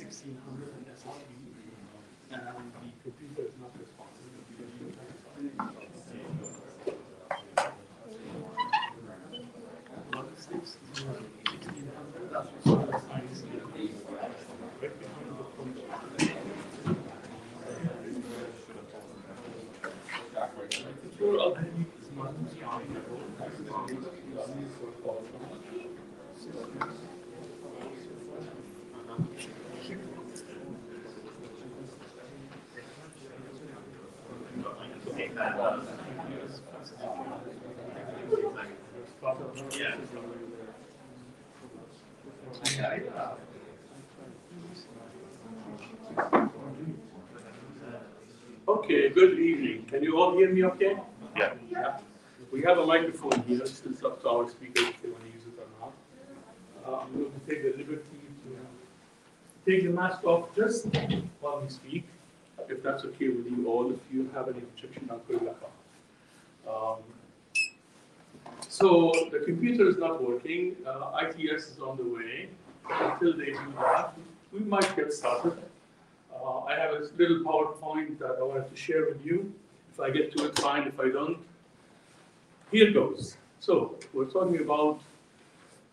sixteen hundred and SSD. And the computer is not responsible. One six, sixteen hundred, that's what the science is. Right behind the computer. Control of heavy is not Okay, good evening. Can you all hear me okay? Yeah. Yeah. We have a microphone here, it's up to our speakers if they want to use it or not. Uh, I'm going to take the liberty to take the mask off just while we speak, if that's okay with you all. If you have any objection, I'll put it back on. Um, So the computer is not working, uh, ITS is on the way. Until they do that, we might get started. Uh, I have a little PowerPoint that I wanted to share with you. If I get to it, fine. If I don't, here goes. So we're talking about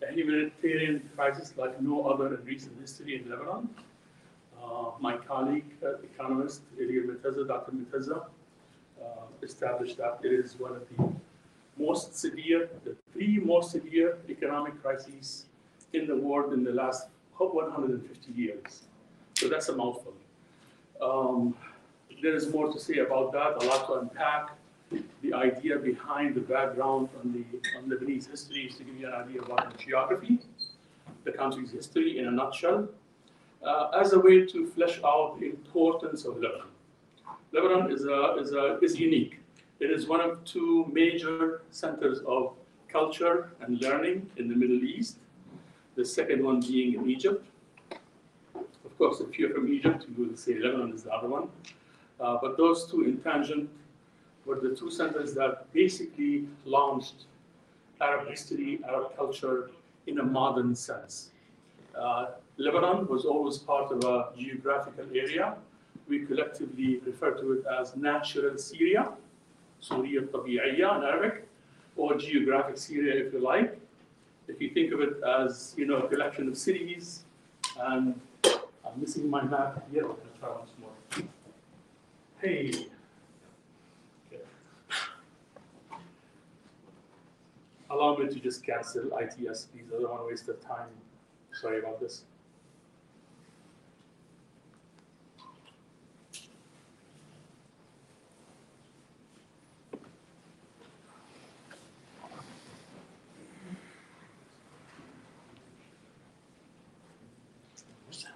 a humanitarian crisis like no other in recent history in Lebanon. Uh, my colleague, uh, economist Ilir Miteza, Dr. Miteza, uh, established that it is one of the most severe, the three most severe economic crises in the world in the last 150 years. So that's a mouthful. Um, there is more to say about that, a lot to unpack. The idea behind the background on the on Lebanese history is to give you an idea about the geography, the country's history in a nutshell, uh, as a way to flesh out the importance of Lebanon. Lebanon is, a, is, a, is unique. It is one of two major centers of culture and learning in the Middle East, the second one being in Egypt. Of course, if you're from Egypt, you will say Lebanon is the other one. Uh, but those two in tangent were the two centers that basically launched Arab history, Arab culture in a modern sense. Uh, Lebanon was always part of a geographical area. We collectively refer to it as natural Syria, Syria Tabi'iyya in Arabic, or geographic Syria if you like. If you think of it as you know a collection of cities, and I'm missing my map here. Gonna try once more. Hey. Okay. Allow me to just cancel ITS, please. I don't want to waste the time. Sorry about this.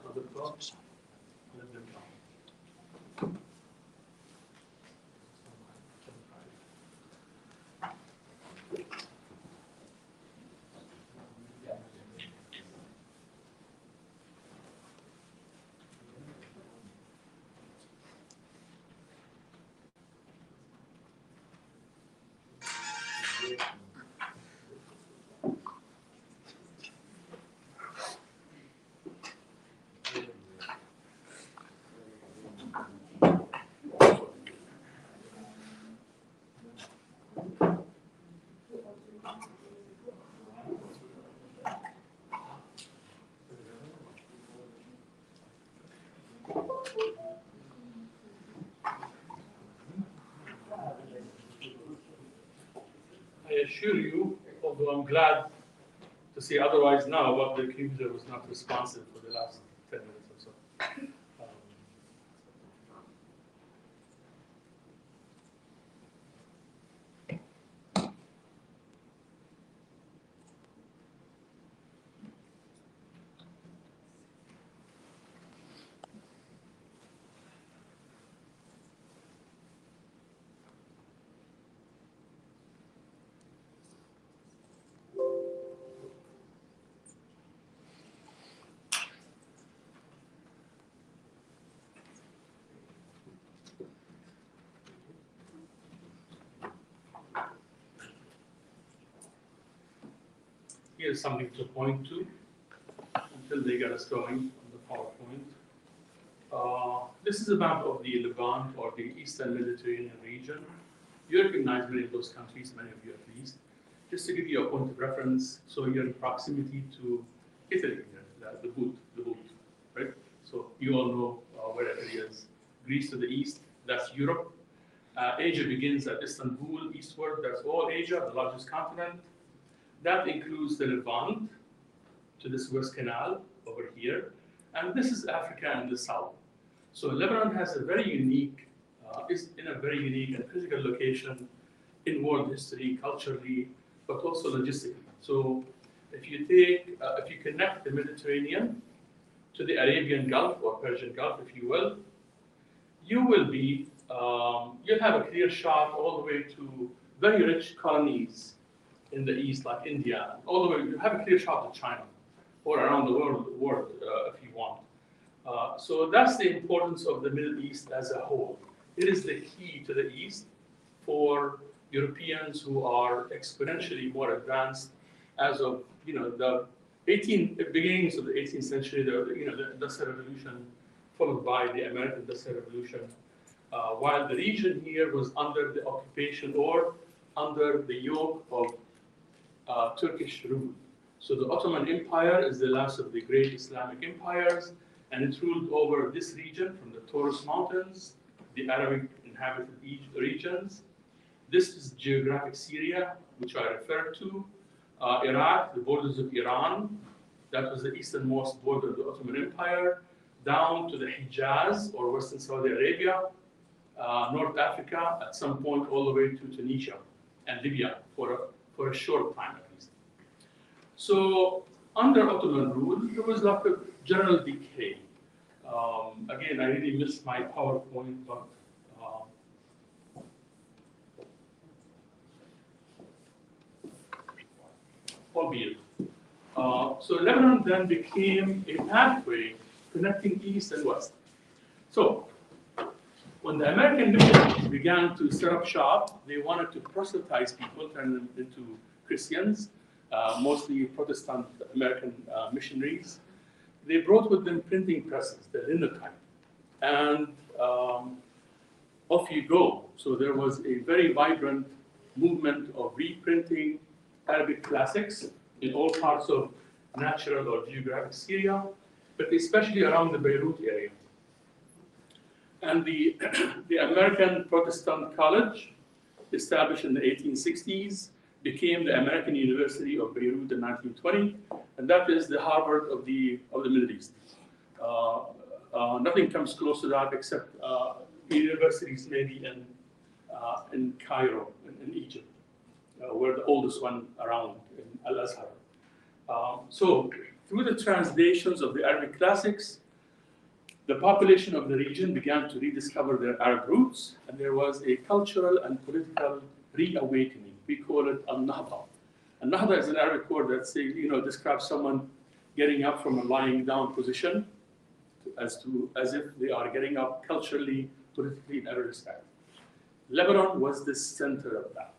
Another box. Let them know. I assure you, although I'm glad to see otherwise now, but the computer was not responsive for here's something to point to until they get us going on the PowerPoint. Uh, this is a map of the Levant or the Eastern Mediterranean region. You recognize many of those countries, many of you at least. Just to give you a point of reference, so you're in proximity to Italy, the, the boot, the boot, right? So you all know uh, where Italy is. Greece to the east, that's Europe. Uh, Asia begins at Istanbul eastward, that's all Asia, the largest continent. That includes the Levant to the Suez Canal over here. And this is Africa in the south. So Lebanon has a very unique, uh, is in a very unique and critical location in world history, culturally, but also logistically. So if you take, uh, if you connect the Mediterranean to the Arabian Gulf or Persian Gulf, if you will, you will be, um, you'll have a clear shot all the way to very rich colonies in the east, like India, all the way, you have a clear shot to China or around the world, world uh, if you want. Uh, so that's the importance of the Middle East as a whole. It is the key to the East for Europeans who are exponentially more advanced as of you know the 18 the beginnings of the 18th century, the you know the Industrial Revolution, followed by the American Industrial Revolution, uh, while the region here was under the occupation or under the yoke of uh, Turkish rule. So the Ottoman Empire is the last of the great Islamic empires, and it ruled over this region from the Taurus Mountains, the Arabic inhabited regions. This is geographic Syria, which I referred to. Uh, Iraq, the borders of Iran, that was the easternmost border of the Ottoman Empire, down to the Hijaz or Western Saudi Arabia, uh, North Africa, at some point all the way to Tunisia and Libya for a, for a short time. So under Ottoman rule, there was like a general decay. Um, again, I really missed my PowerPoint, but um, albeit. Uh, so Lebanon then became a pathway connecting east and west. So when the American missionaries began to set up shop, they wanted to proselytize people, turn them into Christians, uh, mostly Protestant American uh, missionaries. They brought with them printing presses, the linotype, and um, off you go. So there was a very vibrant movement of reprinting Arabic classics in all parts of natural or geographic Syria, but especially around the Beirut area. And the, the American Protestant College, established in the 1860s, became the American University of Beirut in 1920, and that is the Harvard of the, of the Middle East. Uh, uh, nothing comes close to that except uh, universities maybe in, uh, in Cairo, in, in Egypt, uh, we're the oldest one around in Al-Azhar. Um, so through the translations of the Arabic classics, the population of the region began to rediscover their Arab roots, and there was a cultural and political reawakening. We call it al-nahda. Al-nahda is an Arabic word that say, you know, describes someone getting up from a lying down position as to as if they are getting up culturally, politically, in every respect. Lebanon was the center of that.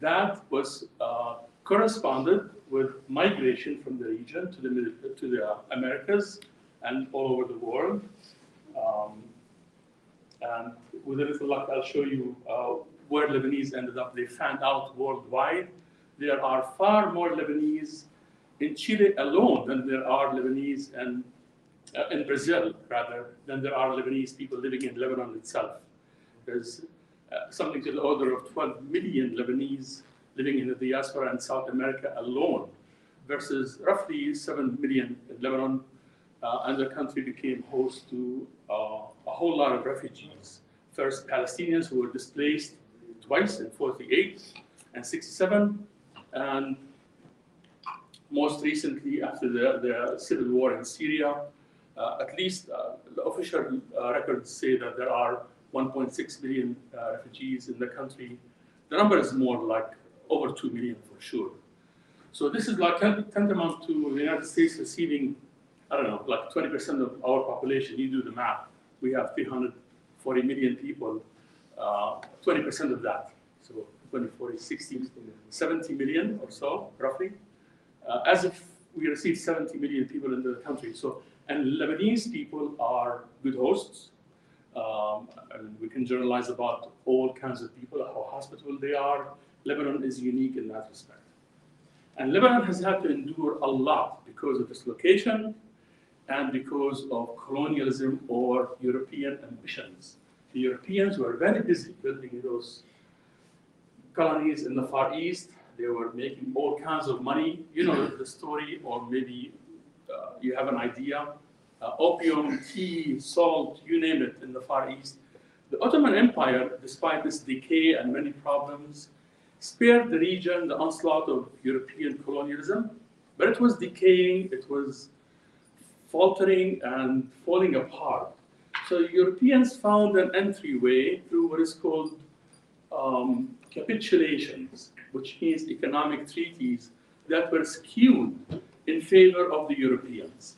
That was uh, corresponded with migration from the region to the to the Americas and all over the world. Um, and with a little luck, I'll show you uh, where Lebanese ended up. They fanned out worldwide. There are far more Lebanese in Chile alone than there are Lebanese and uh, in Brazil rather than there are Lebanese people living in Lebanon itself. There's uh, something to the order of 12 million Lebanese living in the diaspora in South America alone versus roughly 7 million in Lebanon uh, and the country became host to uh, a whole lot of refugees. First, Palestinians who were displaced twice in 48 and 67, and most recently after the, the civil war in Syria, uh, at least uh, the official uh, records say that there are 1.6 million uh, refugees in the country. The number is more like over 2 million for sure. So this is like tantamount to the United States receiving I don't know, like 20% of our population, you do the math, we have 340 million people, 20% of that. So 20, 40, 60, 70 million or so, roughly. uh, as if we received 70 million people in the country. So, and Lebanese people are good hosts. Um, and we can generalize about all kinds of people, how hospitable they are. Lebanon is unique in that respect. And Lebanon has had to endure a lot because of its location and because of colonialism or European ambitions. The Europeans were very busy building those colonies in the Far East. They were making all kinds of money. You know the story, or maybe uh, you have an idea. Uh, opium, tea, salt, you name it, in the Far East. The Ottoman Empire, despite its decay and many problems, spared the region the onslaught of European colonialism, but it was decaying, it was faltering and falling apart. So Europeans found an entryway through what is called um, capitulations, which means economic treaties that were skewed in favor of the Europeans.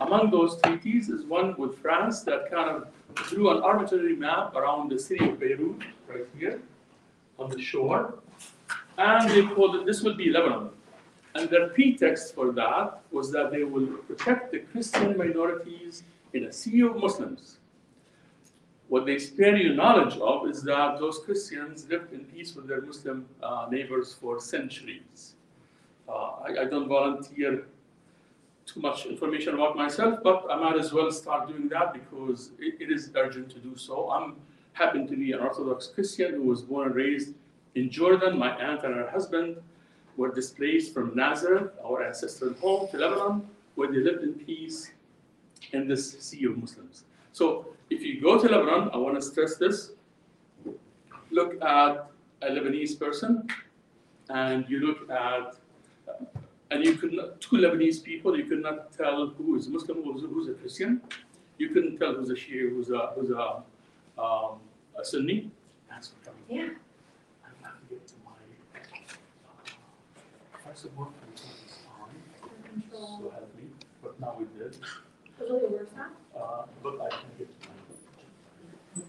Among those treaties is one with France that kind of drew an arbitrary map around the city of Beirut, right here, on the shore. And they called it, this would be Lebanon. And their pretext for that was that they will protect the Christian minorities in a sea of Muslims. What they spare you knowledge of is that those Christians lived in peace with their Muslim uh, neighbors for centuries. Uh, I, I don't volunteer too much information about myself, but I might as well start doing that because it, it is urgent to do so. I'm happen to be an Orthodox Christian who was born and raised in Jordan. My aunt and her husband were displaced from Nazareth, our ancestral home, to Lebanon, where they lived in peace in this sea of Muslims. So if you go to Lebanon, I want to stress this. Look at a Lebanese person, and you look at and you could not, two Lebanese people, you could not tell who is Muslim, who's, who's a Christian. You couldn't tell who's a Shia, who's a, who's a, um, a Sunni. Thanks for coming. Yeah. I'm going to get to my, uh, first of all, I'm this on, Control. so help me, but now we did. Does it work now? Uh, but I can get to my,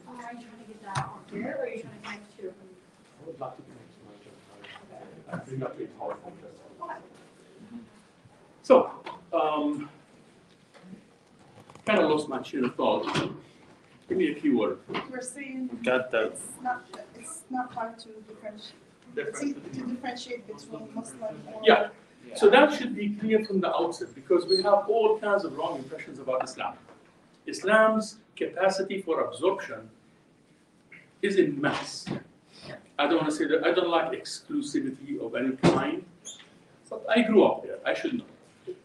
Oh, are you trying to get that on here, or are you trying to connect to? I would like to connect to my journal. I bring up a PowerPoint. that's all. Okay. So, um, kind of lost my train of thought. Give me a few words. We're saying Got the, it's not, it's not hard to differentiate, it's to differentiate between Muslim or. Yeah, so that should be clear from the outset because we have all kinds of wrong impressions about Islam. Islam's capacity for absorption is immense. I don't want to say that I don't like exclusivity of any kind, but I grew up there. I should know.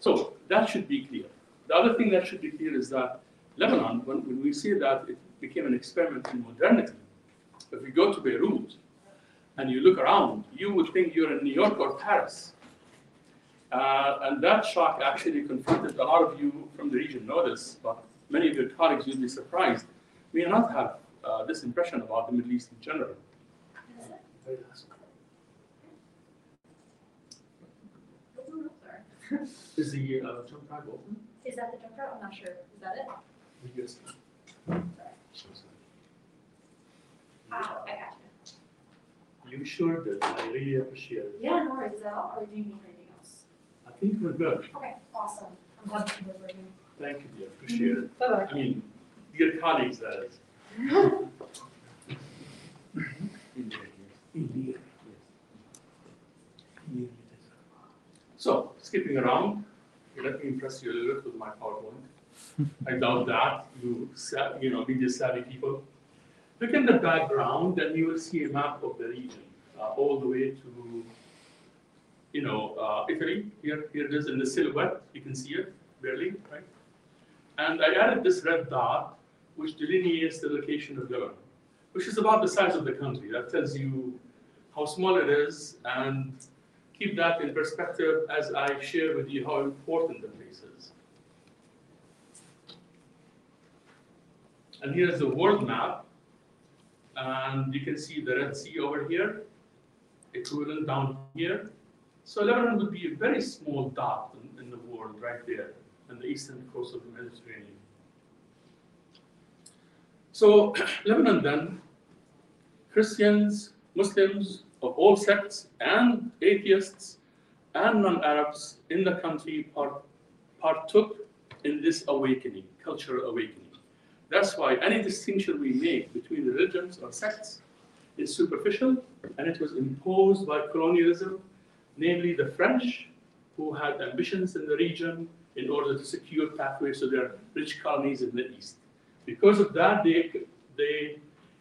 So that should be clear. The other thing that should be clear is that Lebanon, when, when we say that it became an experiment in modernity, if you go to Beirut and you look around, you would think you're in New York or Paris. Uh, and that shock actually confronted a lot of you from the region know this, but many of your colleagues will be surprised. We do not have uh, this impression about the Middle East in general. Very last one. Sorry. Is the uh, jump drive open? Is that the jump route? I'm not sure. Is that it? Yes. Sorry. Ah, I got you. You sure did. I really appreciate it. Yeah, no worries. Is that all, or do you need anything else? I think we're good. Okay, awesome. I'm glad that you were working. Thank you, dear. Appreciate it. Bye-bye. I mean, dear colleagues, that is. So, skipping around, let me impress you a little bit with my PowerPoint. I doubt that, you, you know, media savvy people. Look in the background and you will see a map of the region, uh, all the way to, you know, uh, Italy. Here, here it is in the silhouette, you can see it barely, right? And I added this red dot, which delineates the location of Lebanon, which is about the size of the country. That tells you how small it is and keep that in perspective as I share with you how important the place is. And here's the world map. And you can see the Red Sea over here, equivalent down here. So Lebanon would be a very small dot in, in the world right there, on the eastern coast of the Mediterranean. So Lebanon then, Christians, Muslims of all sects and atheists and non-Arabs in the country part, partook in this awakening, cultural awakening. That's why any distinction we make between religions or sects is superficial and it was imposed by colonialism, namely the French, who had ambitions in the region in order to secure pathways to their rich colonies in the East. Because of that, they, they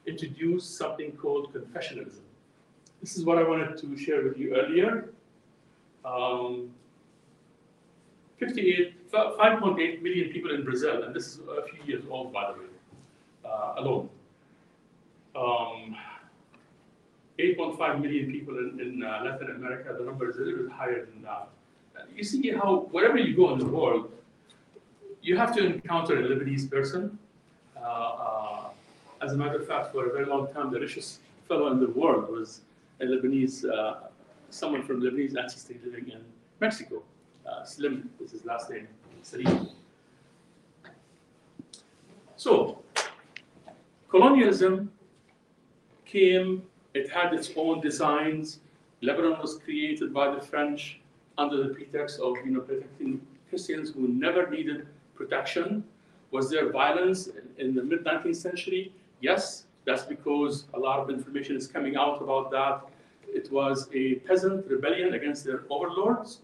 introduced something called confessionalism. This is what I wanted to share with you earlier. Um, 58, 5.8 million people in Brazil, and this is a few years old, by the way, uh, alone. Um, 8.5 million people in, in uh, Latin America, the number is a little bit higher than that. You see how, wherever you go in the world, you have to encounter a Lebanese person. Uh, uh, as a matter of fact, for a very long time, the richest fellow in the world was a Lebanese, uh, someone from Lebanese ancestry living in Mexico. Uh, Slim is his last name, Salim. So, colonialism came, it had its own designs. Lebanon was created by the French under the pretext of you know, protecting Christians who never needed protection. Was there violence in, the mid 19th century? Yes, that's because a lot of information is coming out about that. It was a peasant rebellion against their overlords,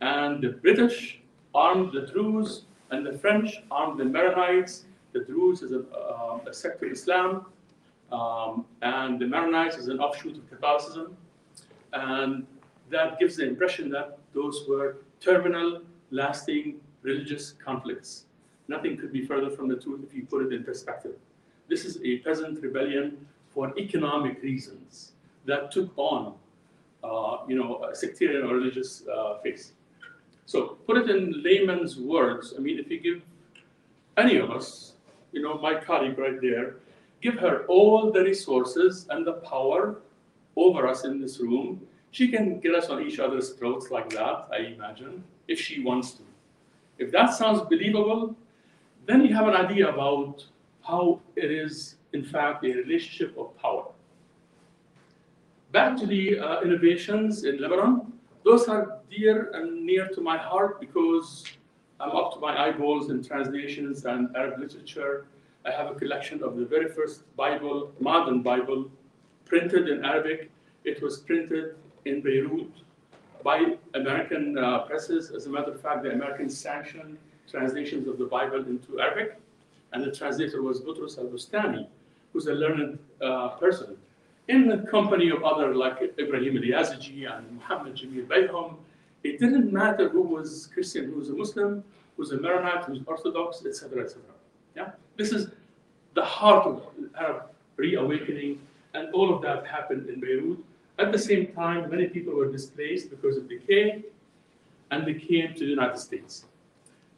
and the British armed the Druze, and the French armed the Maronites. The Druze is a, uh, a sect of Islam, um, and the Maronites is an offshoot of Catholicism. And that gives the impression that those were terminal, lasting religious conflicts. Nothing could be further from the truth if you put it in perspective. This is a peasant rebellion for economic reasons that took on, uh, you know, a sectarian or religious uh, face. So put it in layman's words. I mean, if you give any of us, you know, my colleague right there, give her all the resources and the power over us in this room, she can get us on each other's throats like that, I imagine, if she wants to. If that sounds believable, then you have an idea about how it is, in fact, a relationship of power. Back to the uh, innovations in Lebanon, those are dear and near to my heart because I'm up to my eyeballs in translations and Arab literature. I have a collection of the very first Bible, modern Bible, printed in Arabic. It was printed in Beirut by American uh, presses. As a matter of fact, the Americans sanctioned translations of the Bible into Arabic, and the translator was Butros al-Bustani, who's a learned uh, person, in the company of other like Ibrahim al-Yazigi and Muhammad Jamil Bayham. It didn't matter who was Christian, who was a Muslim, who's a Maronite, who's Orthodox, etc., etc. Yeah, this is the heart of Arab reawakening, and all of that happened in Beirut. At the same time, many people were displaced because of decay, and they came to the United States.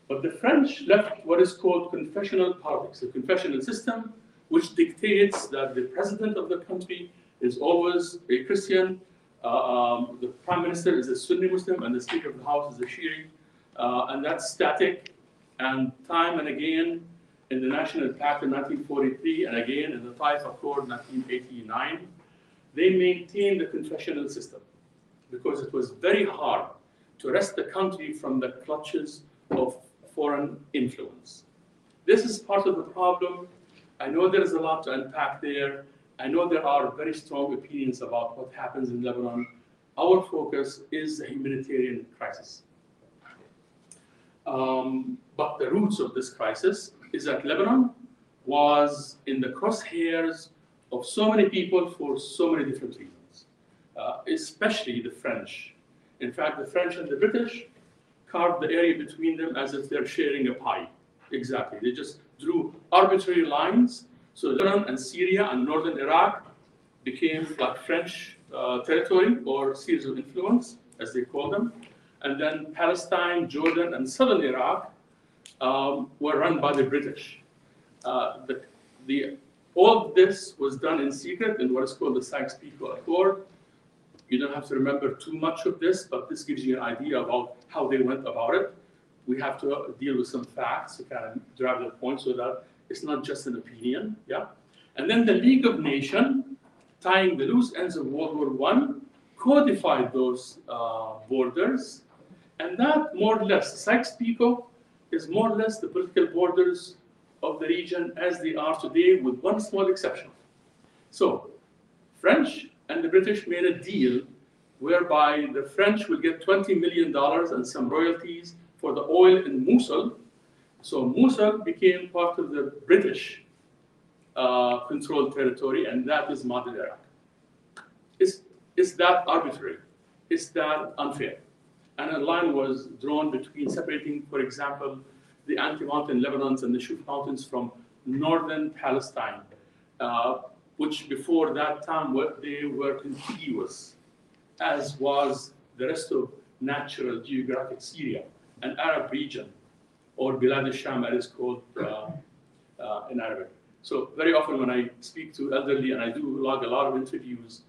But the French left what is called confessional politics, a confessional system which dictates that the president of the country is always a Christian, uh, um, the prime minister is a Sunni Muslim, and the Speaker of the House is a Shia, uh, and that's static. And time and again, in the National Pact in 1943, and again in the Taif Accord in 1989, they maintained the confessional system because it was very hard to wrest the country from the clutches of foreign influence. This is part of the problem. I know there is a lot to unpack there. I know there are very strong opinions about what happens in Lebanon. Our focus is the humanitarian crisis. Um, but the roots of this crisis is that Lebanon was in the crosshairs of so many people for so many different reasons, uh, especially the French. In fact, the French and the British carved the area between them as if they're sharing a pie. Exactly. They just drew arbitrary lines. So Lebanon and Syria and northern Iraq became like French uh, territory or spheres of influence, as they call them. And then Palestine, Jordan, and southern Iraq um, were run by the British. Uh, the, the, all this was done in secret in what is called the Sykes-Picot Accord. You don't have to remember too much of this, but this gives you an idea about how they went about it. We have to deal with some facts to kind of drive the point so that it's not just an opinion, yeah? And then the League of Nations, tying the loose ends of World War I, codified those uh, borders, and that more or less, Sykes-Picot is more or less the political borders of the region as they are today, with one small exception. So, French and the British made a deal whereby the French will get $20 million and some royalties for the oil in Mosul. So Mosul became part of the British uh, controlled territory, and that is modern Iraq. Is, is that arbitrary? Is that unfair? And a line was drawn between separating, for example, the Anti-Mountain Lebanons and the Shuf Mountains from northern Palestine, uh, which before that time were, they were contiguous, as was the rest of natural geographic Syria, an Arab region, or Bilad al-Sham, as it's called uh, uh, in Arabic. So very often when I speak to elderly, and I do log a lot of interviews,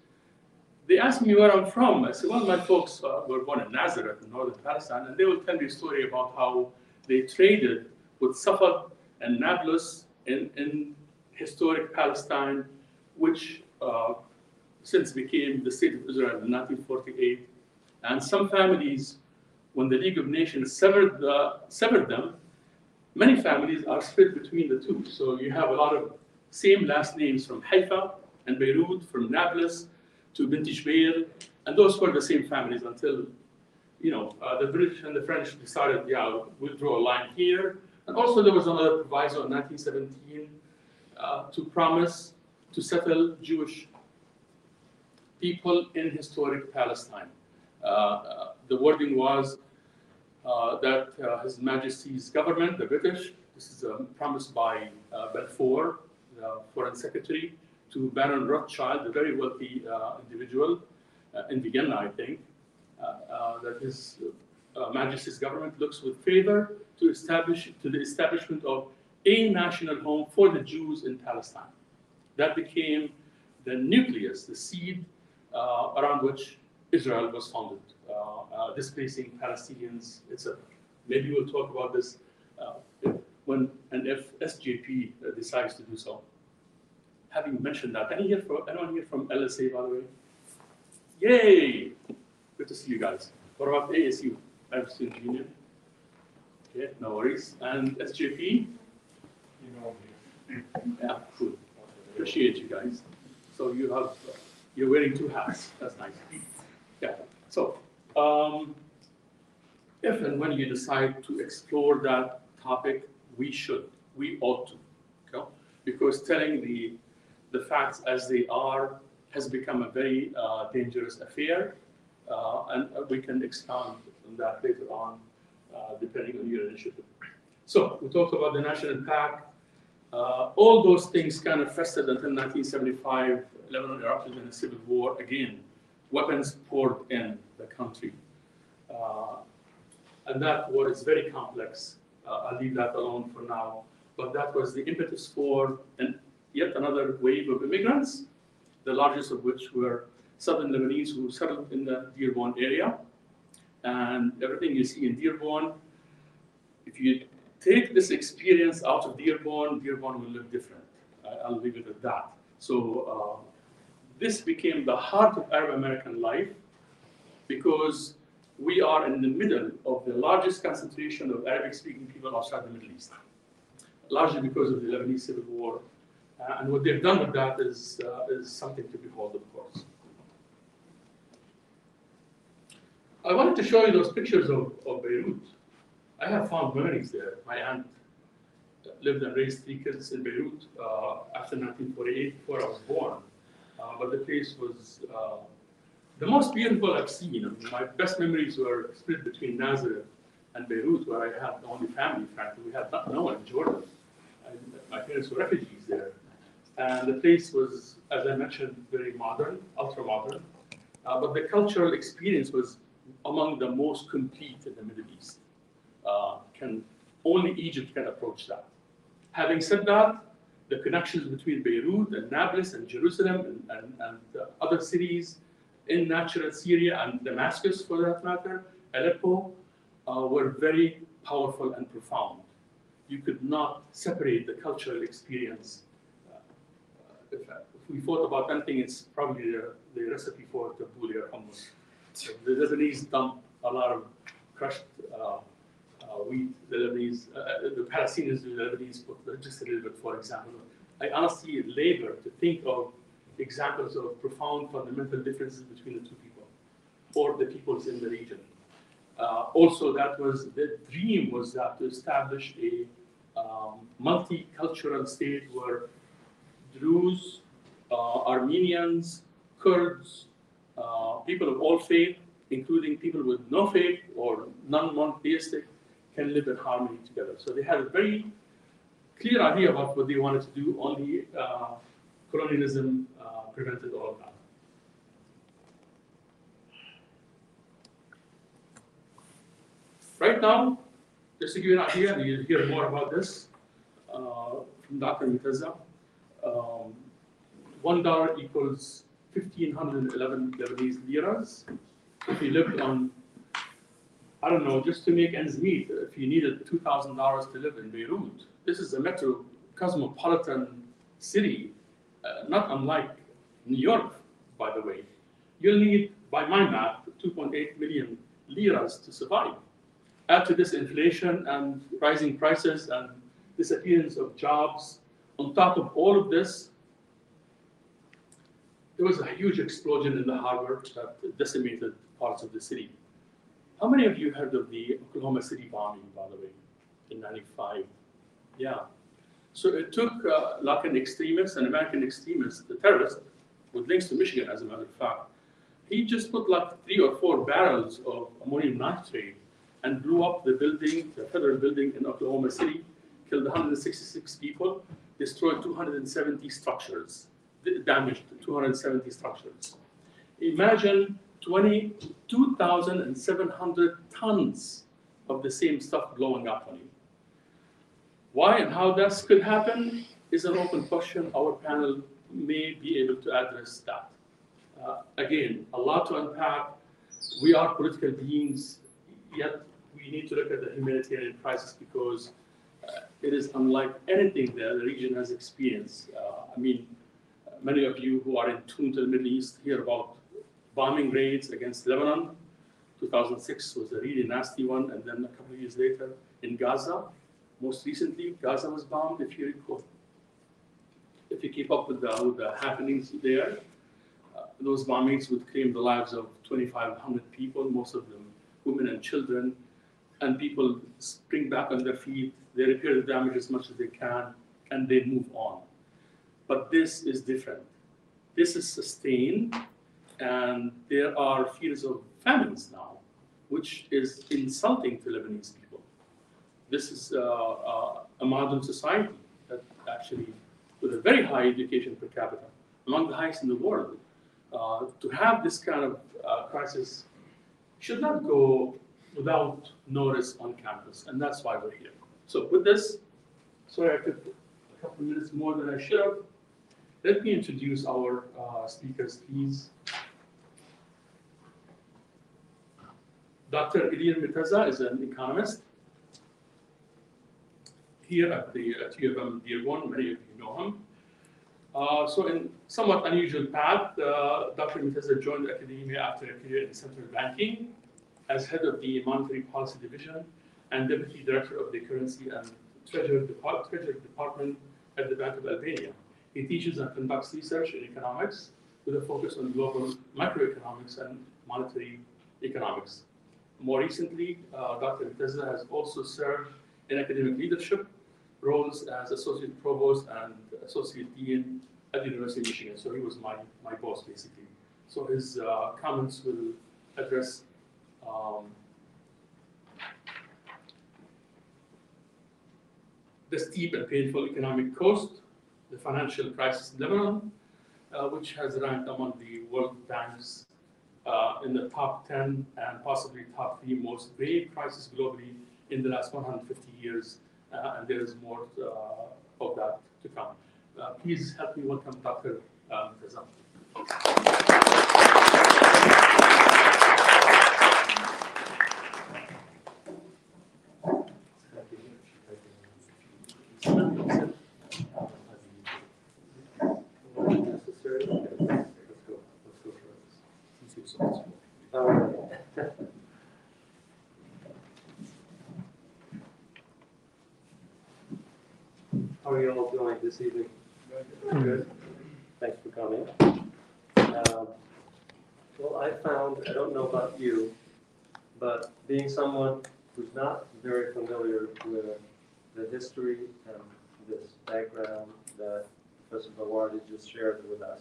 they ask me where I'm from. I say, well, my folks uh, were born in Nazareth in northern Palestine, and they will tell me a story about how they traded with Safed and Nablus in, in historic Palestine, which uh, since became the state of Israel in 1948. And some families, when the League of Nations severed, the, severed them, many families are split between the two. So you have a lot of same last names from Haifa and Beirut, from Nablus to Bint Jbeil, and those were the same families until, you know, uh, the British and the French decided, yeah, we'll draw a line here. And also there was another proviso in 1917 uh, to promise to settle Jewish people in historic Palestine. Uh, uh, the wording was uh, that uh, His Majesty's government, the British, this is a promise by Balfour, the Foreign Secretary, to Baron Rothschild, a very wealthy uh, individual uh, in Vienna, I think, uh, that His Majesty's government looks with favor to establish to the establishment of a national home for the Jews in Palestine. That became the nucleus, the seed uh, around which Israel was founded, uh, uh, displacing Palestinians, etc. Maybe we'll talk about this when and if SJP decides to do so. Having mentioned that, any here from, anyone here from LSA, by the way? Yay! Good to see you guys. What about ASU, Arab Student Union? Okay, no worries. And SJP? You know. Yeah, cool. Appreciate you guys. So you have, you're wearing two hats. That's nice. Yeah, so, um, if and when you decide to explore that topic, we should, we ought to, okay? Because telling the, the facts as they are has become a very uh, dangerous affair. Uh, and we can expound on that later on, uh, depending on your initiative. So we talked about the national pact, uh, all those things kind of festered until 1975. Lebanon erupted in a civil war again. Weapons poured in the country. Uh, and that war is very complex. Uh, I'll leave that alone for now. But that was the impetus for an, yet another wave of immigrants, the largest of which were southern Lebanese who settled in the Dearborn area. And everything you see in Dearborn, if you take this experience out of Dearborn, Dearborn will look different. I- I'll leave it at that. So uh, this became the heart of Arab American life because we are in the middle of the largest concentration of Arabic-speaking people outside the Middle East, largely because of the Lebanese civil war. Uh, and what they've done with that is, uh, is something to behold, of course. I wanted to show you those pictures of, of Beirut. I have fond memories there. My aunt lived and raised three kids in Beirut uh, after 1948, before I was born. Uh, but the place was uh, the most beautiful I've seen. I mean, my best memories were split between Nazareth and Beirut, where I had the only family, frankly. We had not- no one in Jordan. And my parents were refugees there. And the place was, as I mentioned, very modern, ultra modern. Uh, but the cultural experience was among the most complete in the Middle East. Uh, can only Egypt can approach that. Having said that, the connections between Beirut and Nablus and Jerusalem and, and, and other cities in natural Syria and Damascus, for that matter, Aleppo, uh, were very powerful and profound. You could not separate the cultural experience uh, uh, we thought about anything, it's probably the, the recipe for tabbouleh or hummus. So The Lebanese dump a lot of crushed uh, uh, wheat, the Lebanese, uh, uh, the Palestinians do, the Lebanese put just a little bit, for example. I honestly labor to think of examples of profound fundamental differences between the two people or the peoples in the region. Uh, also, that was the dream was that to establish a um, multicultural state where Druze, uh, Armenians, Kurds, uh, people of all faith, including people with no faith or non-monotheistic, can live in harmony together. So they had a very clear idea about what they wanted to do. Only uh, colonialism uh, prevented all of that. Right now, just to give you an idea, and you'll hear more about this uh, from Dr. Miteza. Um, one dollar equals fifteen hundred and eleven Lebanese liras. If you lived on, I don't know, just to make ends meet, if you needed two thousand dollars to live in Beirut, this is a metro cosmopolitan city, uh, not unlike New York, by the way. You'll need, by my math, two point eight million liras to survive. Add to this inflation and rising prices and disappearance of jobs. On top of all of this, there was a huge explosion in the harbor that decimated parts of the city. How many of you heard of the Oklahoma City bombing, by the way, in 95? Yeah. So it took uh, like an extremist, an American extremist, the terrorist, with links to Michigan, as a matter of fact. He just put like three or four barrels of ammonium nitrate and blew up the building, the federal building in Oklahoma City, killed 166 people, destroyed 270 structures, damaged 270 structures. Imagine 22,700 tons of the same stuff blowing up on you. Why and how this could happen is an open question. Our panel may be able to address that. Uh, again, a lot to unpack. We are political beings, yet we need to look at the humanitarian crisis because it is unlike anything that the region has experienced. Uh, I mean, many of you who are in tune to the Middle East hear about bombing raids against Lebanon. 2006 was a really nasty one, and then a couple of years later in Gaza. Most recently, Gaza was bombed, if you recall. If you keep up with the, with the happenings there, uh, those bombings would claim the lives of 2,500 people, most of them women and children, and people spring back on their feet, they repair the damage as much as they can, and they move on. But this is different. This is sustained, and there are fears of famines now, which is insulting to Lebanese people. This is uh, uh, a modern society that actually, with a very high education per capita, among the highest in the world, uh, to have this kind of uh, crisis should not go without notice on campus, and that's why we're here. So with this, sorry I took a couple minutes more than I should have. Let me introduce our uh, speakers, please. Dr. Ilir Miteza is an economist here at the at U of M Dearborn. Many of you know him. Uh, so in somewhat unusual path, uh, Dr. Miteza joined academia after a career in central banking as head of the monetary policy division and deputy director of the currency and treasury, Depart- treasury department at the Bank of Albania. He teaches and conducts research in economics with a focus on global macroeconomics and monetary economics. More recently, uh, Dr. Miteza has also served in academic leadership roles as associate provost and associate dean at the University of Michigan. So he was my, my boss basically. So his uh, comments will address um, the steep and painful economic cost, the financial crisis in Lebanon, uh, which has ranked among the World Bank's uh, in the top 10 and possibly top three most grave crises globally in the last 150 years, uh, and there is more uh, of that to come. Uh, please help me welcome Dr. Um, this evening? Good. Thanks for coming. Um, Well, I found, I don't know about you, but being someone who's not very familiar with the history and this background that Professor Bawardi just shared with us,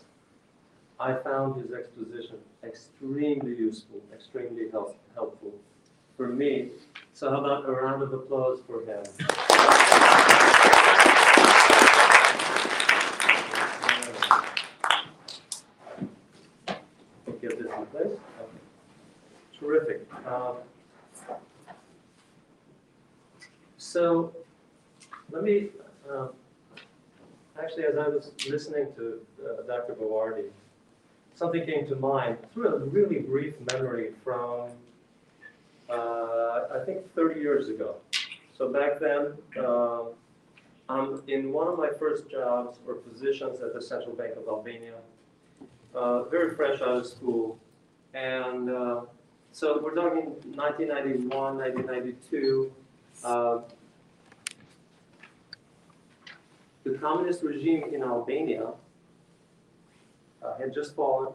I found his exposition extremely useful, extremely help- helpful for me. So how about a round of applause for him? Get this in place? Okay. Terrific. Um, So, let me, um, actually, as I was listening to uh, Dr. Bawardi, something came to mind through a really brief memory from, uh, I think 30 years ago. So back then, uh, I'm in one of my first jobs or positions at the Central Bank of Albania, uh, very fresh out of school. And uh, so we're talking 1991, 1992. Uh, the communist regime in Albania uh, had just fallen,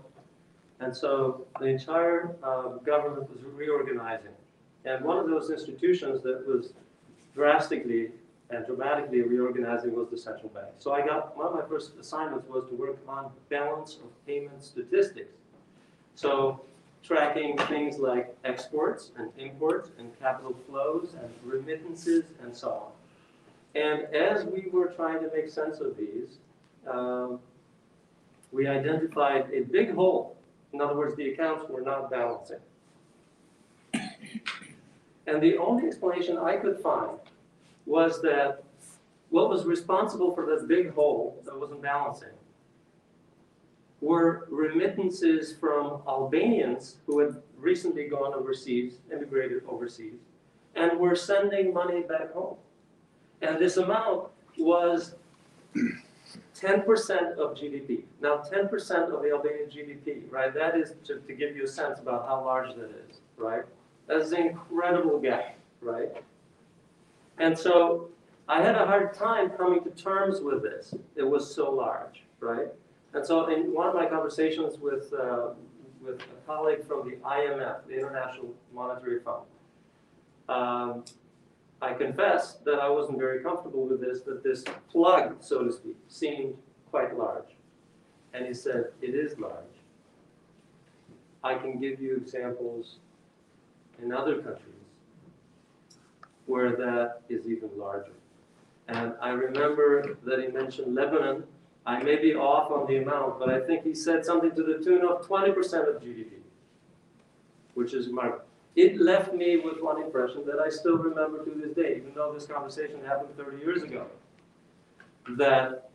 and so the entire uh, government was reorganizing. And one of those institutions that was drastically and dramatically reorganizing was the central bank. So I got, one of my first assignments was to work on balance of payment statistics. So tracking things like exports and imports and capital flows and remittances and so on. And as we were trying to make sense of these, um, we identified a big hole. In other words, the accounts were not balancing. And the only explanation I could find was that what was responsible for this big hole that wasn't balancing were remittances from Albanians who had recently gone overseas, immigrated overseas, and were sending money back home. And this amount was 10% of GDP. Now, 10% of the Albanian GDP, right? That is to, to give you a sense about how large that is, right? That is an incredible gap, right? And so I had a hard time coming to terms with this. It was so large, right? And so in one of my conversations with, uh, with a colleague from the IMF, the International Monetary Fund, um, I confess that I wasn't very comfortable with this, that this plug, so to speak, seemed quite large. And he said, it is large. I can give you examples in other countries where that is even larger. And I remember that he mentioned Lebanon. I may be off on the amount, but I think he said something to the tune of 20% of GDP, which is remarkable. It left me with one impression that I still remember to this day, even though this conversation happened 30 years ago. That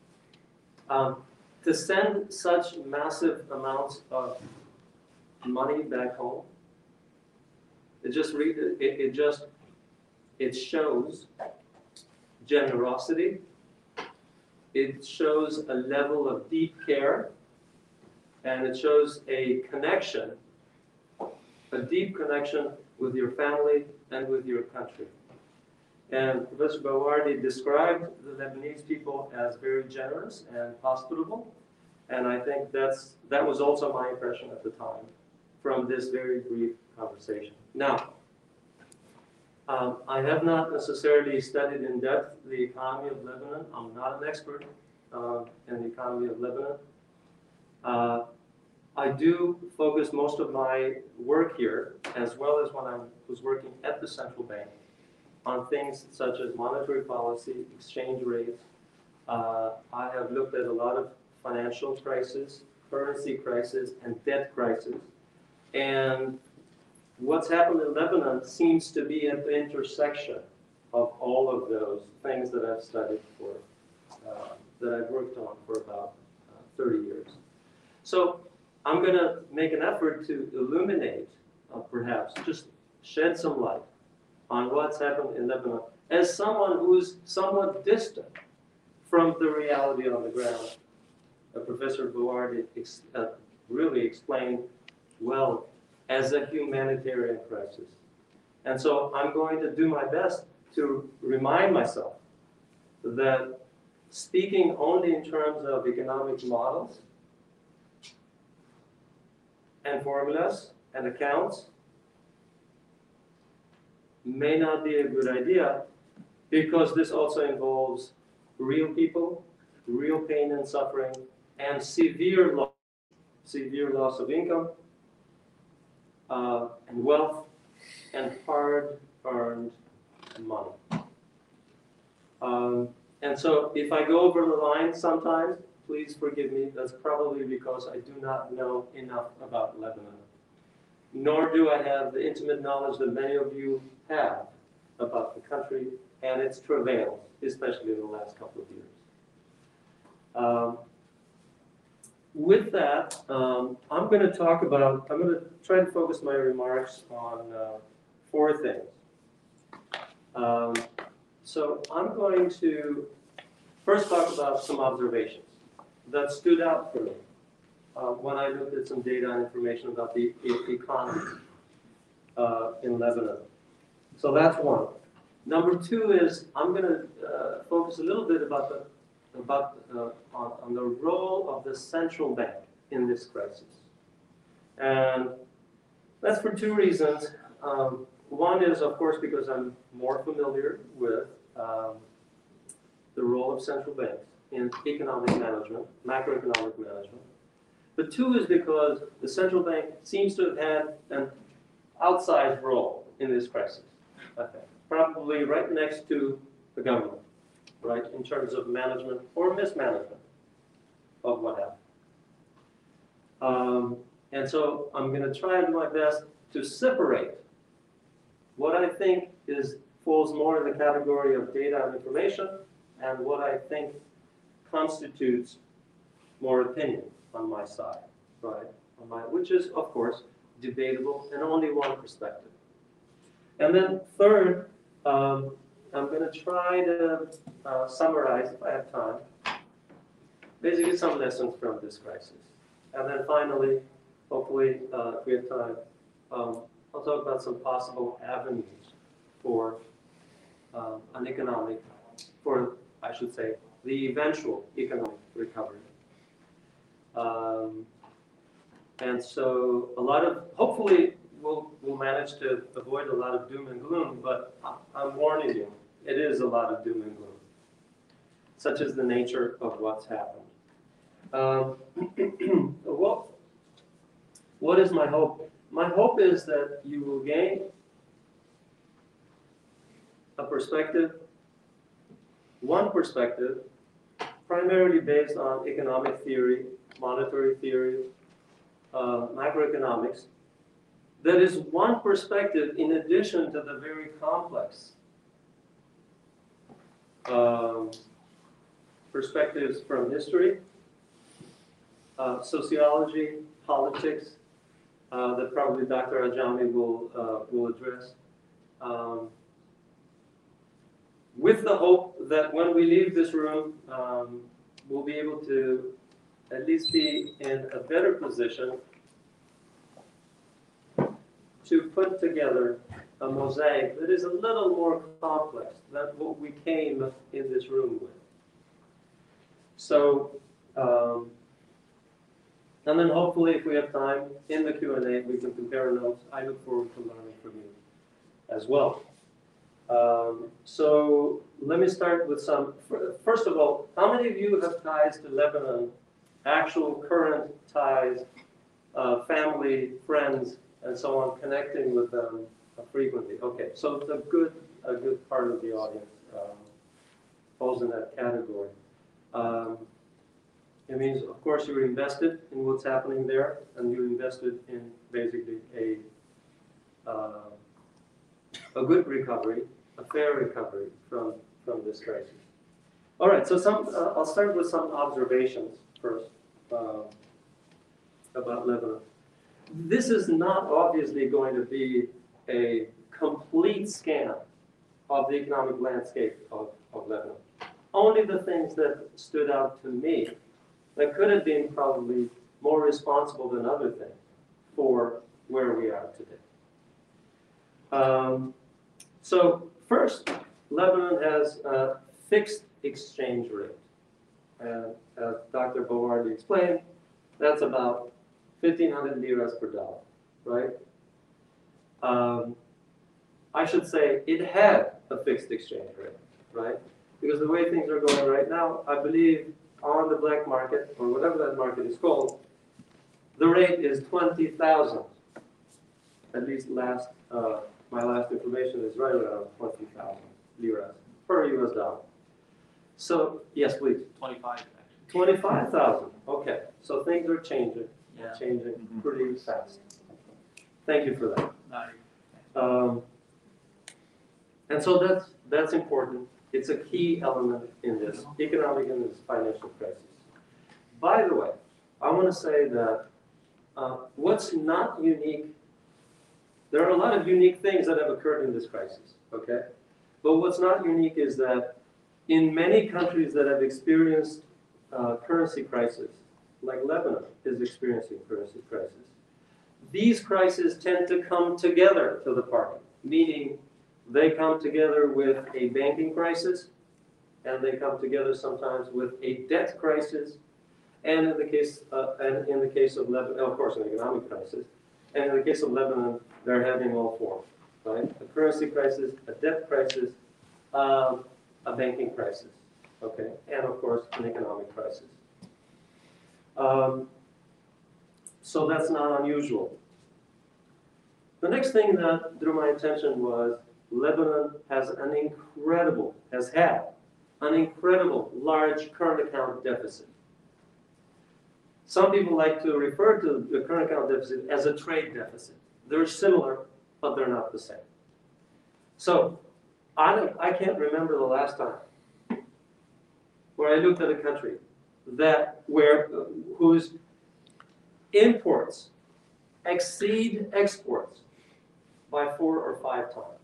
um, to send such massive amounts of money back home, it just re- it, it just it shows generosity. It shows a level of deep care, and it shows a connection a deep connection with your family and with your country. And Professor Bawardi described the Lebanese people as very generous and hospitable, and I think that's that was also my impression at the time from this very brief conversation. Now, um, I have not necessarily studied in depth the economy of Lebanon. I'm not an expert uh, in the economy of Lebanon. Uh, I do focus most of my work here, as well as when I was working at the central bank, on things such as monetary policy, exchange rates. Uh, I have looked at a lot of financial crises, currency crisis, and debt crisis. And what's happened in Lebanon seems to be at the intersection of all of those things that I've studied for, uh, that I've worked on for about uh, 30 years. So I'm going to make an effort to illuminate, uh, perhaps, just shed some light on what's happened in Lebanon as someone who's somewhat distant from the reality on the ground. Uh, Professor Bawardi ex- uh, really explained well as a humanitarian crisis. And so I'm going to do my best to remind myself that speaking only in terms of economic models and formulas and accounts may not be a good idea because this also involves real people, real pain and suffering, and severe loss, severe loss of income, uh, and wealth, and hard-earned money. Um, and so if I go over the line sometimes, please forgive me, that's probably because I do not know enough about Lebanon. Nor do I have the intimate knowledge that many of you have about the country and its travails, especially in the last couple of years. Um, with that, um, I'm going to talk about, I'm going to try and focus my remarks on uh, four things. Um, so I'm going to first talk about some observations that stood out for me uh, when I looked at some data and information about the economy uh, in Lebanon. So that's one. Number two is I'm going to uh, focus a little bit about the about uh, on, on the role of the central bank in this crisis, and that's for two reasons. Um, one is, of course, because I'm more familiar with um, the role of central banks in economic management, macroeconomic management. But two is because the central bank seems to have had an outsized role in this crisis. Probably right next to the government, right, in terms of management or mismanagement of what happened. Um, and so I'm going to try my best to separate what I think is falls more in the category of data and information and what I think constitutes more opinion on my side, right? On my, which is, of course, debatable and only one perspective. And then third, um, I'm going to try to uh, summarize, if I have time, basically some lessons from this crisis. And then finally, hopefully, uh, if we have time, um, I'll talk about some possible avenues for um, an economic, for, I should say, the eventual economic recovery. Um, and so a lot of, hopefully, we'll, we'll manage to avoid a lot of doom and gloom, but I'm warning you, it is a lot of doom and gloom. Such is the nature of what's happened. Um, what, what is my hope? My hope is that you will gain a perspective, one perspective, primarily based on economic theory, monetary theory, uh, macroeconomics, that is one perspective in addition to the very complex um, perspectives from history, uh, sociology, politics, uh, that probably Dr. Ajami will, uh, will address. Um, with the hope that when we leave this room, um, we'll be able to at least be in a better position to put together a mosaic that is a little more complex than what we came in this room with. So, um, and then hopefully if we have time in the Q&A, we can compare notes. I look forward to learning from you as well. Um, so let me start with some, first of all, how many of you have ties to Lebanon, actual current ties, uh, family, friends, and so on, connecting with them frequently? Okay, so a good, a good part of the audience um, falls in that category. Um, it means, of course, you're invested in what's happening there, and you're invested in basically a uh, a good recovery, a fair recovery from, from this crisis. All right, so some, uh, I'll start with some observations first uh, about Lebanon. This is not obviously going to be a complete scan of the economic landscape of, of Lebanon. Only the things that stood out to me that could have been probably more responsible than other things for where we are today. Um, so first, Lebanon has a fixed exchange rate. And as Dr. Bawardi explained, that's about fifteen hundred liras per dollar, right? Um, I should say it had a fixed exchange rate, right? Because the way things are going right now, I believe on the black market, or whatever that market is called, the rate is twenty thousand. At least last, uh, my last information is right around twenty thousand liras per US dollar. So, yes, please. Twenty-five. Twenty-five thousand, okay, so things are changing, Yeah. changing Mhm. pretty fast. Thank you for that. Not Um, and so that's, that's important, it's a key element in this economic and this financial crisis. By the way, I wanna say that, uh, what's not unique, there are a lot of unique things that have occurred in this crisis, okay? But what's not unique is that in many countries that have experienced uh, currency crisis, like Lebanon is experiencing currency crisis, these crises tend to come together to the party, meaning they come together with a banking crisis, and they come together sometimes with a debt crisis, and in the case, uh, and in the case of Lebanon, of course, an economic crisis, and in the case of Lebanon, they're having all four, right? A currency crisis, a debt crisis, um, a banking crisis, okay, and of course, an economic crisis. Um, so that's not unusual. The next thing that drew my attention was Lebanon has an incredible, has had an incredible large current account deficit. Some people like to refer to the current account deficit as a trade deficit. They're similar, but they're not the same. So I, I can't remember the last time where I looked at a country that where whose imports exceed exports by four or five times.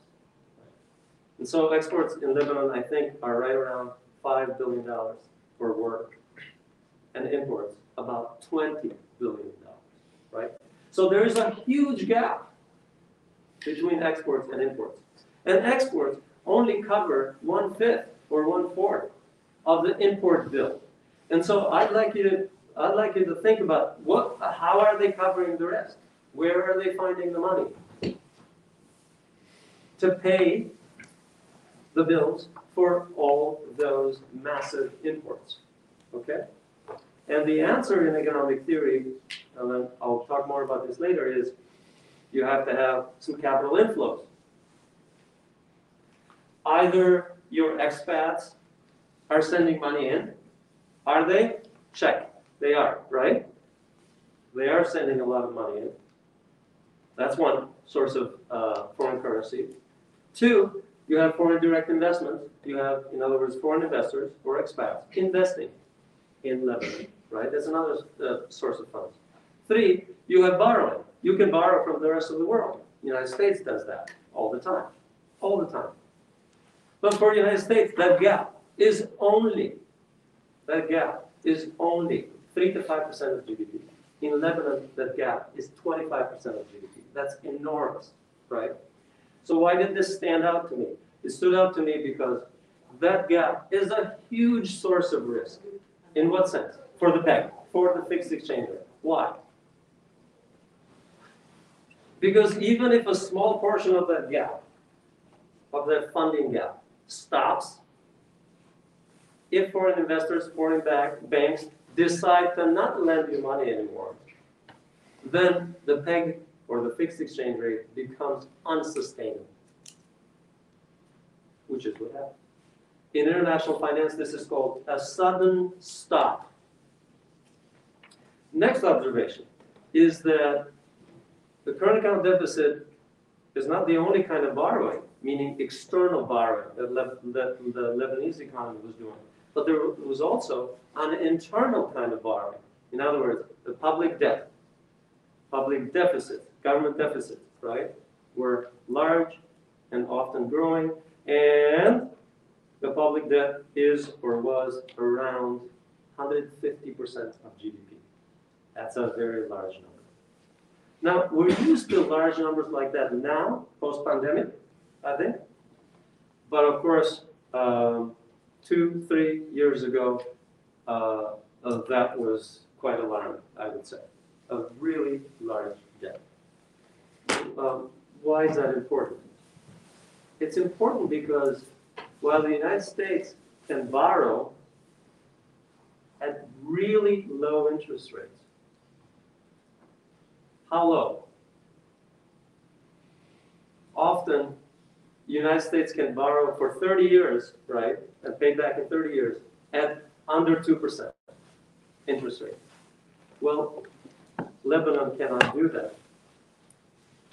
And so exports in Lebanon, I think, are right around five billion dollars for work, and imports about twenty billion dollars, right? So there is a huge gap between exports and imports. And exports only cover one-fifth or one-fourth of the import bill. And so I'd like you to, I'd like you to think about what, how are they covering the rest? Where are they finding the money? To pay the bills for all those massive imports, okay? And the answer in economic theory, and then I'll talk more about this later, is you have to have some capital inflows. Either your expats are sending money in, are they? Check, they are, right? They are sending a lot of money in. That's one source of uh, foreign currency. Two, you have foreign direct investment. You have, in other words, foreign investors or expats investing in Lebanon, right? That's another uh, source of funds. Three, you have borrowing. You can borrow from the rest of the world. The United States does that all the time, all the time. But for the United States, that gap is only, that gap is only three to five percent of GDP. In Lebanon, that gap is twenty-five percent of GDP. That's enormous, right? So why did this stand out to me? It stood out to me because that gap is a huge source of risk. In what sense? For the peg, for the fixed exchange rate. Why? Because even if a small portion of that gap, of that funding gap, stops, if foreign investors, foreign bank, banks decide to not lend you money anymore, then the peg or the fixed exchange rate becomes unsustainable. Which is what happened. In international finance, this is called a sudden stop. Next observation is that the current account deficit is not the only kind of borrowing, meaning external borrowing that, Le- that the Lebanese economy was doing. But there was also an internal kind of borrowing. In other words, the public debt, public deficit, government deficit, right, were large and often growing, and the public debt is or was around 150% of GDP. That's a very large number. Now, we're used to large numbers like that now, post-pandemic, I think. But of course, um, two, three years ago, uh, uh, that was quite alarming, I would say. A really large debt. Um, Why is that important? It's important because while the United States can borrow at really low interest rates, how low? Often, the United States can borrow for 30 years, right, and pay back in 30 years at under 2% interest rate. Well, Lebanon cannot do that.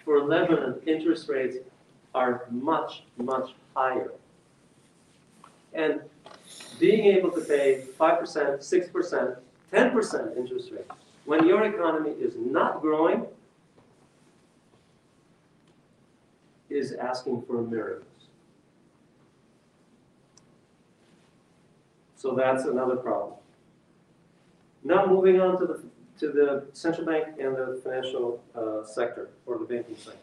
For Lebanon, interest rates are much, much higher. And being able to pay 5%, 6%, 10% interest rate, when your economy is not growing, is asking for miracles. So that's another problem. Now moving on to the, to the central bank and the financial uh, sector, or the banking sector.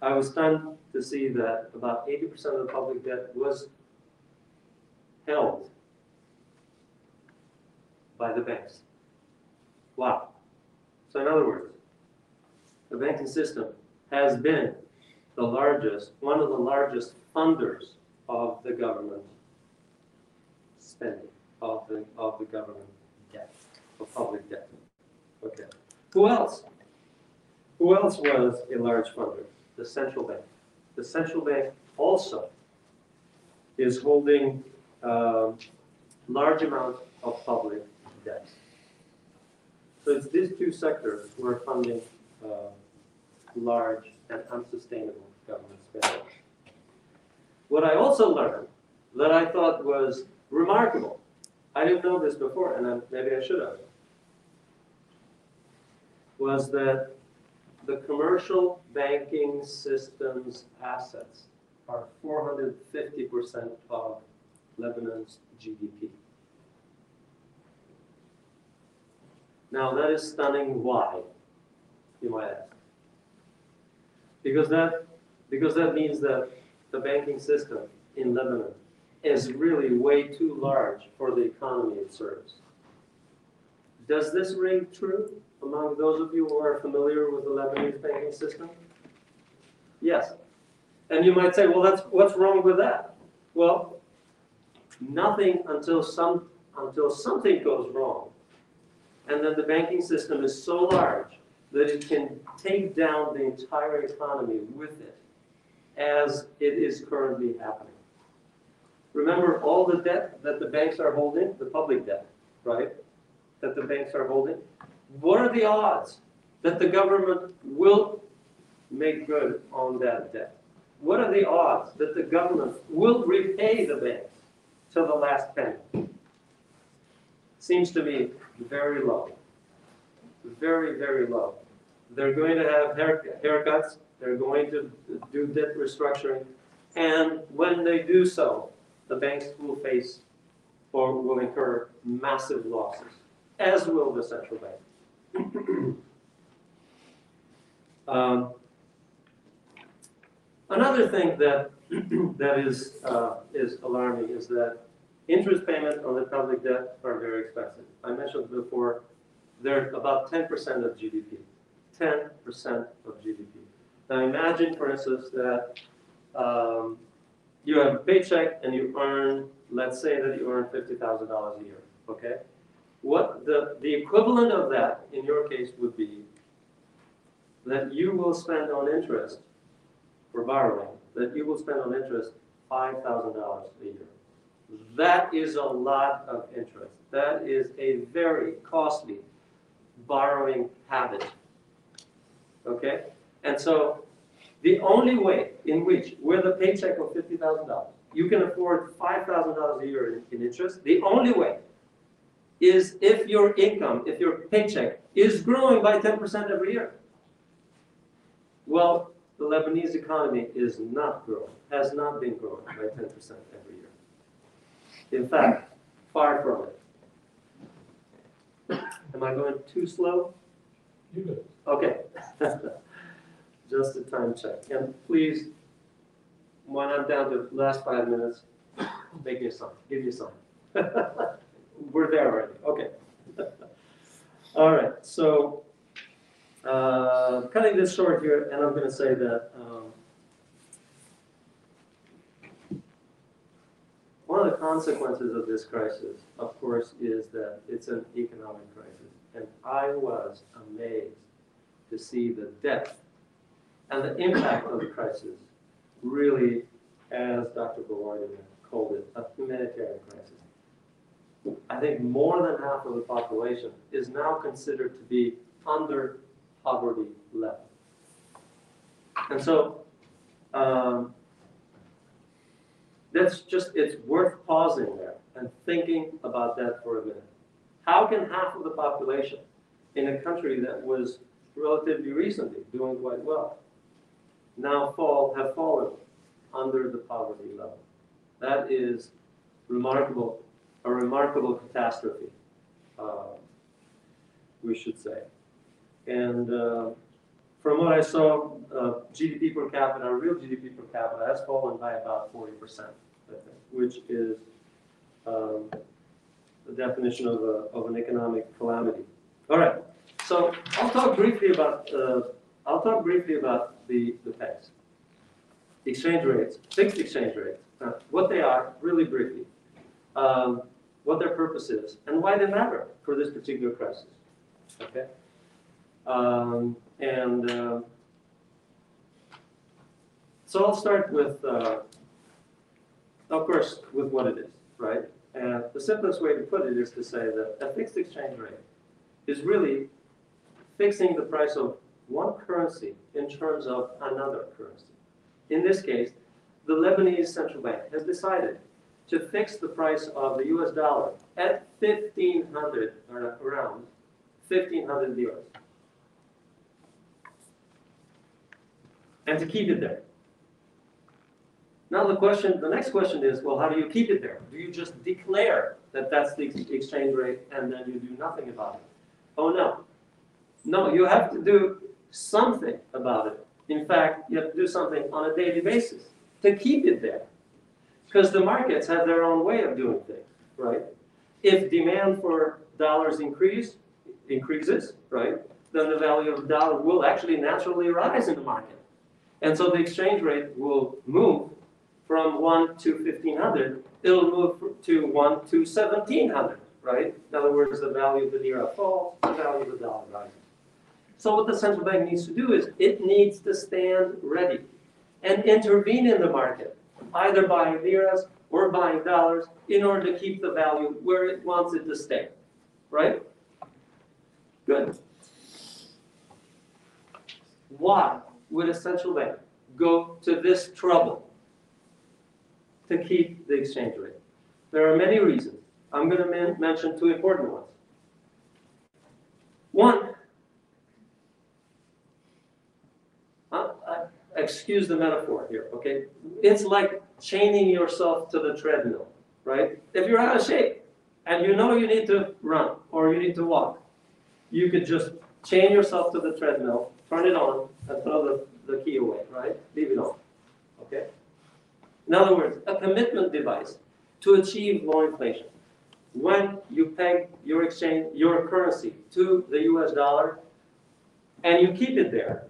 I was stunned to see that about 80% of the public debt was held by the banks. Wow. So in other words, the banking system has been the largest, one of the largest funders of the government spending, of the, of the government debt, of public debt. Okay. Who else? Who else was a large funder? The central bank. The central bank also is holding um, large amount of public debt. So it's these two sectors who are funding uh, large and unsustainable government spending. What I also learned that I thought was remarkable, I didn't know this before, and I, maybe I should have, was that the commercial banking system's assets are 450% of Lebanon's GDP. Now that is stunning. Why? You might ask. Because that, because that means that the banking system in Lebanon is really way too large for the economy it serves. Does this ring true among those of you who are familiar with the Lebanese banking system? Yes. And you might say, well, that's, what's wrong with that? Well, nothing until some, until something goes wrong. And then the banking system is so large that it can take down the entire economy with it, as it is currently happening. Remember all the debt that the banks are holding, the public debt, right? That the banks are holding? What are the odds that the government will make good on that debt? What are the odds that the government will repay the banks to the last penny? Seems to me very low. Very, very low. They're going to have hair- haircuts, they're going to do debt restructuring, and when they do so, the banks will face or will incur massive losses, as will the central bank. Um, Another thing that, that is, uh, is alarming is that interest payment on the public debt are very expensive. I mentioned before, they're about ten percent of GDP. Ten percent of GDP. Now imagine, for instance, that um, you have a paycheck and you earn, let's say that you earn fifty thousand dollars a year, okay? What the, the equivalent of that, in your case, would be that you will spend on interest for borrowing, that you will spend on interest five thousand dollars a year. That is a lot of interest. That is a very costly borrowing habit. Okay? And so the only way in which, with a paycheck of fifty thousand dollars, you can afford five thousand dollars a year in, in interest, the only way is if your income, if your paycheck is growing by ten percent every year. Well, the Lebanese economy is not growing, has not been growing by ten percent every year. In fact, far from it. Am I going too slow? You good. Okay. Just a time check. And please, when I'm down to the last five minutes, make me sign, give a sign. we're there already, okay. All right, so, uh, cutting this short here, and I'm gonna say that, um, one of the consequences of this crisis, of course, is that it's an economic crisis. And I was amazed to see the depth and the impact of the crisis really, as Dr. Bawardi called it, a humanitarian crisis. I think more than half of the population is now considered to be under poverty level. And so, um, that's just, it's worth pausing there and thinking about that for a minute. How can half of the population in a country that was relatively recently doing quite well now fall, have fallen under the poverty level? That is remarkable, a remarkable catastrophe, uh, we should say. And uh, from what I saw, uh, GDP per capita, real GDP per capita has fallen by about 40%, I think, which is um, the definition of, a, of an economic calamity. All right, so I'll talk briefly about, uh, I'll talk briefly about the, the pegs. Exchange rates, fixed exchange rates, uh, what they are, really briefly, um, what their purpose is, and why they matter for this particular crisis. Okay? Um, and uh, so I'll start with, uh, of course, with what it is, right? And the simplest way to put it is to say that a fixed exchange rate is really fixing the price of one currency in terms of another currency. In this case, the Lebanese central bank has decided to fix the price of the US dollar at 1500 or uh, around 1500 liras. And to keep it there. Now the question, the next question is, well, how do you keep it there? Do you just declare that that's the ex- exchange rate and then you do nothing about it? Oh no. No, you have to do something about it. In fact, you have to do something on a daily basis to keep it there. Because the markets have their own way of doing things, right? If demand for dollars increase, increases, right, then the value of the dollar will actually naturally rise in the market. And so the exchange rate will move from 1 to 1500, it'll move to 1 to 1700, right? In other words, the value of the lira falls, the value of the dollar rises. So what the central bank needs to do is it needs to stand ready and intervene in the market, either buying liras or buying dollars in order to keep the value where it wants it to stay, right? Good. Why would a central bank go to this trouble to keep the exchange rate? There are many reasons. I'm going to men- mention two important ones. One, uh, uh, excuse the metaphor here, okay? It's like chaining yourself to the treadmill, right? If you're out of shape and you know you need to run or you need to walk, you could just chain yourself to the treadmill, turn it on, and throw the, the key away, right? Leave it on, okay? In other words, a commitment device to achieve low inflation. When you peg your exchange, your currency to the US dollar, and you keep it there,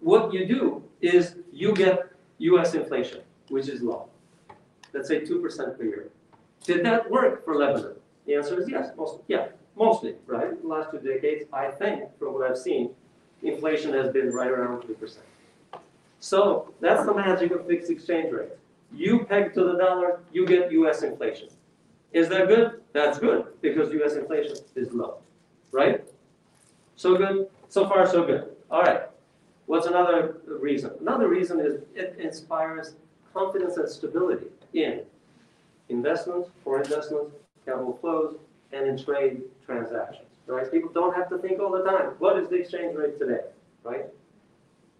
what you do is you get US inflation, which is low. Let's say 2% per year. Did that work for Lebanon? The answer is yes, most, yeah, mostly, right? The last two decades, I think, from what I've seen, inflation has been right around 3%. So that's the magic of fixed exchange rates. You peg to the dollar, you get US inflation. Is that good? That's good, because US inflation is low, right? So good, so far so good. All right. What's another reason? Another reason is it inspires confidence and stability in investments, foreign investments, capital flows, and in trade transactions, right? People don't have to think all the time, what is the exchange rate today, right?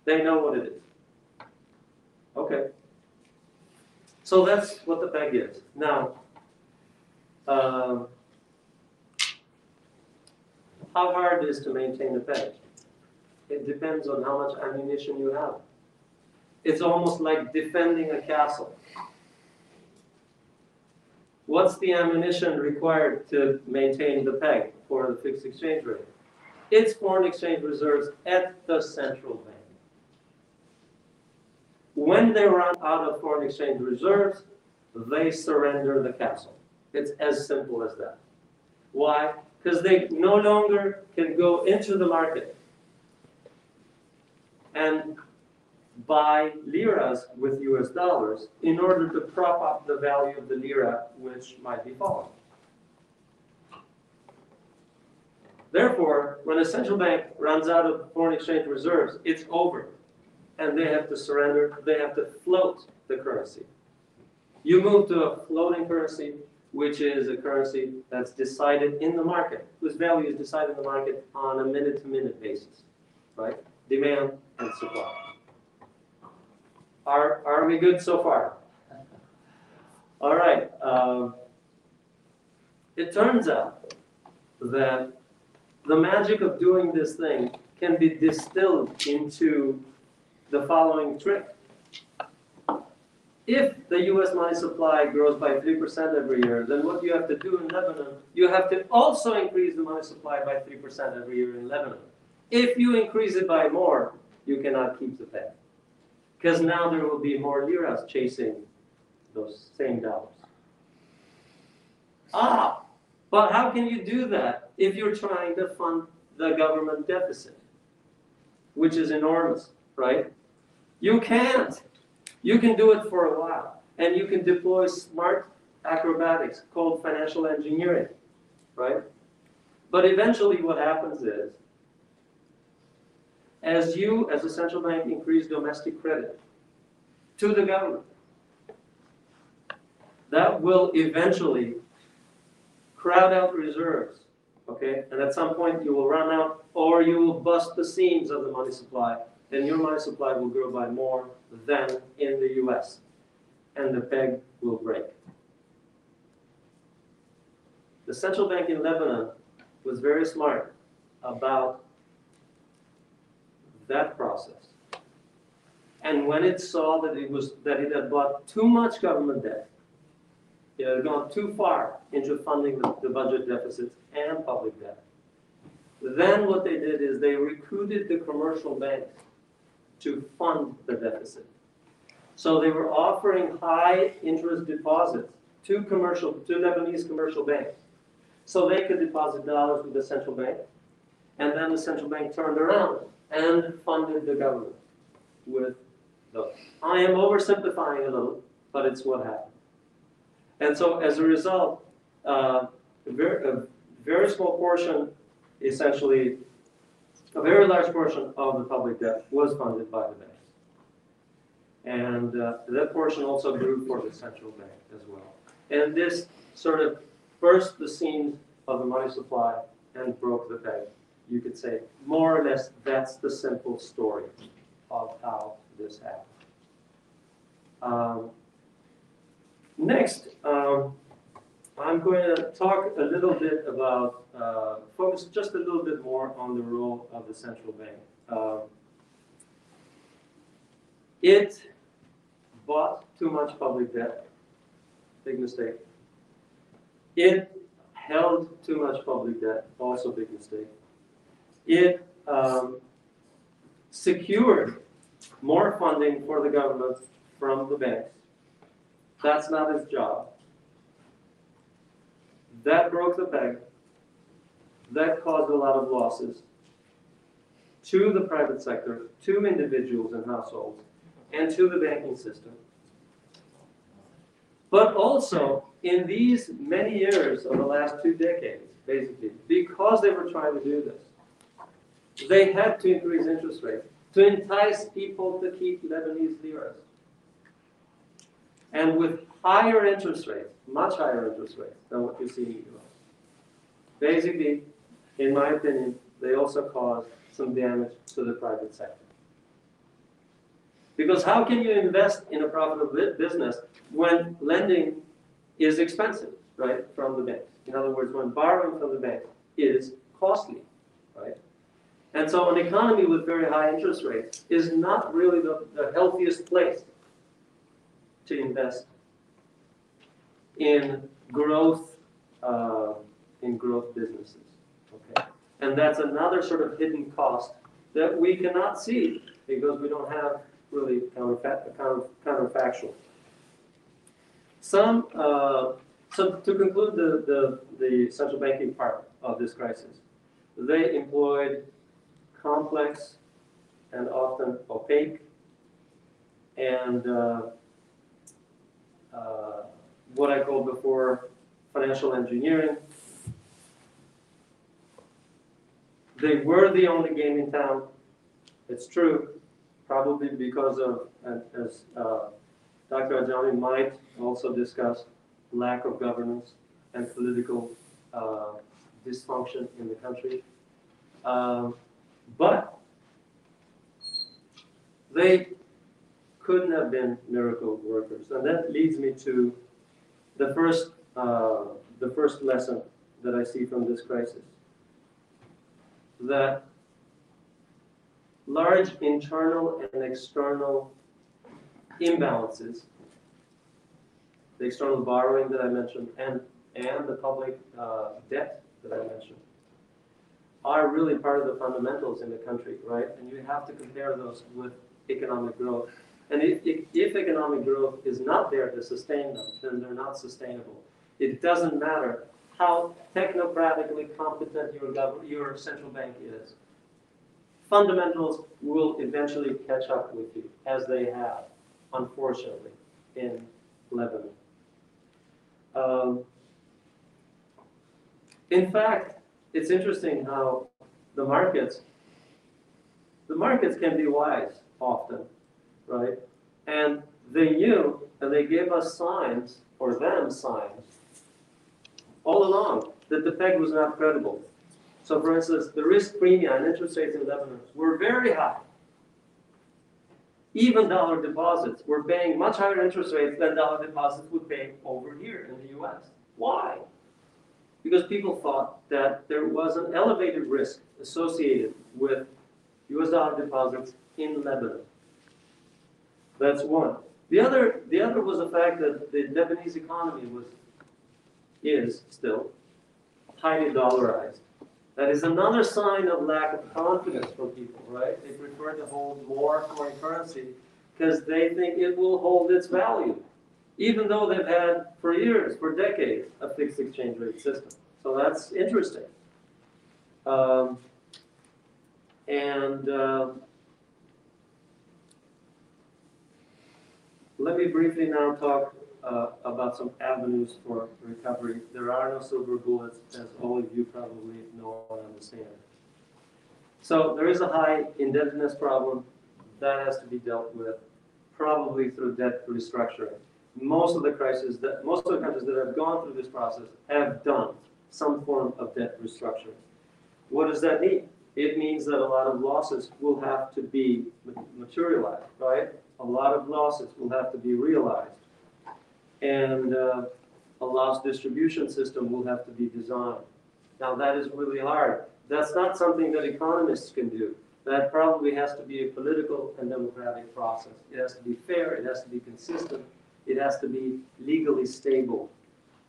They know what it is. Okay. So that's what the peg is. Now, um, how hard it is to maintain the peg? It depends on how much ammunition you have. It's almost like defending a castle. What's the ammunition required to maintain the peg for the fixed exchange rate? It's foreign exchange reserves at the central bank. When they run out of foreign exchange reserves, they surrender the castle. It's as simple as that. Why? Because they no longer can go into the market and buy liras with US dollars in order to prop up the value of the lira, which might be falling. Therefore, when a central bank runs out of foreign exchange reserves, it's over. And they have to surrender, they have to float the currency. You move to a floating currency, which is a currency that's decided in the market, whose value is decided in the market on a minute-to-minute basis, right? Demand and supply. Are, are we good so far? All right. Um, it turns out that the magic of doing this thing can be distilled into the following trick. If the US money supply grows by 3% every year, then what you have to do in Lebanon, you have to also increase the money supply by 3% every year in Lebanon. If you increase it by more, you cannot keep the peg. Because now there will be more liras chasing those same dollars. Ah, but how can you do that if you're trying to fund the government deficit, which is enormous, right? You can't. You can do it for a while, and you can deploy smart acrobatics called financial engineering, right? But eventually, what happens is as you, as the central bank, increase domestic credit to the government, that will eventually crowd out reserves, okay? And at some point, you will run out, or you will bust the seams of the money supply, and your money supply will grow by more than in the US, and the peg will break. The central bank in Lebanon was very smart about that process. And when it saw that it was that it had bought too much government debt, it had gone too far into funding the, the budget deficits and public debt. Then what they did is they recruited the commercial banks to fund the deficit. So they were offering high interest deposits to commercial to Lebanese commercial banks. So they could deposit dollars with the central bank, and then the central bank turned around and funded the government with those. I am oversimplifying a little, but it's what happened. And so as a result, uh, a, very, a very small portion, essentially, a very large portion of the public debt was funded by the banks. And uh, that portion also grew for the central bank as well. And this sort of burst the seams of the money supply and broke the peg you could say, more or less, that's the simple story of how this happened. Um, next, um, I'm going to talk a little bit about, uh, focus just a little bit more on the role of the central bank. Um, it bought too much public debt, big mistake. It held too much public debt, also big mistake it um, secured more funding for the government from the banks. That's not his job. That broke the bank. That caused a lot of losses to the private sector, to individuals and households, and to the banking system. But also, in these many years of the last two decades, basically, because they were trying to do this, they had to increase interest rates to entice people to keep Lebanese liras. And with higher interest rates, much higher interest rates than what you see in US. Basically, in my opinion, they also caused some damage to the private sector. Because how can you invest in a profitable business when lending is expensive, right, from the bank? In other words, when borrowing from the bank is costly, right? And so an economy with very high interest rates is not really the, the healthiest place to invest in growth uh, in growth businesses. Okay, and that's another sort of hidden cost that we cannot see because we don't have really counterfa- counter- counterfactual. Some, uh, so to conclude the, the, the central banking part of this crisis, they employed complex and often opaque and uh, uh, what I called before financial engineering. They were the only game in town. It's true, probably because of, as uh, Dr. Ajami might also discuss, lack of governance and political uh, dysfunction in the country. Um, But they couldn't have been miracle workers. And that leads me to the first, uh, the first lesson that I see from this crisis. That large internal and external imbalances, the external borrowing that I mentioned, and, and the public uh, debt that I mentioned, are really part of the fundamentals in the country, right? And you have to compare those with economic growth. And if, if, if economic growth is not there to sustain them, then they're not sustainable. It doesn't matter how technocratically competent your your central bank is. Fundamentals will eventually catch up with you, as they have, unfortunately, in Lebanon. Um, in fact, it's interesting how the markets, the markets can be wise often, right? And they knew, and they gave us signs, or them signs, all along, that the peg was not credible. So for instance, the risk premium and interest rates in Lebanon were very high. Even dollar deposits were paying much higher interest rates than dollar deposits would pay over here in the US. Why? Because people thought that there was an elevated risk associated with US dollar deposits in Lebanon. That's one. The other, the other was the fact that the Lebanese economy was, is still highly dollarized. That is another sign of lack of confidence from people, right? They prefer to hold more foreign currency because they think it will hold its value, even though they've had for years, for decades, a fixed exchange rate system. So that's interesting. Um, and um, let me briefly now talk uh, about some avenues for recovery. There are no silver bullets, as all of you probably know and understand. So there is a high indebtedness problem that has to be dealt with, probably through debt restructuring. Most of the crises that most of the countries that have gone through this process have done some form of debt restructuring. What does that mean? It means that a lot of losses will have to be materialized, right? A lot of losses will have to be realized and uh, a loss distribution system will have to be designed. Now, that is really hard. That's not something that economists can do. That probably has to be a political and democratic process. It has to be fair, it has to be consistent, it has to be legally stable.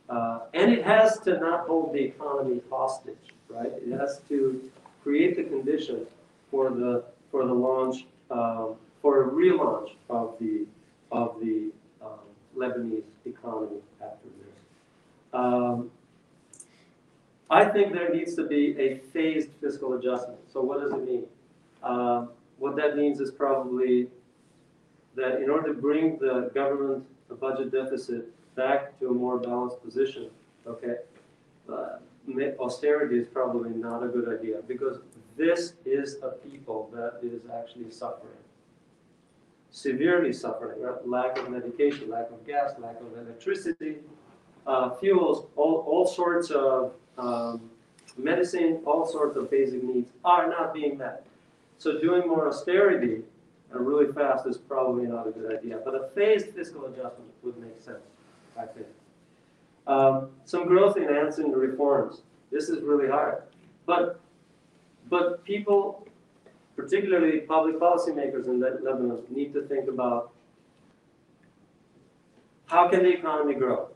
Uh, and it has to not hold the economy hostage, right? It has to create the condition for the, for the launch, um, for a relaunch of the, of the um, Lebanese economy after this. Um, I think there needs to be a phased fiscal adjustment. So what does it mean? Uh, what that means is probably that in order to bring the government, the budget deficit back to a more balanced position, okay, uh, austerity is probably not a good idea because this is a people that is actually suffering severely suffering, right? lack of medication, lack of gas, lack of electricity, uh, fuels, all, all sorts of um, medicine, all sorts of basic needs are not being met. So doing more austerity uh, really fast is probably not a good idea, but a phased fiscal adjustment would make sense, I think. Um, some growth enhancing reforms. This is really hard, but but people particularly public policymakers in Lebanon, need to think about how can the economy grow?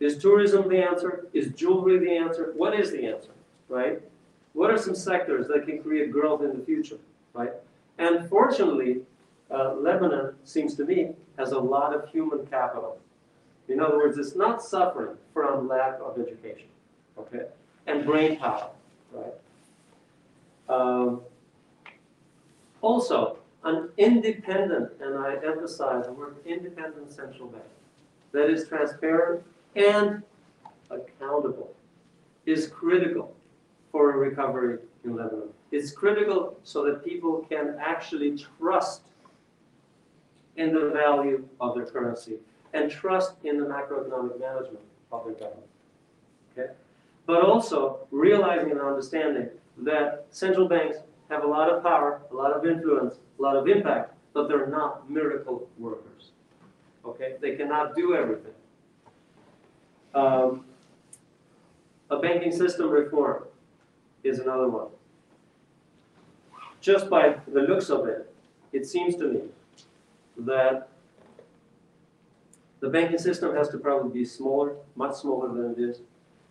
Is tourism the answer? Is jewelry the answer? What is the answer, right? What are some sectors that can create growth in the future, right? And fortunately, uh, Lebanon seems to me has a lot of human capital. In other words, it's not suffering from lack of education, okay, and brain power, right? Um, also, an independent, and I emphasize the word independent central bank, that is transparent and accountable, is critical for a recovery in Lebanon. It's critical so that people can actually trust in the value of their currency and trust in the macroeconomic management of their government. Okay? But also realizing and understanding that central banks have a lot of power, a lot of influence, a lot of impact, but they're not miracle workers. Okay? They cannot do everything. Um, a banking system reform is another one. Just by the looks of it, it seems to me that the banking system has to probably be smaller, much smaller than it is.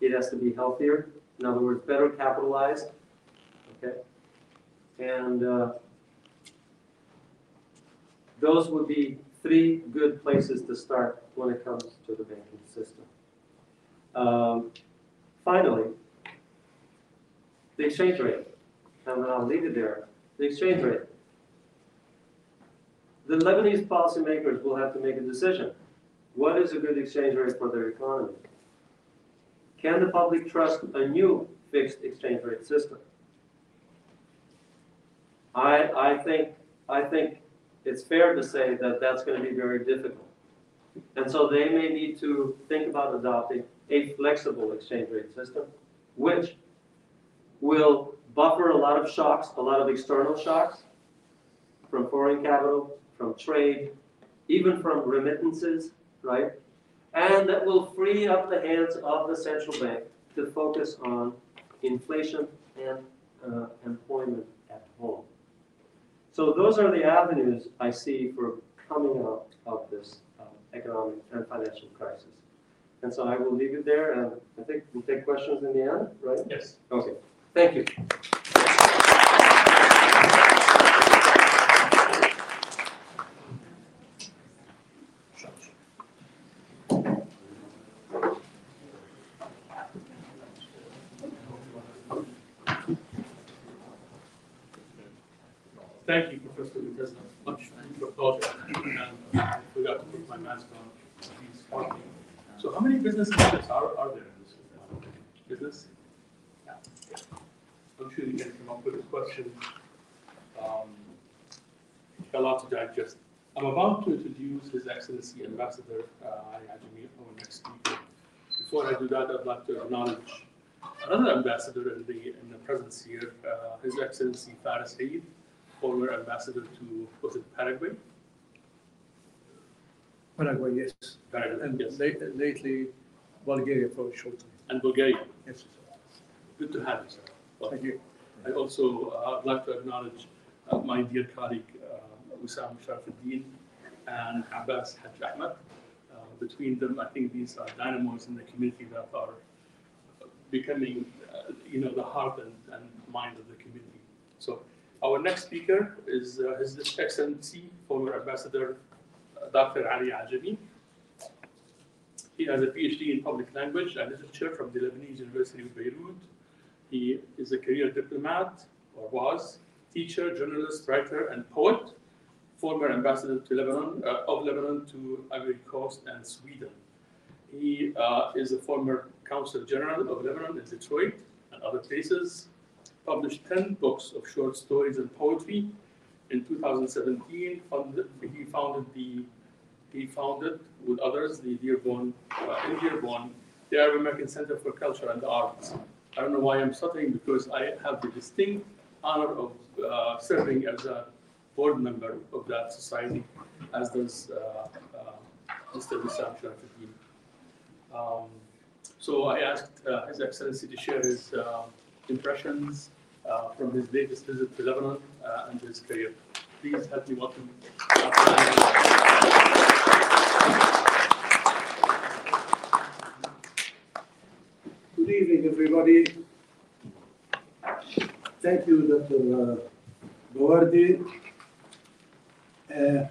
It has to be healthier, in other words, better capitalized, okay? And uh, those would be three good places to start when it comes to the banking system. Um, Finally, the exchange rate, and I'll leave it there, the exchange rate. The Lebanese policymakers will have to make a decision. What is a good exchange rate for their economy? Can the public trust a new fixed exchange rate system? I, I think, I think it's fair to say that that's going to be very difficult. And so they may need to think about adopting a flexible exchange rate system, which will buffer a lot of shocks, a lot of external shocks from foreign capital, from trade, even from remittances, right? And that will free up the hands of the central bank to focus on inflation and uh, employment at home. So those are the avenues I see for coming out of this um, economic and financial crisis. And so I will leave it there, and I think we'll take questions in the end, right? Yes. Okay, thank you. Thank you, Professor. Has much applause. And uh, I forgot to put my mask on. So how many business leaders are, are there in this uh, business? Yeah. Can come up with a question. Um, A lot to digest. I'm about to introduce His Excellency Ambassador uh, Ali Ajami, our next speaker. Before I do that, I'd like to acknowledge another ambassador in the, in the presence here, uh, His Excellency Faris Eid, former ambassador to, was it Paraguay? Paraguay, yes. Paraguay, And yes. la- lately Bulgaria for a short time. And Bulgaria. Yes. Good to have you, sir. Well, Thank you. I also uh, would like to acknowledge uh, my dear colleague uh, Wissam Sharafuddin and Abbas Haj Ahmed. Uh, Between them, I think these are dynamos in the community that are becoming, uh, you know, the heart and, and mind of the community. So our next speaker is uh, His Excellency, former Ambassador uh, Dr. Ali Ajami. He has a PhD in public language and literature from the Lebanese University of Beirut. He is a career diplomat, or was, teacher, journalist, writer, and poet, former ambassador to Lebanon, uh, of Lebanon to Ivory Coast and Sweden. He uh, is a former Consul General of Lebanon in Detroit and other places, published 10 books of short stories and poetry. In 2017, founded, he founded the he founded with others the Dearborn, uh, in Dearborn, the Arab American Center for Culture and Arts. I don't know why I'm stuttering because I have the distinct honor of uh, serving as a board member of that society, as does uh, uh, Mr. Wissam Sharafuddin. Um, so I asked uh, His Excellency to share his uh, impressions uh, from his latest visit to Lebanon uh, and his career. Please help me welcome. uh, everybody. Thank you, Dr. Bawardi. Uh,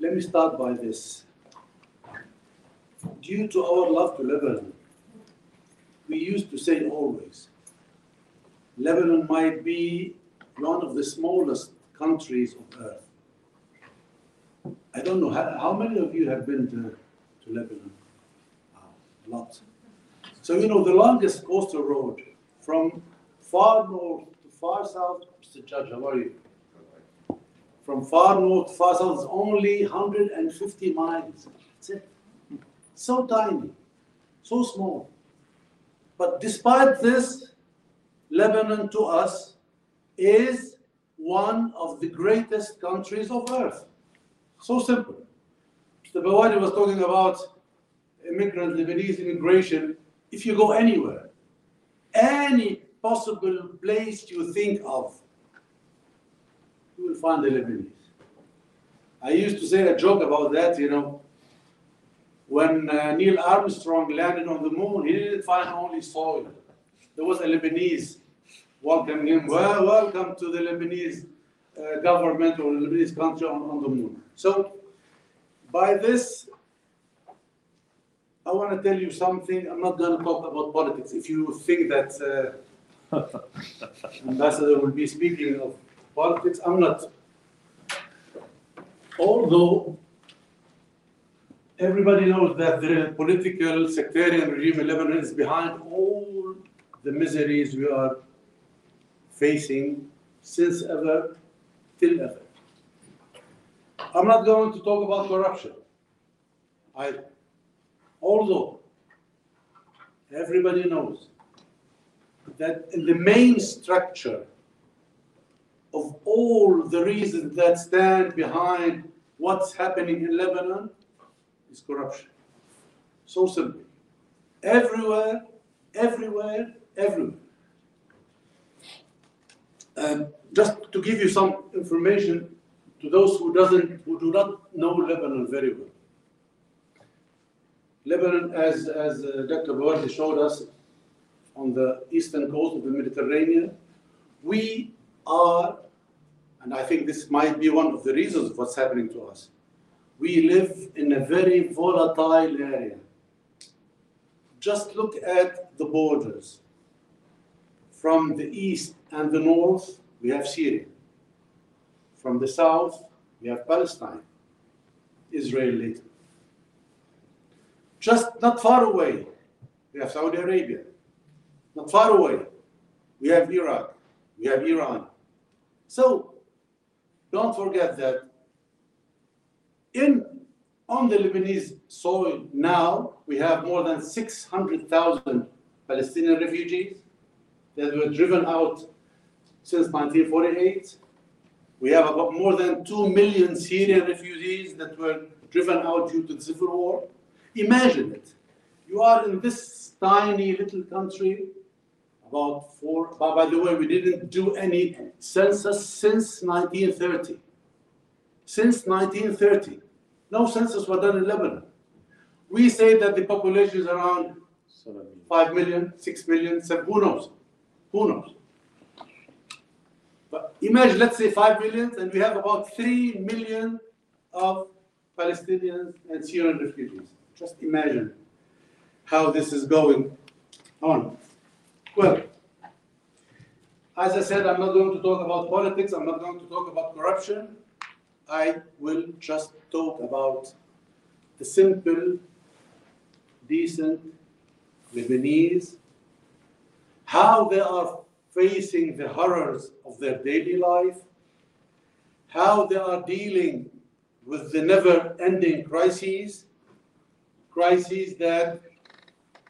Let me start by this. Due to our love to Lebanon, we used to say always, Lebanon might be one of the smallest countries of earth. I don't know, how, how many of you have been to, to Lebanon? Wow, a lot. So, you know, the longest coastal road from far north to far south, Mr. Judge, how are you? From far north to far south is only 150 miles. That's it. So tiny, so small. But despite this, Lebanon to us is one of the greatest countries of earth. So simple. Mr. Bawardi was talking about immigrant Lebanese immigration. If you go anywhere, any possible place you think of, you will find the Lebanese. I used to say a joke about that, you know. When uh, Neil Armstrong landed on the moon, he didn't find only soil. There was a Lebanese welcoming him. Well, welcome to the Lebanese uh, government or Lebanese country on, on the moon. So, by this, I want to tell you something. I'm not going to talk about politics. If you think that uh, ambassador will be speaking of politics, I'm not. Although everybody knows that the political sectarian regime in Lebanon is behind all the miseries we are facing since ever till ever. I'm not going to talk about corruption. I, although everybody knows that in the main structure of all the reasons that stand behind what's happening in Lebanon is corruption. So simple. Everywhere, everywhere, everywhere. Just to give you some information to those who doesn't who do not know Lebanon very well. Lebanon, as, as uh, Dr. Bawardi showed us on the eastern coast of the Mediterranean, we are, and I think this might be one of the reasons of what's happening to us, we live in a very volatile area. Just look at the borders. From the east and the north, we have Syria. From the south, we have Palestine, Israel later. Just not far away, we have Saudi Arabia. Not far away, we have Iraq, we have Iran. So don't forget that in on the Lebanese soil now, we have more than 600,000 Palestinian refugees that were driven out since 1948. We have about more than 2 million Syrian refugees that were driven out due to the civil war. Imagine it. You are in this tiny little country, about four, by, the way, we didn't do any census since 1930. Since 1930. No census was done in Lebanon. We say that the population is around 5 million, 6 million, who knows? Who knows? But imagine, let's say 5 million, and we have about 3 million of Palestinians and Syrian refugees. Just imagine how this is going on. Well, as I said, I'm not going to talk about politics, I'm not going to talk about corruption. I will just talk about the simple, decent Lebanese, how they are facing the horrors of their daily life, how they are dealing with the never ending crises, crises that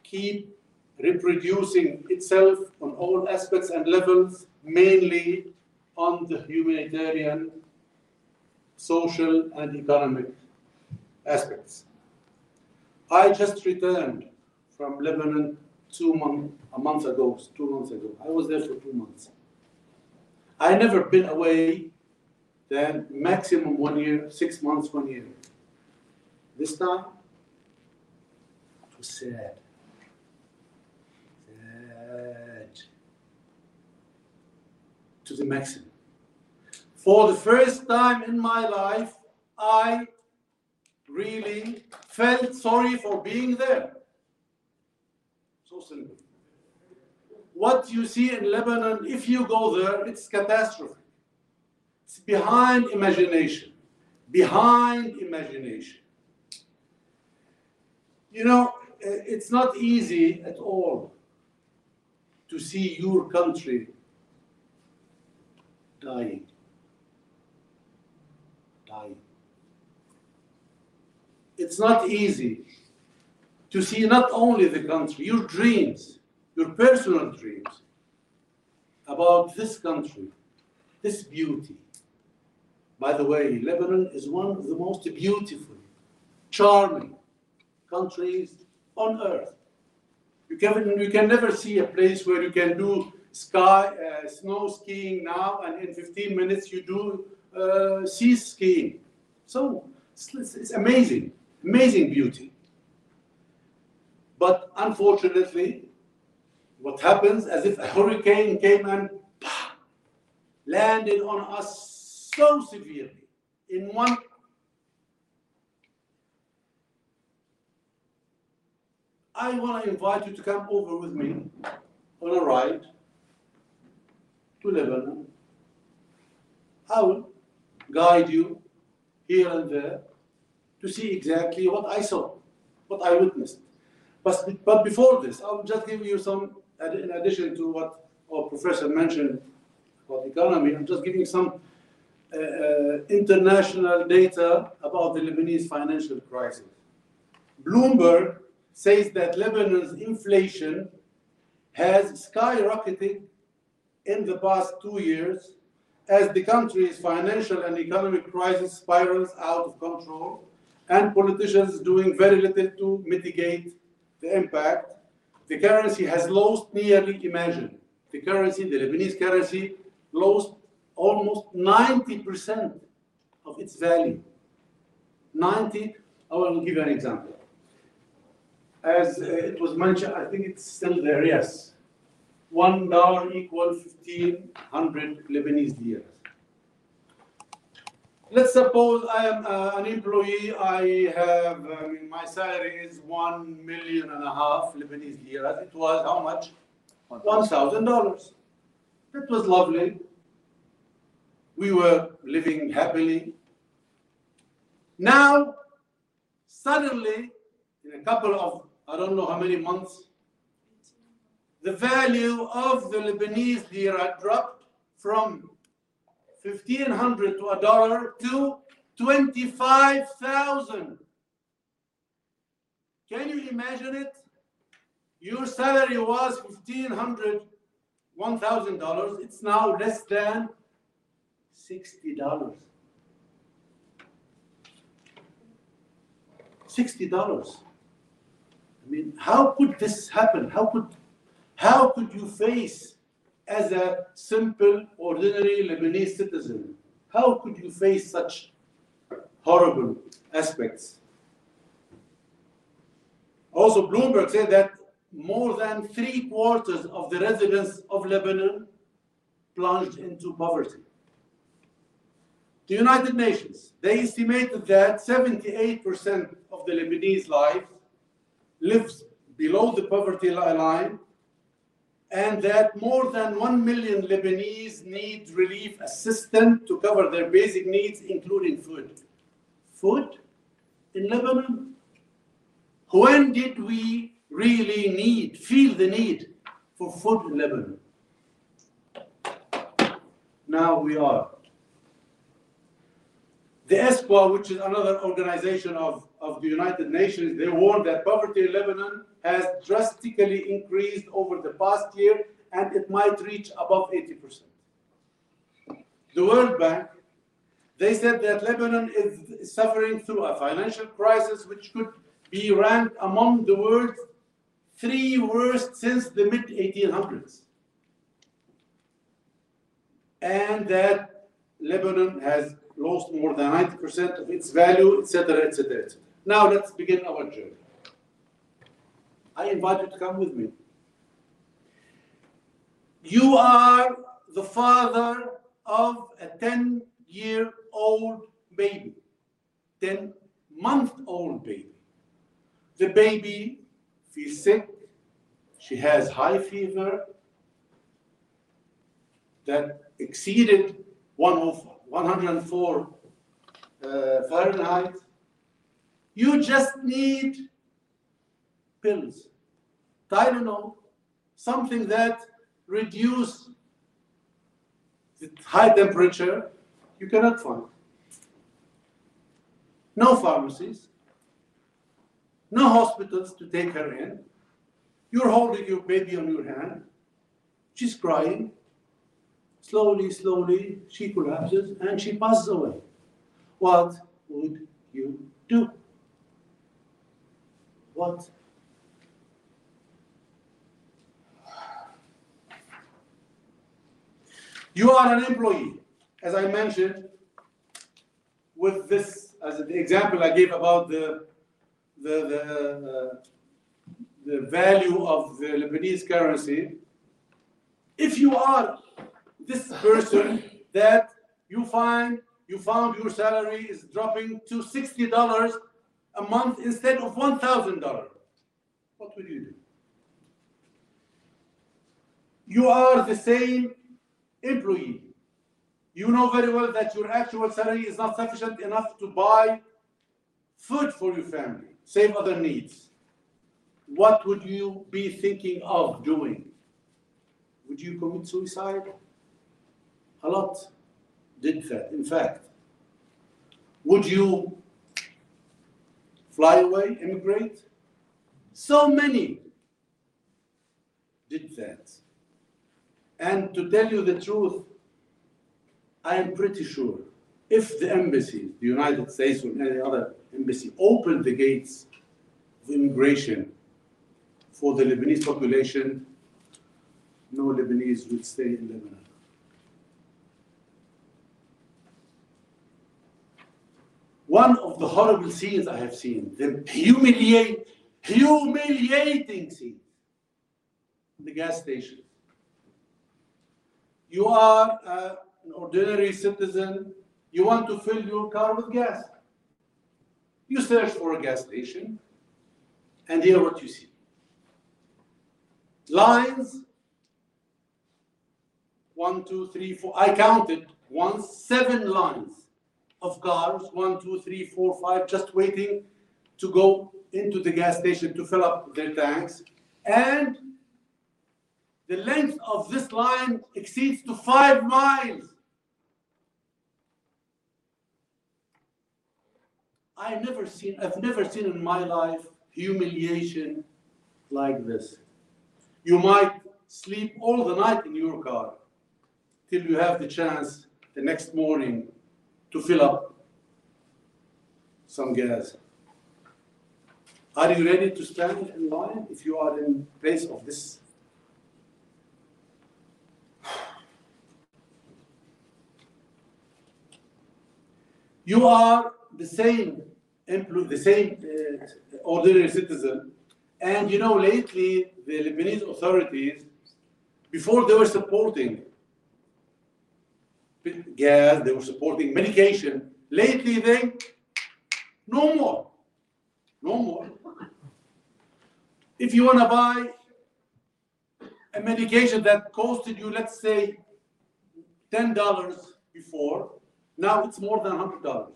keep reproducing itself on all aspects and levels, mainly on the humanitarian, social, and economic aspects. I just returned from Lebanon two month, a month ago, two months ago. I was there for two months. I never been away than maximum one year, six months, one year. This time, said sad. Sad. To the maximum. For the first time in my life, I really felt sorry for being there. So simple. What you see in Lebanon, if you go there, it's catastrophe. It's behind imagination. Behind imagination. You know, uh, it's not easy at all to see your country dying. Dying. It's not easy to see not only the country, your dreams, your personal dreams about this country, this beauty. By the way, Lebanon is one of the most beautiful, charming countries on earth. You can, you can never see a place where you can do sky, uh, snow skiing now, and in 15 minutes you do uh, sea skiing. So it's, it's amazing, amazing beauty. But unfortunately, what happens as if a hurricane came and pah, landed on us so severely in one I want to invite you to come over with me on a ride to Lebanon. I will guide you here and there to see exactly what I saw, what I witnessed. But, but before this, I'll just give you some, in addition to what our professor mentioned about economy, I'm just giving some uh, uh, international data about the Lebanese financial crisis. Bloomberg says that Lebanon's inflation has skyrocketed in the past two years as the country's financial and economic crisis spirals out of control and politicians doing very little to mitigate the impact. The currency has lost nearly, imagine, the currency, the Lebanese currency, lost almost 90% of its value. 90, I will give you an example as uh, it was mentioned, I think it's still there, yes. One dollar equal fifteen hundred Lebanese liras. Let's suppose I am uh, an employee, I have, I mean, my salary is one million and a half Lebanese liras. It was how much? One thousand dollars. That was lovely. We were living happily. Now, suddenly, in a couple of I don't know how many months, the value of the Lebanese lira dropped from 1500 to a dollar to 25,000. Can you imagine it? Your salary was 1500 $1,000. It's now less than $60. $60. I mean, how could this happen? How could, how could you face as a simple, ordinary Lebanese citizen? How could you face such horrible aspects? Also, Bloomberg said that more than three quarters of the residents of Lebanon plunged into poverty. The United Nations, they estimated that 78% of the Lebanese life lives below the poverty line and that more than 1 million Lebanese need relief assistance to cover their basic needs, including food. Food in Lebanon? When did we really need, feel the need for food in Lebanon? Now we are. The ESCWA, which is another organization of, of the United Nations, they warn that poverty in Lebanon has drastically increased over the past year and it might reach above 80%. The World Bank, they said that Lebanon is suffering through a financial crisis which could be ranked among the world's three worst since the mid 1800s. And that Lebanon has lost more than 90% of its value, etc., etc., etc. Now let's begin our journey. I invite you to come with me. You are the father of a 10 year old baby, 10 month old baby. The baby feels sick, she has high fever that exceeded 104 uh, Fahrenheit. You just need pills, Tylenol, something that reduce the high temperature. You cannot find. No pharmacies, no hospitals to take her in. You're holding your baby on your hand. She's crying. Slowly, slowly, she collapses and she passes away. What would you? You are an employee, as I mentioned, with this as the example I gave about the the the, uh, the value of the Lebanese currency. If you are this person that you find you found your salary is dropping to sixty dollars a month instead of one thousand dollars, what will you do? You are the same employee. You know very well that your actual salary is not sufficient enough to buy food for your family, save other needs. What would you be thinking of doing? Would you commit suicide? A lot did that, in fact. Would you fly away, immigrate? So many did that. And to tell you the truth, I am pretty sure if the embassy, the United States or any other embassy, opened the gates of immigration for the Lebanese population, no Lebanese would stay in Lebanon. One of the horrible scenes I have seen, the humiliate, humiliating scene, the gas station. You are uh, an ordinary citizen, you want to fill your car with gas. You search for a gas station, and here what you see. Lines, one, two, three, four, I counted once, seven lines of cars, one, two, three, four, five, just waiting to go into the gas station to fill up their tanks. And the length of this line exceeds to five miles. I never seen, I've never seen in my life humiliation like this. You might sleep all the night in your car till you have the chance the next morning to fill up some gas. Are you ready to stand in line if you are in place of this? You are the same the same uh, ordinary citizen, and you know lately the Lebanese authorities, before they were supporting gas, they were supporting medication. Lately, they no more, no more. If you want to buy a medication that costed you, let's say, ten dollars before, now it's more than hundred dollars.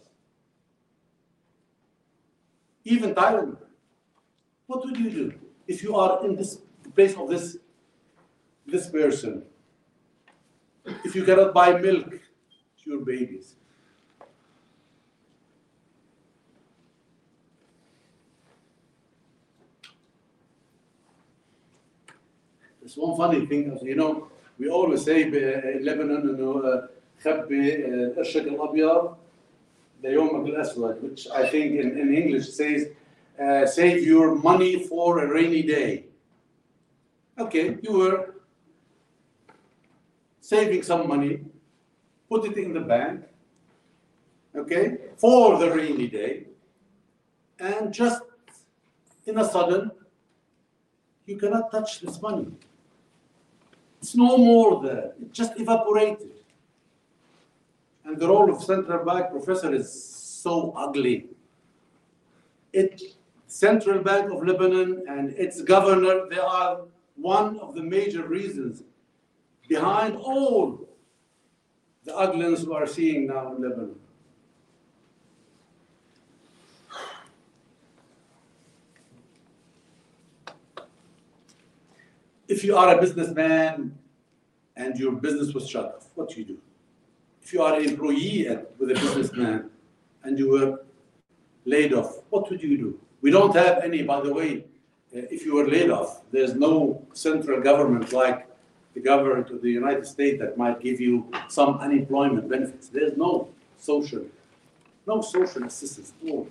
Even Tylenol. What would you do if you are in this place of this this person? if you cannot buy milk to your babies. There's one funny thing, you know, we always say in Lebanon, you know, خبي قرشك الأبيض ليومك الأسود, which I think in, in English says, uh, save your money for a rainy day. Okay, you were saving some money, put it in the bank, okay, for the rainy day, and just in a sudden, you cannot touch this money. It's no more there. It just evaporated. And the role of central bank professor is so ugly. It, Central Bank of Lebanon and its governor, they are one of the major reasons behind all the ugliness we are seeing now in Lebanon. If you are a businessman and your business was shut off, what do you do? If you are an employee with a businessman and you were laid off, what would you do? We don't have any, by the way, uh, if you were laid off, there's no central government like the government of the United States that might give you some unemployment benefits. There's no social, no social assistance at all.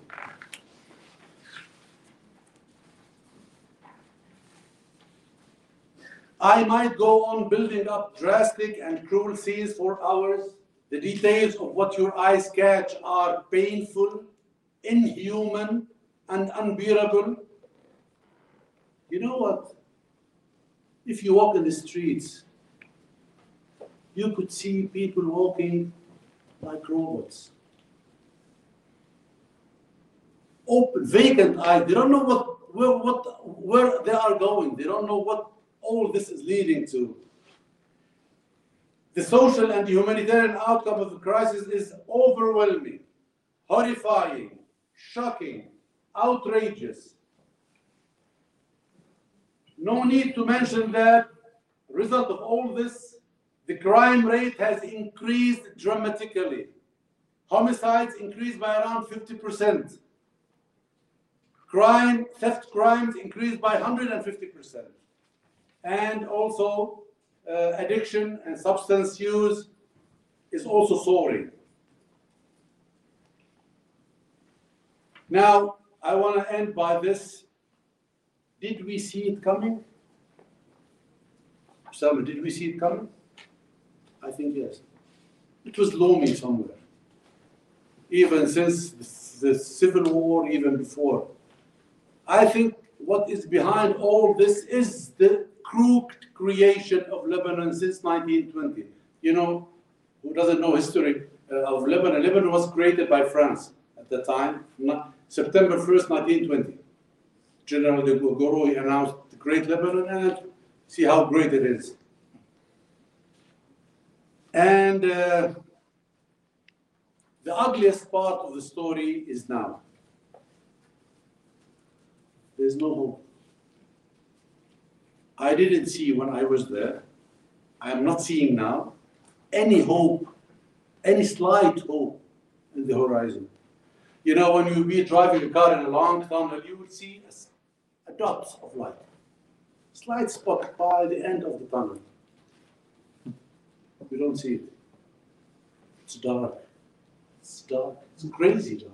I might go on building up drastic and cruel scenes for hours. The details of what your eyes catch are painful, inhuman, and unbearable. You know what? If you walk in the streets, you could see people walking like robots. Open, vacant eyes. They don't know what, where, what, where they are going. They don't know what all this is leading to. The social and humanitarian outcome of the crisis is overwhelming, horrifying, shocking, outrageous. No need to mention that, result of all this, the crime rate has increased dramatically. Homicides increased by around 50%. Crime, theft crimes increased by 150%. And also, uh, addiction and substance use is also soaring. Now, I want to end by this. Did we see it coming? Osama, did we see it coming? I think yes. It was looming somewhere. Even since the the civil war, even before. I think what is behind all this is the crooked creation of Lebanon since 1920. You know, who doesn't know history uh, of Lebanon? Lebanon was created by France at the time, September 1st, 1920. General de Gaulle announced the Great Lebanon and see how great it is. And uh, the ugliest part of the story is now. There's no hope. I didn't see when I was there, I am not seeing now, any hope, any slight hope in the horizon. You know, when you be driving a car in a long tunnel, you will see a, s- a dot of light, slight spot by the end of the tunnel. You don't see it. It's dark. It's dark. It's crazy dark.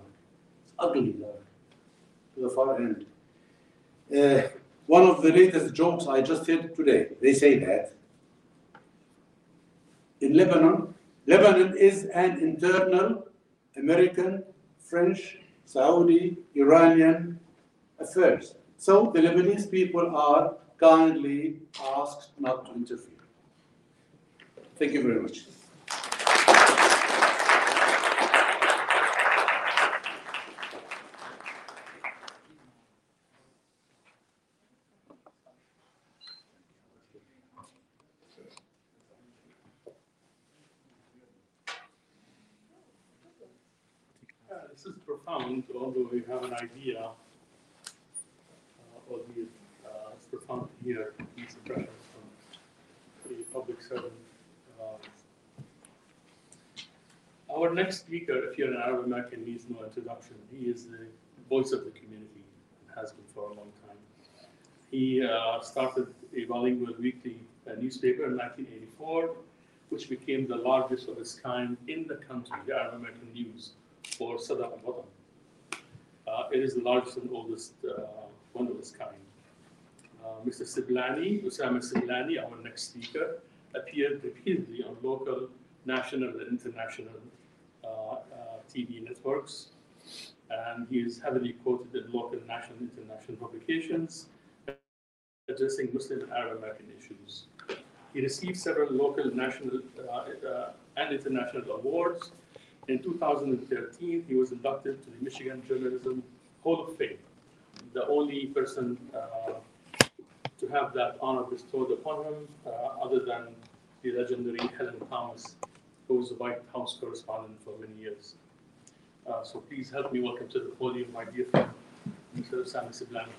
It's ugly dark to the far end. Uh, one of the latest jokes I just heard today, they say that in Lebanon, Lebanon is an internal American, French, Saudi, Iranian affairs. So the Lebanese people are kindly asked not to interfere. Thank you very much. This is profound, although we have an idea, uh, albeit uh, it's profound to hear these impressions from Uh, Our next speaker, if you're an Arab American, needs no introduction. He is the voice of the community, and has been for a long time. He uh, started a bilingual weekly uh, newspaper in 1984, which became the largest of its kind in the country, the Arab American News for Sada al. Uh, it is the largest and oldest uh, one of its kind. Uh, Mr. Siblani, Osama Siblani, our next speaker, appeared repeatedly on local, national, and international uh, uh, TV networks. And he is heavily quoted in local, national, and international publications addressing Muslim and Arab American issues. He received several local, national, uh, uh, and international awards. In 2013, he was inducted to the Michigan Journalism Hall of Fame, the only person uh, to have that honor bestowed upon him, uh, other than the legendary Helen Thomas, who was the White House correspondent for many years. Uh, So please help me welcome to the podium my dear friend, Mr. Sami Siblani.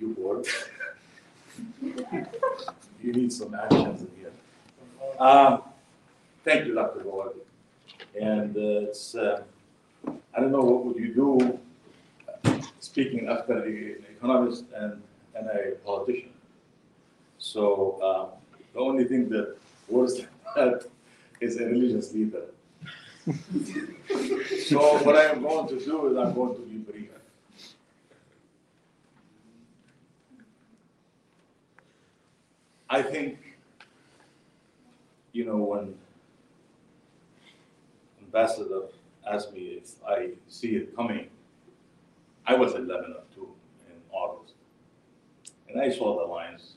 You bored? You need some actions in here. Um, Thank you, Dr. Gowar. And uh, it's, uh, I don't know, what would you do, uh, speaking after the economist and, and a politician? So uh, the only thing that worse than that is a religious leader. So what I am going to do is I'm going to be brief. I think, you know, when ambassador asked me if I see it coming, I was in Lebanon too in August. And I saw the lines.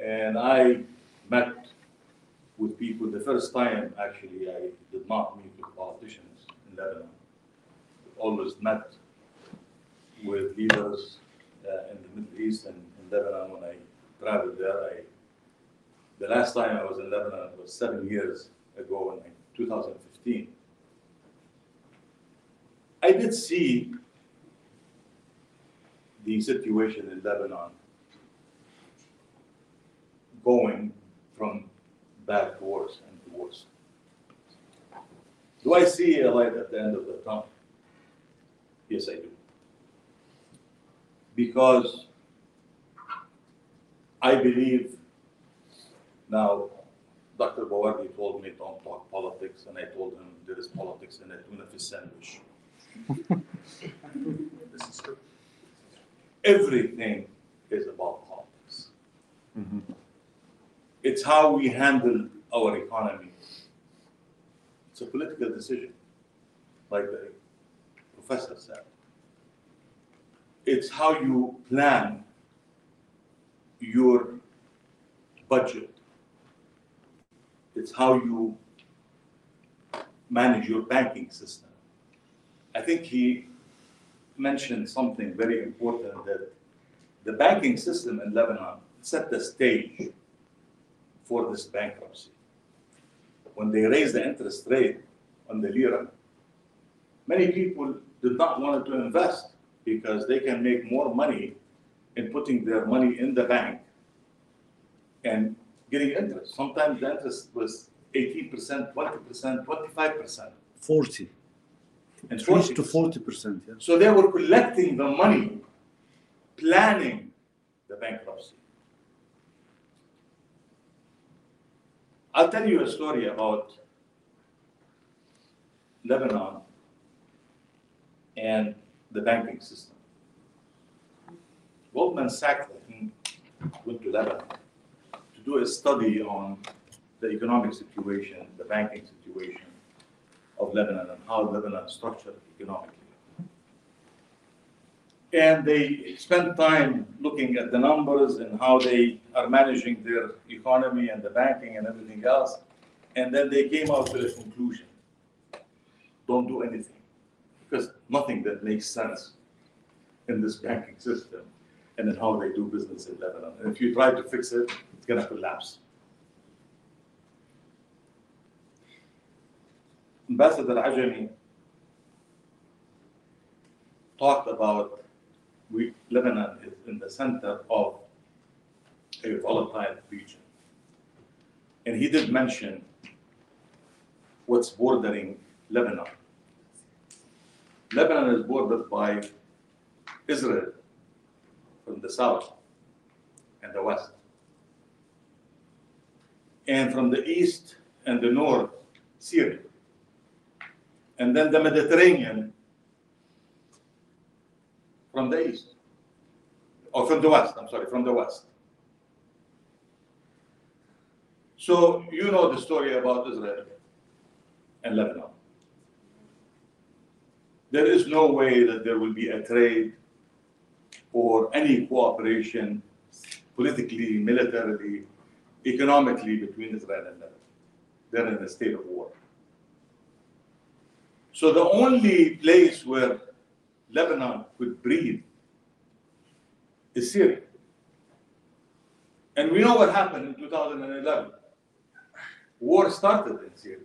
And I met with people, the first time actually, I did not meet with politicians in Lebanon. I Always met with leaders uh, in the Middle East and in Lebanon when I traveled there. I, the last time I was in Lebanon was seven years ago in 2015. I did see the situation in Lebanon going from bad to worse and to worse. Do I see a light at the end of the tunnel? Yes, I do. Because I believe now, Dr. Bawardi told me don't talk politics, and I told him there is politics in a tuna fish sandwich. This is true. Everything is about politics. Mm-hmm. It's how we handle our economy. It's a political decision, like the professor said. It's how you plan your budget. It's how you manage your banking system. I think he mentioned something very important that the banking system in Lebanon set the stage for this bankruptcy. When they raised the interest rate on the lira, many people did not want to invest because they can make more money in putting their money in the bank and getting interest. Sometimes the interest was 18%, 20%, 25%, Forty, and it reached to 40%. forty percent, yeah. So they were collecting the money, planning the bankruptcy. I'll tell you a story about Lebanon and the banking system. Goldman Sachs, I think, went to Lebanon to do a study on the economic situation, the banking situation of Lebanon and how Lebanon is structured economically. And they spent time looking at the numbers and how they are managing their economy and the banking and everything else. And then they came out with a conclusion. Don't do anything. Because nothing that makes sense in this banking system and then how they do business in Lebanon. And if you try to fix it, it's gonna collapse. Ambassador Ajami talked about we, Lebanon is in the center of a volatile region. And he did mention what's bordering Lebanon. Lebanon is bordered by Israel from the south and the west. And from the east and the north, Syria. And then the Mediterranean from the east. Or from the west, I'm sorry, from the west. So you know the story about Israel and Lebanon. There is no way that there will be a trade or any cooperation politically, militarily, economically between Israel and Lebanon. They're in a state of war. So the only place where Lebanon could breathe is Syria. And we know what happened in 2011. War started in Syria.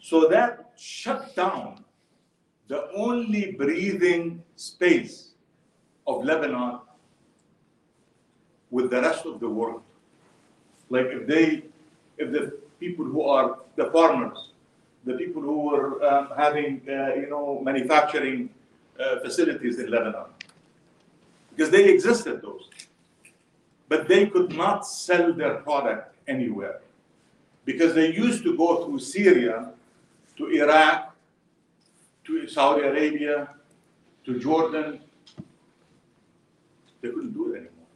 So that shut down the only breathing space of Lebanon with the rest of the world. Like if they, if the people who are the farmers, the people who were um, having, uh, you know, manufacturing uh, facilities in Lebanon, because they existed those, but they could not sell their product anywhere because they used to go through Syria to Iraq, to Saudi Arabia, to Jordan. They couldn't do it anymore.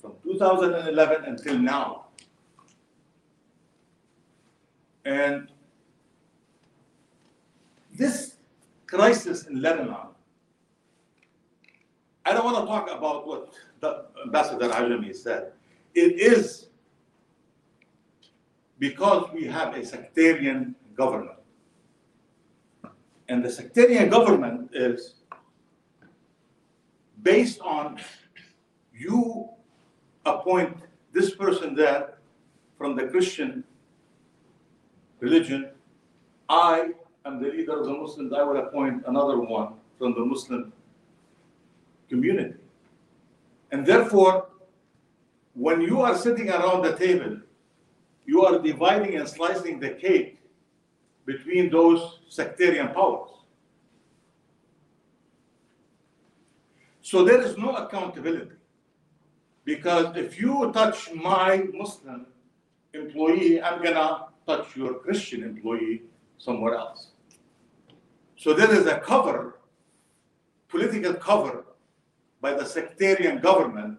From 2011 until now. And this crisis in Lebanon, I don't want to talk about what the Ambassador Ajami said. It is because we have a sectarian government. And the sectarian government is based on you appoint this person there from the Christian religion. I am the leader of the Muslims. I will appoint another one from the Muslim community. And therefore, when you are sitting around the table, you are dividing and slicing the cake between those sectarian powers. So there is no accountability. Because if you touch my Muslim employee, I'm gonna touch your Christian employee somewhere else. So there is a cover, political cover by the sectarian government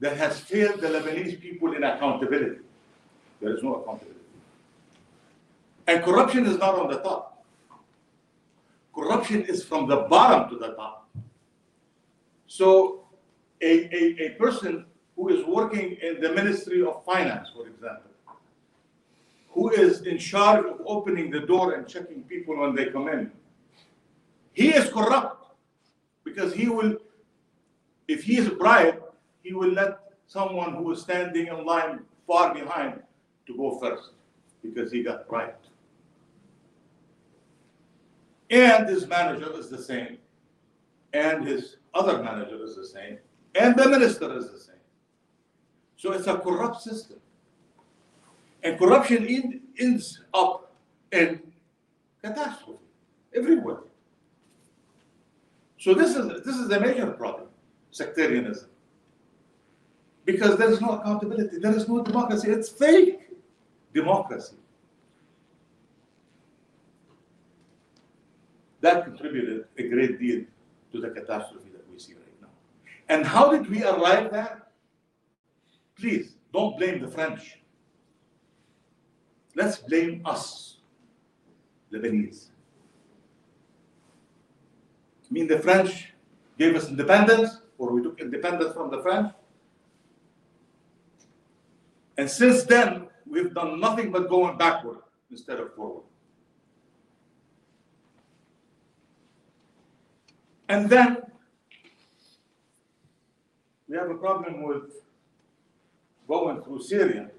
that has failed the Lebanese people in accountability. There is no accountability. And corruption is not on the top. Corruption is from the bottom to the top. So a, a, a person who is working in the Ministry of Finance, for example, who is in charge of opening the door and checking people when they come in, he is corrupt because he will, if he is bribed, he will let someone who is standing in line far behind to go first because he got bribed. And his manager is the same, and his other manager is the same, and the minister is the same. So it's a corrupt system. And corruption ends up in catastrophe everywhere. So this is this is a major problem, sectarianism. Because there is no accountability, there is no democracy, it's fake democracy. That contributed a great deal to the catastrophe that we see right now. And how did we arrive there? Please don't blame the French. Let's blame us, Lebanese. I mean, the French gave us independence, or we took independence from the French. And since then, we've done nothing but going backward instead of forward. And then we have a problem with going through Syria.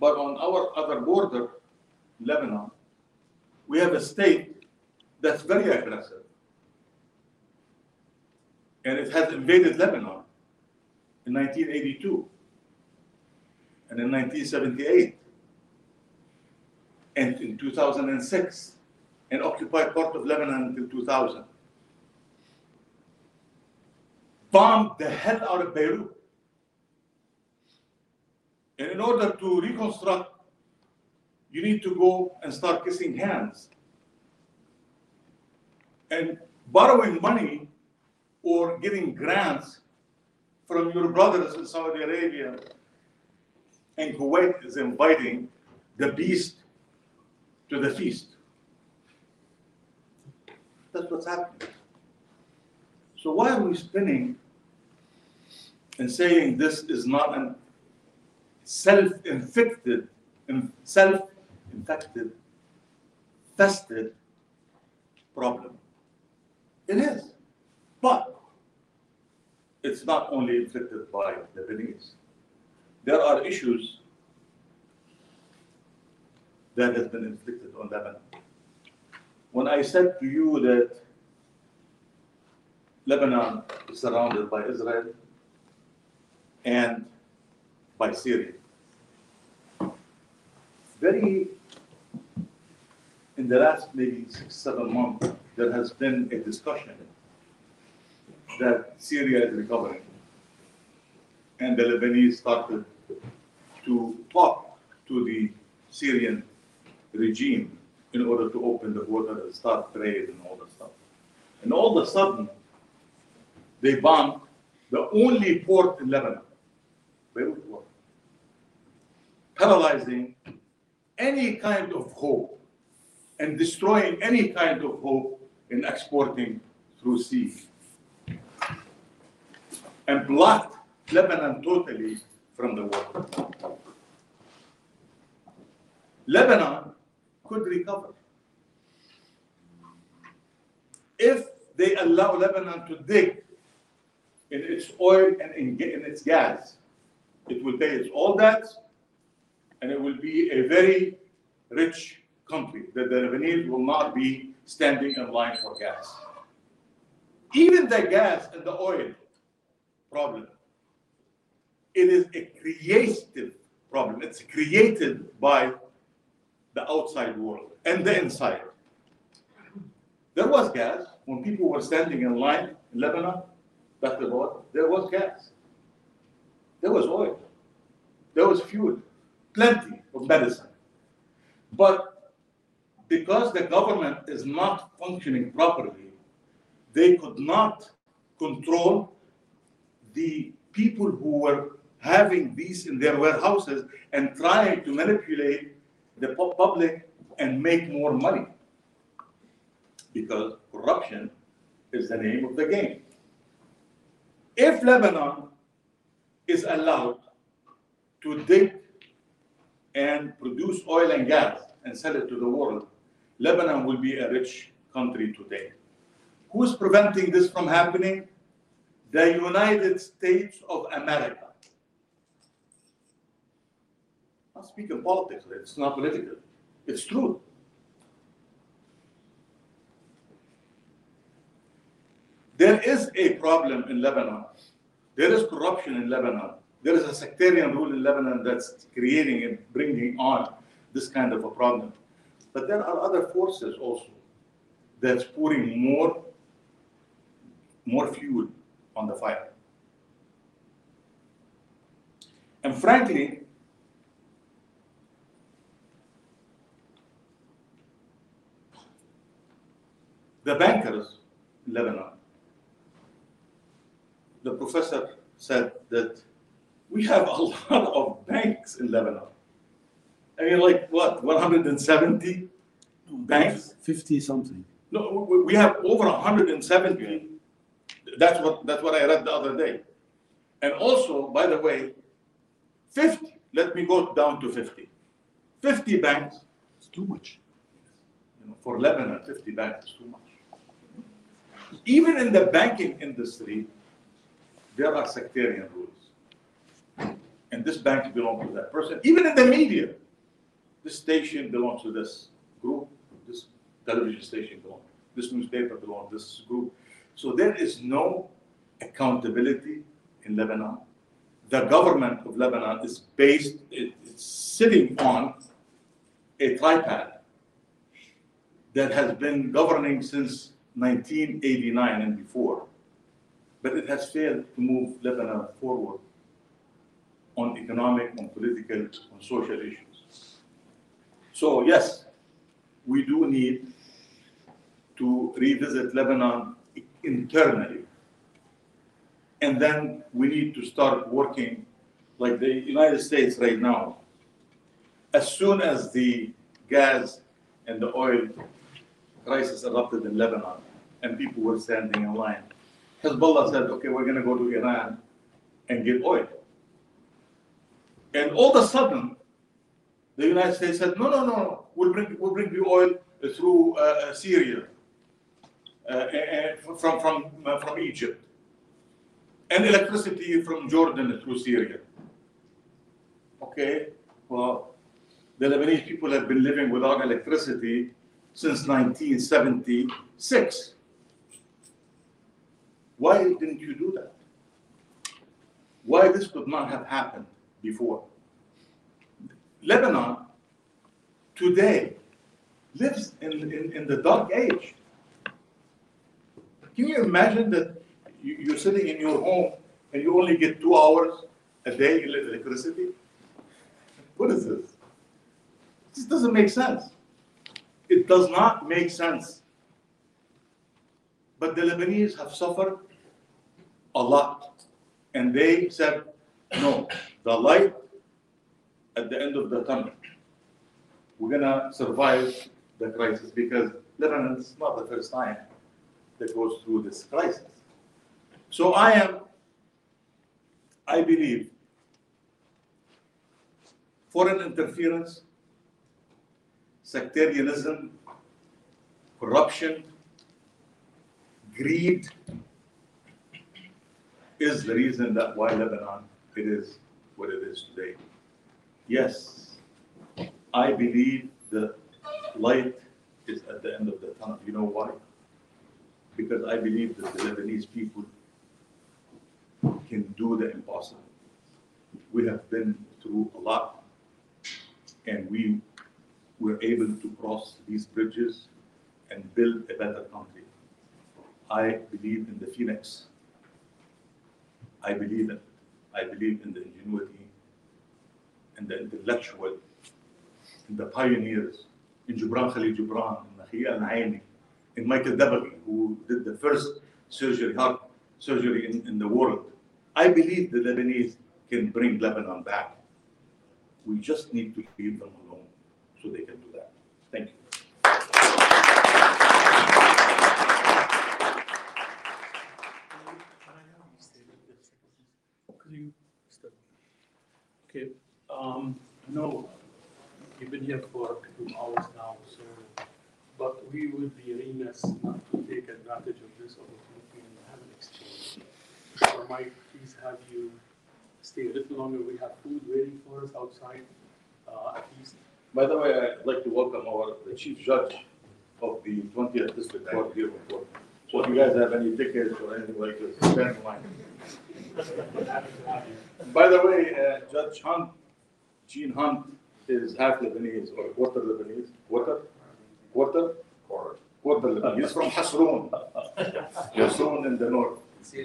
But on our other border, Lebanon, we have a state that's very aggressive. And it has invaded Lebanon in 1982 and in 1978 and in 2006 and occupied part of Lebanon until 2000. Bombed the hell out of Beirut. And in order to reconstruct, you need to go and start kissing hands and borrowing money or getting grants from your brothers in Saudi Arabia and Kuwait is inviting the beast to the feast. That's what's happening. So why are we spinning and saying this is not an self-inflicted, self-infected, fested problem? It is. But it's not only inflicted by Lebanese. There are issues that has been inflicted on Lebanon. When I said to you that Lebanon is surrounded by Israel and by Syria, very, in the last maybe six, seven months, there has been a discussion that Syria is recovering. And the Lebanese started to talk to the Syrian regime in order to open the border and start trade and all that stuff. And all of a sudden, they bombed the only port in Lebanon, Beirut port, paralyzing any kind of hope and destroying any kind of hope in exporting through sea. And blocked Lebanon totally from the world. Lebanon could recover. If they allow Lebanon to dig in its oil and in, in its gas. It will pay its all debts and it will be a very rich country that the Lebanese will not be standing in line for gas. Even the gas and the oil problem. It is a creative problem. It's created by the outside world and the inside. There was gas when people were standing in line in Lebanon, road, there was gas. There was oil. There was fuel, plenty of medicine. But because the government is not functioning properly, they could not control the people who were having these in their warehouses and trying to manipulate the public and make more money. Because corruption is the name of the game. If Lebanon is allowed to dig and produce oil and gas and sell it to the world, Lebanon will be a rich country today. Who's preventing this from happening? the United States of America. I'm speaking politics, it's not political. It's true. There is a problem in Lebanon. There is corruption in Lebanon. There is a sectarian rule in Lebanon that's creating and bringing on this kind of a problem. But there are other forces also that's pouring more, more fuel on the fire. And frankly, the bankers in Lebanon, the professor said that we have a lot of banks in Lebanon. I mean, like what, 170 banks? Fifty something. No, we, we have over 170 that's what, that's what I read the other day. And also, by the way, 50, let me go down to 50. 50 banks, It's too much. you know, for Lebanon, 50 banks is too much. Even in the banking industry, there are sectarian rules. And this bank belongs to that person. Even in the media, this station belongs to this group, this television station belongs, this newspaper belongs to this group. So there is no accountability in Lebanon. The government of Lebanon is based, it- it's sitting on a tripod that has been governing since 1989 and before. But it has failed to move Lebanon forward on economic, on political, on social issues. So yes, we do need to revisit Lebanon internally And then we need to start working like the United States right now. As soon as the gas and the oil crisis erupted in Lebanon and people were standing in line, Hezbollah said, okay, we're gonna go to Iran and get oil. And all of a sudden, the United States said, no, no, no, no, we'll bring, we'll bring you oil through uh, Syria, uh, from, from, uh, from Egypt, and electricity from Jordan through Syria. Okay, well, the Lebanese people have been living without electricity since 1976. Why didn't you do that? Why this could not have happened before? Lebanon today lives in, in, in the dark age. Can you imagine that you, you're sitting in your home and you only get two hours a day electricity? What is this? This doesn't make sense. It does not make sense. But the Lebanese have suffered a lot. And they said, no, the light at the end of the tunnel. We're gonna survive the crisis because Lebanon is not the first time that goes through this crisis. So I am, I believe, foreign interference, sectarianism, corruption, greed is the reason that why Lebanon it is what it is today. Yes, I believe the light is at the end of the tunnel. You know why? Because I believe that the Lebanese people can do the impossible. We have been through a lot, and we were able to cross these bridges and build a better country. I believe in the phoenix. I believe it. I believe in the ingenuity and the intellectual and the pioneers in Gibran Khalil Gibran, in Nakhia Al Aini, in Michael DeBakey, who did the first surgery, heart surgery in, in the world. I believe the Lebanese can bring Lebanon back. We just need to leave them alone so they can do that. Thank you. Could you step? Okay, um, no, you've been here for two hours now, so, but we would be remiss not to take advantage of this opportunity and have an exchange. So I might please have you stay a little longer, we have food waiting for us outside, uh, at least. By the way, I'd like to welcome our, the chief judge of the twentieth district court here. So if you guys have any tickets or anything like this, stand in line. By the way, uh, Judge Hunt, Gene Hunt is half Lebanese or quarter Lebanese, quarter, quarter? Quarter Lebanese, he's from Hasroun. Hasroun in the north. So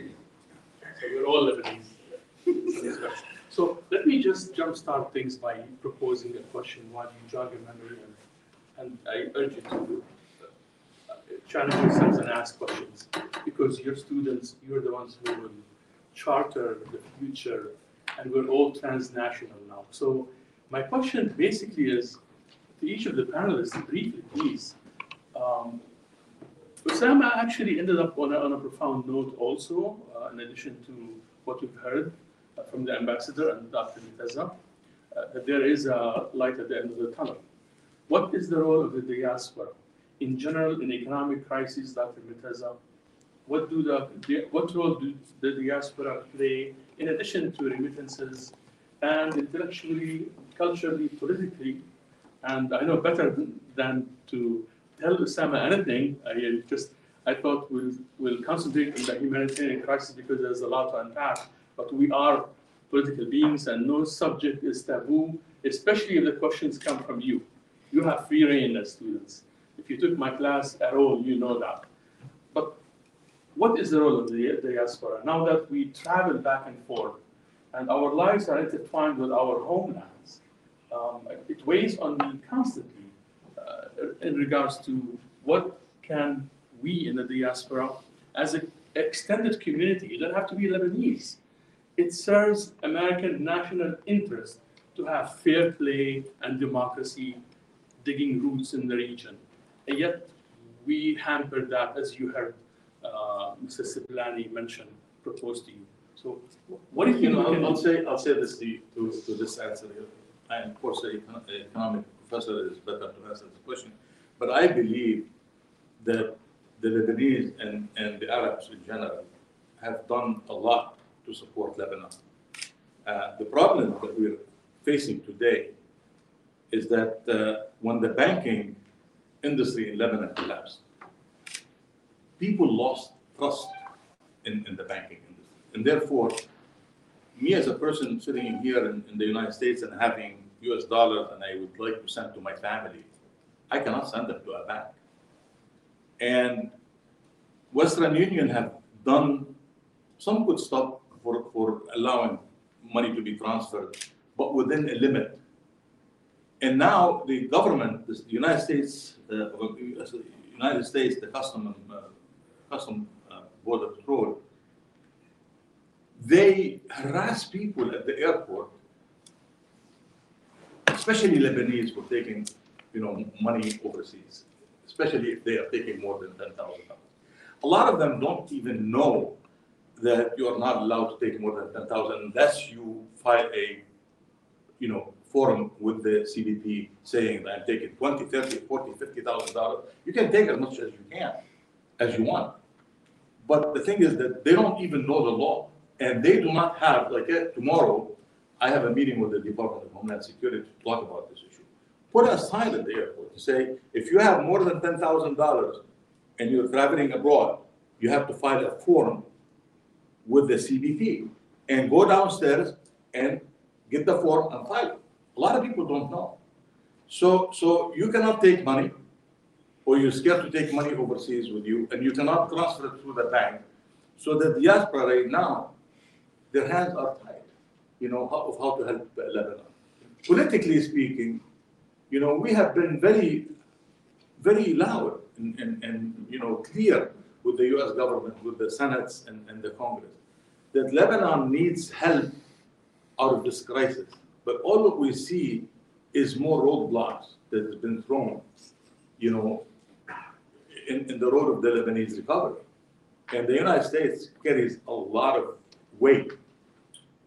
we're all Lebanese. So let me just jumpstart things by proposing a question while you jog your memory and, and I urge you to uh, challenge yourselves and ask questions because your students, you're the ones who will charter the future and we're all transnational now. So my question basically is to each of the panelists briefly, please. Um, Osama actually ended up on a, on a profound note also, uh, in addition to what we've heard uh, from the ambassador and Dr. Miteza, uh, that there is a light at the end of the tunnel. What is the role of the diaspora? In general, in economic crises, Dr. Miteza, what do the, what role do the diaspora play in addition to remittances and intellectually, culturally, politically? And I know better than- than to tell Osama anything, I just, I thought we'll, we'll concentrate on the humanitarian crisis because there's a lot to unpack. But we are political beings and no subject is taboo, especially if the questions come from you. You have free reign as students. If you took my class at all, you know that. What is the role of the diaspora? Now that we travel back and forth and our lives are intertwined with our homelands, um, it weighs on me constantly uh, in regards to what can we in the diaspora, as an extended community. You don't have to be Lebanese. It serves American national interest to have fair play and democracy digging roots in the region. And yet, we hamper that, as you heard uh, Mr. Siblani mentioned, proposed to you. So, what do you know, I'll, I'll say, I'll say this to, you- to, to this answer. here. I, of course, an an economic professor is better to answer this question. But I believe that the Lebanese and, and the Arabs in general have done a lot to support Lebanon. Uh, the problem that we're facing today is that uh, when the banking industry in Lebanon collapsed, people lost trust in, in the banking industry. And therefore, me as a person sitting here in, in the United States and having US dollars and I would like to send to my family, I cannot send them to a bank. And Western Union have done some good stuff for, for allowing money to be transferred, but within a limit. And now the government, the United States, uh, United States, the custom, uh, uh, border patrol, they harass people at the airport, especially Lebanese for taking, you know, money overseas, especially if they are taking more than ten thousand dollars. A lot of them don't even know that you are not allowed to take more than ten thousand unless you file a, you know, form with the CBP saying that I'm taking twenty, thirty, forty, fifty thousand dollars. You can take as much as you can, as you want. But the thing is that they don't even know the law. And they do not have, like uh, tomorrow, I have a meeting with the Department of Homeland Security to talk about this issue. Put a sign at the airport to say, if you have more than ten thousand dollars and you're traveling abroad, you have to file a form with the CBP and go downstairs and get the form and file it. A lot of people don't know. So, so you cannot take money, or you're scared to take money overseas with you, and you cannot transfer it through the bank. So the diaspora right now, their hands are tied, you know, of how to help Lebanon. Politically speaking, you know, we have been very, very loud and, and, and, you know, clear with the US government, with the Senates and, and the Congress, that Lebanon needs help out of this crisis. But all that we see is more roadblocks that has been thrown, you know, in, in the road of the Lebanese recovery. And the United States carries a lot of weight,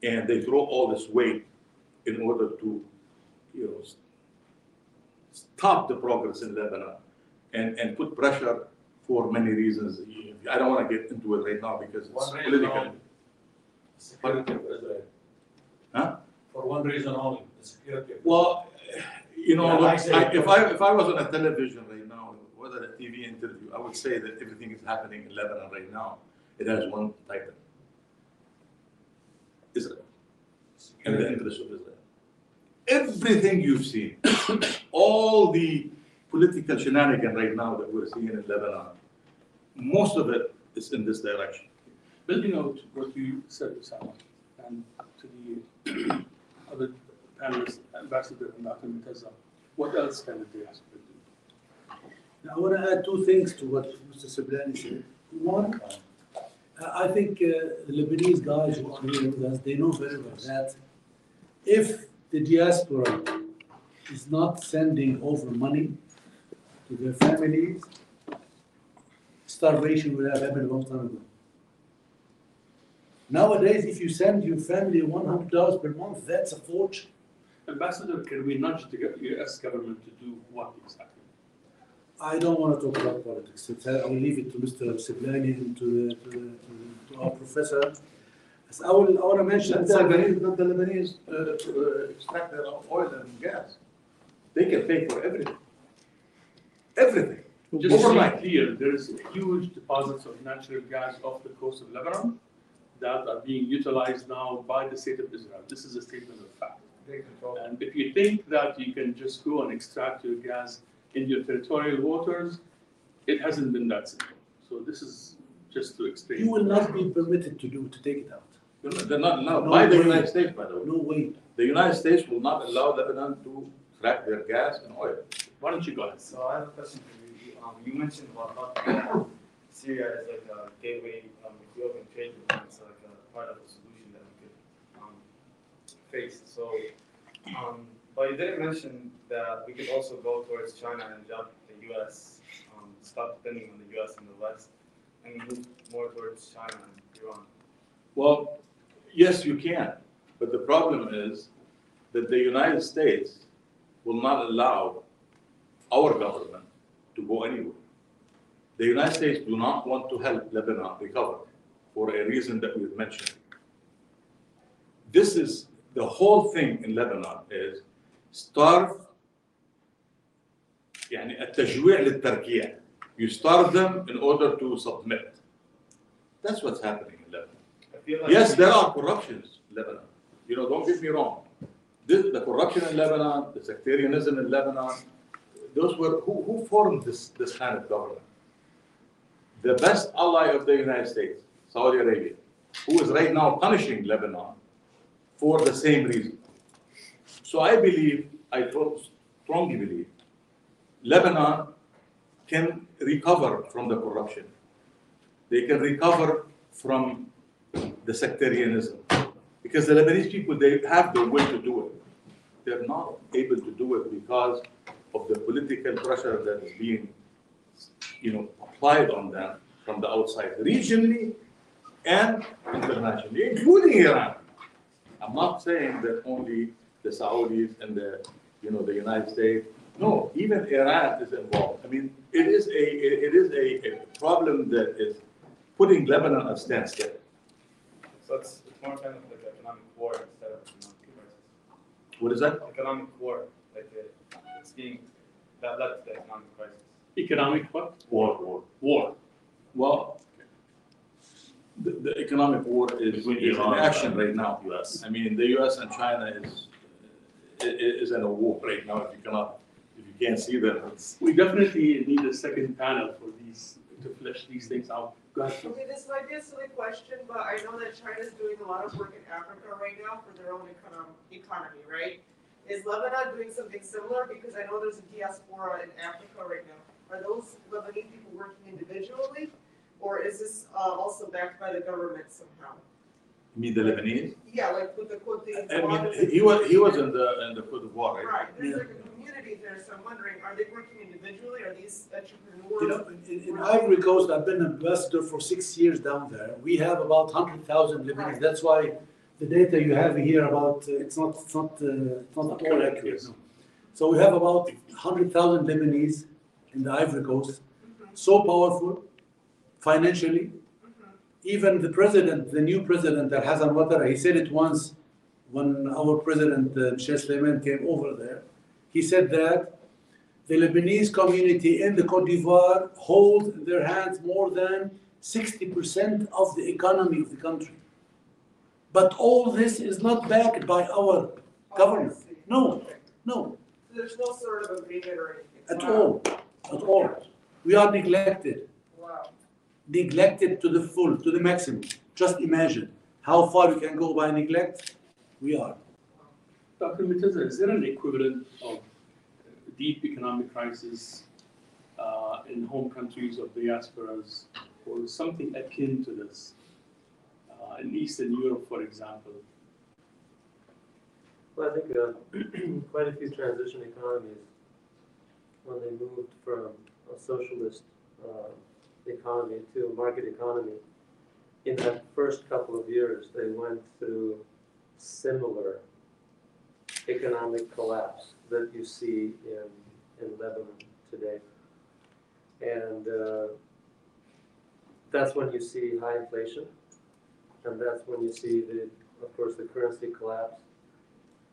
and they throw all this weight in order to, you know, stop the progress in Lebanon and, and put pressure for many reasons. I don't want to get into it right now because it's One political. only. Security of Israel. Huh? For one reason only, the security. Well, you know, Yeah, look, I I- if I, if I was on a television TV interview, I would say that everything is happening in Lebanon right now. It has one title. Israel, and the interest of Israel. Everything you've seen, all the political shenanigan right now that we're seeing in Lebanon, most of it is in this direction. building out what you said, Osama, and to the other panelists, Ambassador Dr. Miteza, what else can the diaspora I want to add two things to what Mr. Siblani said. One, I I think uh, the Lebanese guys who are here with us, they know very well that if the diaspora is not sending over money to their families, starvation will have happened a long time ago. Nowadays, if you send your family one hundred dollars per month, that's a fortune. Ambassador, can we nudge the US government to do what exactly? I don't want to talk about politics. It's- I will leave it to Mr. Siblani and to, the- to, the- to, the- to our professor. So I will, I want to mention Let the. Lebanese, let the Lebanese uh, uh, extract their oil and gas. They can pay for everything. Everything. Just to be Overnight. clear, there is huge deposits of natural gas off the coast of Lebanon that are being utilized now by the state of Israel. This is a statement of fact. They control. And if you think that you can just go and extract your gas in your territorial waters, it hasn't been that simple. So this is just to explain. You will not be permitted to do, to take it out. They're not allowed, No by the way. United States, by the way. No way. The United States will not allow Lebanon to extract their gas and oil. Why don't you go ahead? So I have a question for you. Um, you mentioned about uh, Syria is like a gateway, um, if we open trade with them, it's like a part of the solution that we could, um, face, so, um, but you didn't mention that we could also go towards China and jump the US, um, stop depending on the US and the West, and move more towards China and Iran. Well, yes, you can, but the problem is that the United States will not allow our government to go anywhere. The United States do not want to help Lebanon recover for a reason that we've mentioned. This is, the whole thing in Lebanon is starve يعني التجويع للتركيع. You starve them in order to submit. That's what's happening in Lebanon. I feel like. Yes, there are corruptions in Lebanon. You know, don't get me wrong. This, the corruption in Lebanon, the sectarianism in Lebanon, those were, who, who formed this, this kind of government? The best ally of the United States, Saudi Arabia, who is right now punishing Lebanon for the same reason. So I believe, I tro- strongly believe, Lebanon can recover from the corruption. They can recover from the sectarianism. Because the Lebanese people, they have the will to do it. They're not able to do it because of the political pressure that is being, you know, applied on them from the outside, regionally and internationally, including Iran. I'm not saying that only the Saudis and the, you know, the United States. No, even Iran is involved. I mean, it is a, it it is a, a problem that is putting Lebanon at standstill. So it's, it's more kind of like economic war instead of economic crisis. What is that? Economic war, like it, it's being, that led to the economic crisis. Economic what? War, war. War. Well, the, the economic war is, Between is in action right now. US. I mean, the US and China is, i- i- is in a war right now, if you cannot, if you can't see that, it's. We definitely need a second panel for these, to flesh these things out. Go ahead. Okay, this might be a silly question, but I know that China's doing a lot of work in Africa right now for their own econom- economy, right? Is Lebanon doing something similar? Because I know there's a diaspora in Africa right now. Are those Lebanese people working individually? Or is this uh, also backed by the government somehow? You mean the Lebanese? Yeah, like with the Cote I mean, he was, he was in the, in the Cote d'Ivoire, right? Right, there's like a community there, so I'm wondering, are they working individually? Are these entrepreneurs? You know, in, in Ivory Coast, I've been an ambassador for six years down there. We have about hundred thousand Lebanese. That's why the data you have here about, uh, it's not, it's not, uh, it's not at all accurate. yes. no. So we have about hundred thousand Lebanese in the Ivory Coast, Mhm, so powerful financially. Even the president, the new president, Alassane Ouattara, he said it once when our president, uh, Michel Sleiman, came over there. He said that the Lebanese community in the Cote d'Ivoire hold in their hands more than 60% of the economy of the country. But all this is not backed by our government. No, no, There's no sort of agreement or anything? at Wow. all, at all. We are neglected. Wow. Neglected to the full, to the maximum. Just imagine how far we can go by neglect. We are. Dr. Miteza, is there an equivalent of deep economic crisis uh, in home countries of diasporas or something akin to this? Uh, In Eastern Europe, for example, Well, I think uh, quite a few transition economies, when they moved from a socialist uh, economy to market economy, in that first couple of years, they went through similar economic collapse that you see in, in Lebanon today. And uh, that's when you see high inflation, and that's when you see the, of course, the currency collapse.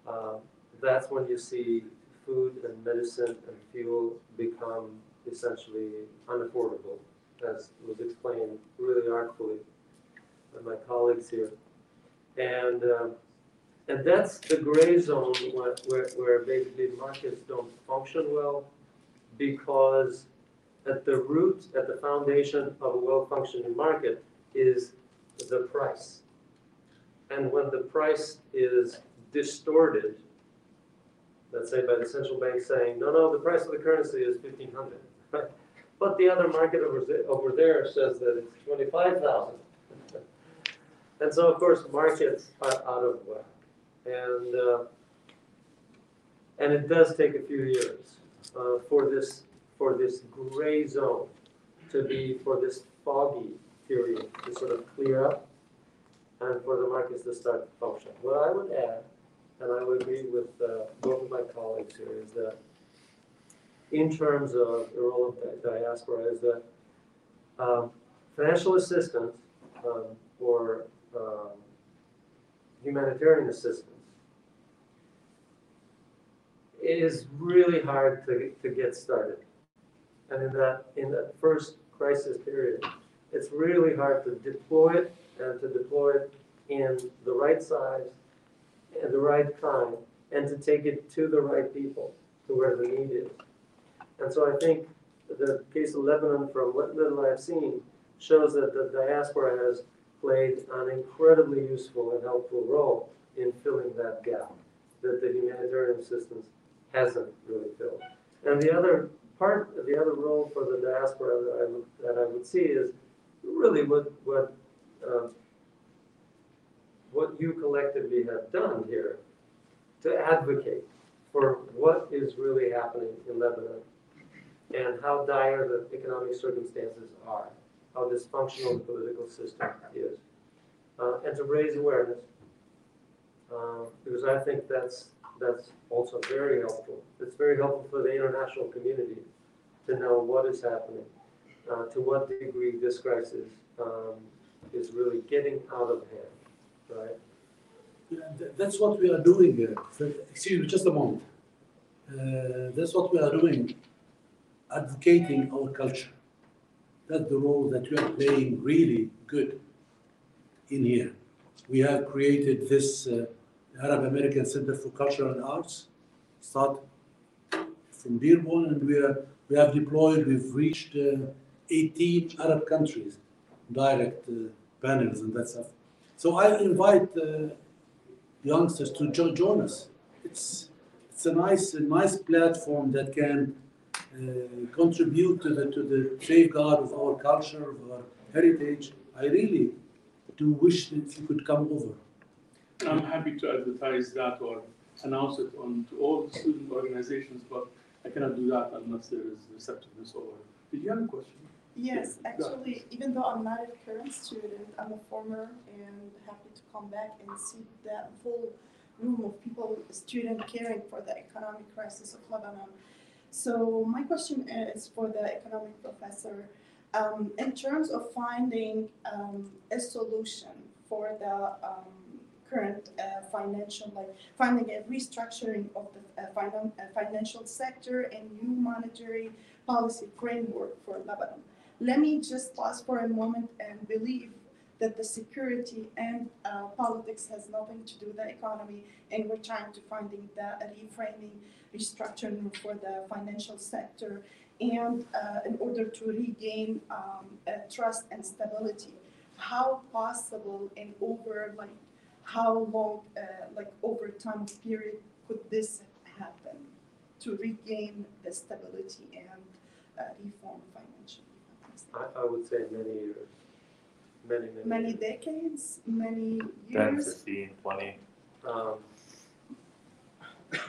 Uh, that's when you see food and medicine and fuel become essentially unaffordable, as was explained really artfully by my colleagues here. And, um, and that's the gray zone where, where, where basically markets don't function well because at the root, at the foundation of a well-functioning market is the price. And when the price is distorted, let's say by the central bank saying, no, no, the price of the currency is fifteen hundred, right? But the other market over there, over there says that it's twenty-five thousand. And so, of course, markets are out of whack. And, uh, and it does take a few years, uh, for this, for this gray zone to be, for this foggy period to sort of clear up and for the markets to start functioning. What I would add, and I would agree with, uh, both of my colleagues here, is that in terms of the role of diaspora is that um, financial assistance um, or um, humanitarian assistance is really hard to, to get started. And in that, in that first crisis period, it's really hard to deploy it and to deploy it in the right size and the right time and to take it to the right people, to where the need is. And so I think the case of Lebanon, from what little I've seen, shows that the diaspora has played an incredibly useful and helpful role in filling that gap that the humanitarian assistance hasn't really filled. And the other part, the other role for the diaspora that I would, that I would see is really what, what, um, what you collectively have done here to advocate for what is really happening in Lebanon and how dire the economic circumstances are, how dysfunctional the political system is, uh, and to raise awareness. Uh, because I think that's, that's also very helpful. It's very helpful for the international community to know what is happening, uh, to what degree this crisis um, is really getting out of hand, right? Yeah, That's what we are doing. Excuse me, just a moment. Uh, That's what we are doing, advocating our culture. That's the role that we are playing really good in here. We have created this uh, Arab American Center for Culture and Arts, start from Dearborn, and we are, we have deployed, we've reached uh, 18 Arab countries, direct uh, panels and that stuff. So I invite uh, youngsters to jo- join us. It's it's a nice a nice platform that can Uh, contribute to the to the safeguard of our culture, of our heritage. I really do wish that you could come over. I'm happy to advertise that or announce it on to all the student organizations, but I cannot do that unless there is receptiveness or. Did you have a question? Yes, Yeah, go ahead. actually, even though I'm not a current student, I'm a former and happy to come back and see that whole room of people, student caring for the economic crisis of Lebanon. So my question is for the economic professor. Um, in terms of finding um, a solution for the um, current uh, financial, like finding a restructuring of the uh, finan- uh, financial sector and new monetary policy framework for Lebanon. Let me just pause for a moment and believe that the security and uh, politics has nothing to do with the economy, and we're trying to finding the reframing, restructuring for the financial sector, and uh, in order to regain um, trust and stability. How possible and over like how long, uh, like over time period, could this happen to regain the stability and uh, reform financially? I, I would say many years, many, many. Many years. decades, many 10, years. 15, 20. Um,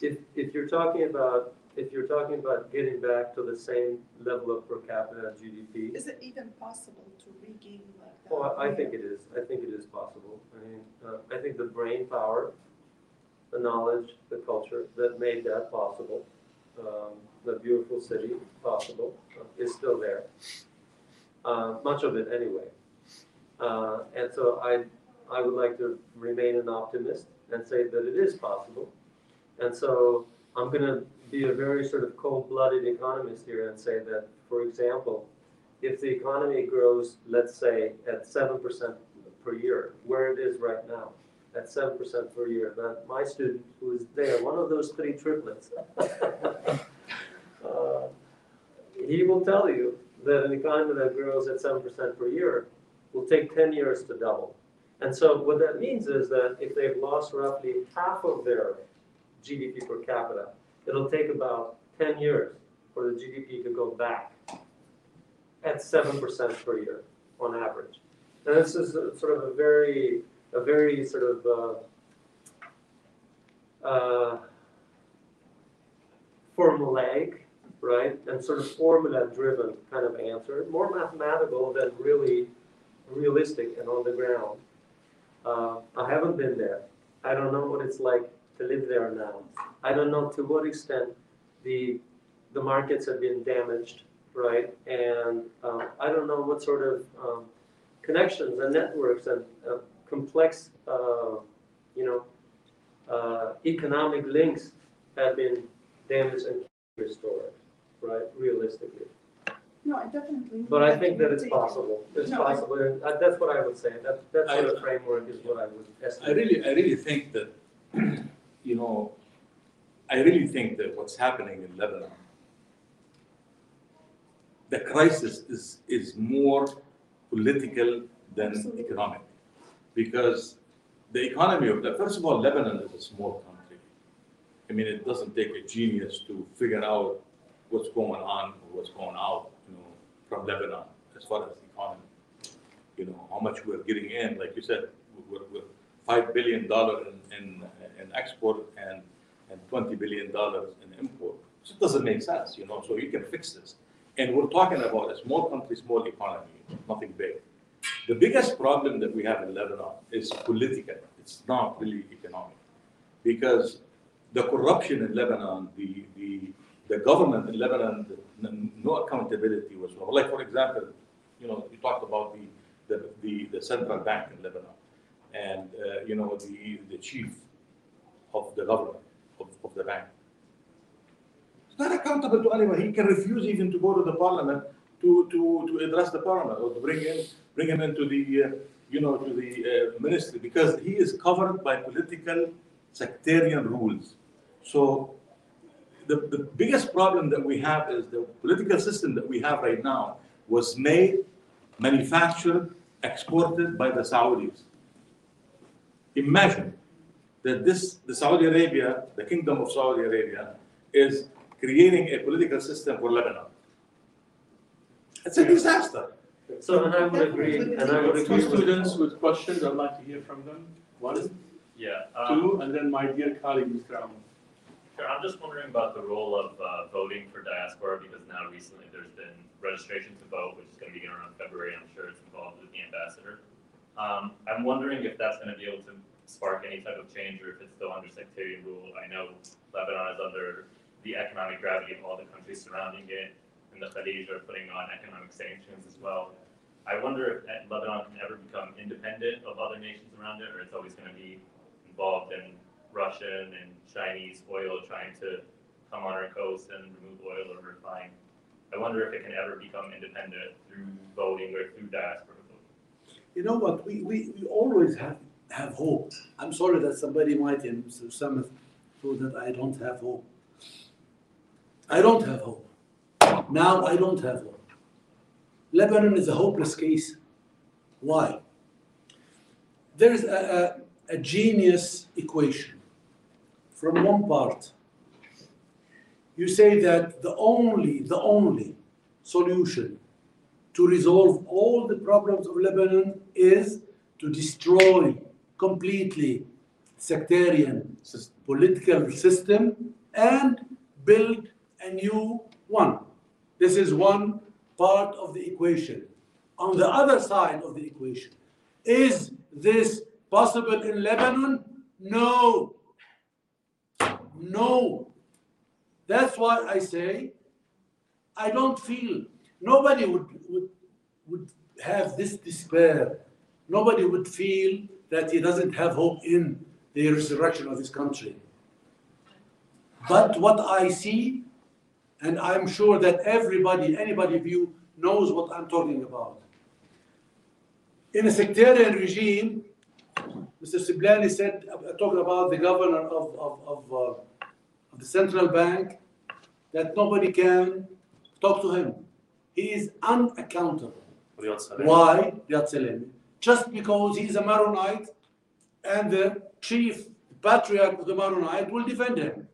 If, if you're talking about, if you're talking about getting back to the same level of per capita GDP, Is it even possible to regain like that? well, I think it is, I think it is possible. I mean, uh, I think the brain power, the knowledge, the culture that made that possible, um, the beautiful city possible, uh, is still there. Uh, much of it anyway. Uh, and so I, I would like to remain an optimist and say that it is possible. And so I'm gonna be a very sort of cold-blooded economist here and say that, for example, if the economy grows, let's say, at seven percent per year, where it is right now, at seven percent per year, that my student who is there, one of those three triplets, uh, he will tell you that an economy that grows at seven percent per year will take ten years to double. And so what that means is that if they've lost roughly half of their GDP per capita, it'll take about ten years for the GDP to go back at seven percent per year on average. And this is a- sort of a very, a very sort of, uh, uh, formulaic, right, and sort of formula-driven kind of answer, more mathematical than really realistic and on the ground. Uh, I haven't been there. I don't know what it's like to live there now. I don't know to what extent the, the markets have been damaged, right? And um, I don't know what sort of um, connections and networks and uh, complex, uh, you know, uh, economic links have been damaged and restored, right, realistically. No, I definitely. But I think that it's possible. It's No, possible, and that- that's what I would say. That, that sort of I- framework is what I would I estimate. really, I really think that, you know, I really think that what's happening in Lebanon, the crisis is, is more political than Absolutely. economic. Because the economy of the, first of all, Lebanon is a small country. I mean, it doesn't take a genius to figure out what's going on or what's going out, you know, from Lebanon as far as the economy. You know, how much we're getting in, like you said, we're, we're five billion dollar in, in, in export and, and twenty billion dollars in import. So it doesn't make sense, you know, so you can fix this. And we're talking about a small country, small economy, nothing big. The biggest problem that we have in Lebanon is political. It's not really economic. Because the corruption in Lebanon, the, the, the government in Lebanon, no accountability was, like, for example, you know, you talked about the, the, the, the central bank in Lebanon and, uh, you know, the, the chief of the government, of, of the bank. He's not accountable to anyone. He can refuse even to go to the parliament to, to, to address the parliament or to bring in, bring him into the, uh, you know, to the uh, ministry because he is covered by political sectarian rules. So the, the biggest problem that we have is the political system that we have right now was made, manufactured, exported by the Saudis. Imagine that this, the Saudi Arabia, the kingdom of Saudi Arabia, is creating a political system for Lebanon. It's a disaster. So, and I would agree, and I would agree Two students with questions, I'd like to hear from them. One, Yeah, um, two, and then my dear colleague, Mr. Ahmed. I'm just wondering about the role of uh, voting for diaspora, because now recently there's been registration to vote, which is gonna begin around February, I'm sure it's involved with the ambassador. Um, I'm wondering if that's gonna be able to spark any type of change, or if it's still under sectarian rule. I know Lebanon is under the economic gravity of all the countries surrounding it, and the Khalij are putting on economic sanctions as well. I wonder if uh, Lebanon can ever become independent of other nations around it, or it's always gonna be involved in Russian and Chinese oil trying to come on our coast and remove oil or refine. I wonder if it can ever become independent through voting or through diaspora voting. You know what, we, we, we always have, have hope. I'm sorry that somebody might in Mr. Summit thought that I don't have hope. I don't have hope. Now I don't have hope. Lebanon is a hopeless case. Why? There is a, a, a genius equation from one part. You say that the only, the only solution to resolve all the problems of Lebanon is to destroy completely sectarian political system and build a new one. This is one part of the equation. On the other side of the equation, is this possible in Lebanon? No. No. That's why I say I don't feel nobody would would would have this despair. Nobody would feel that he doesn't have hope in the resurrection of his country. But what I see, and I'm sure that everybody, anybody of you knows what I'm talking about. In a sectarian regime, Mr. Siblani said, uh, talking about the governor of, of, of, uh, of the central bank, that nobody can talk to him. He is unaccountable. Why? Riyad. Just because he's a Maronite and the chief patriarch of the Maronite will defend him.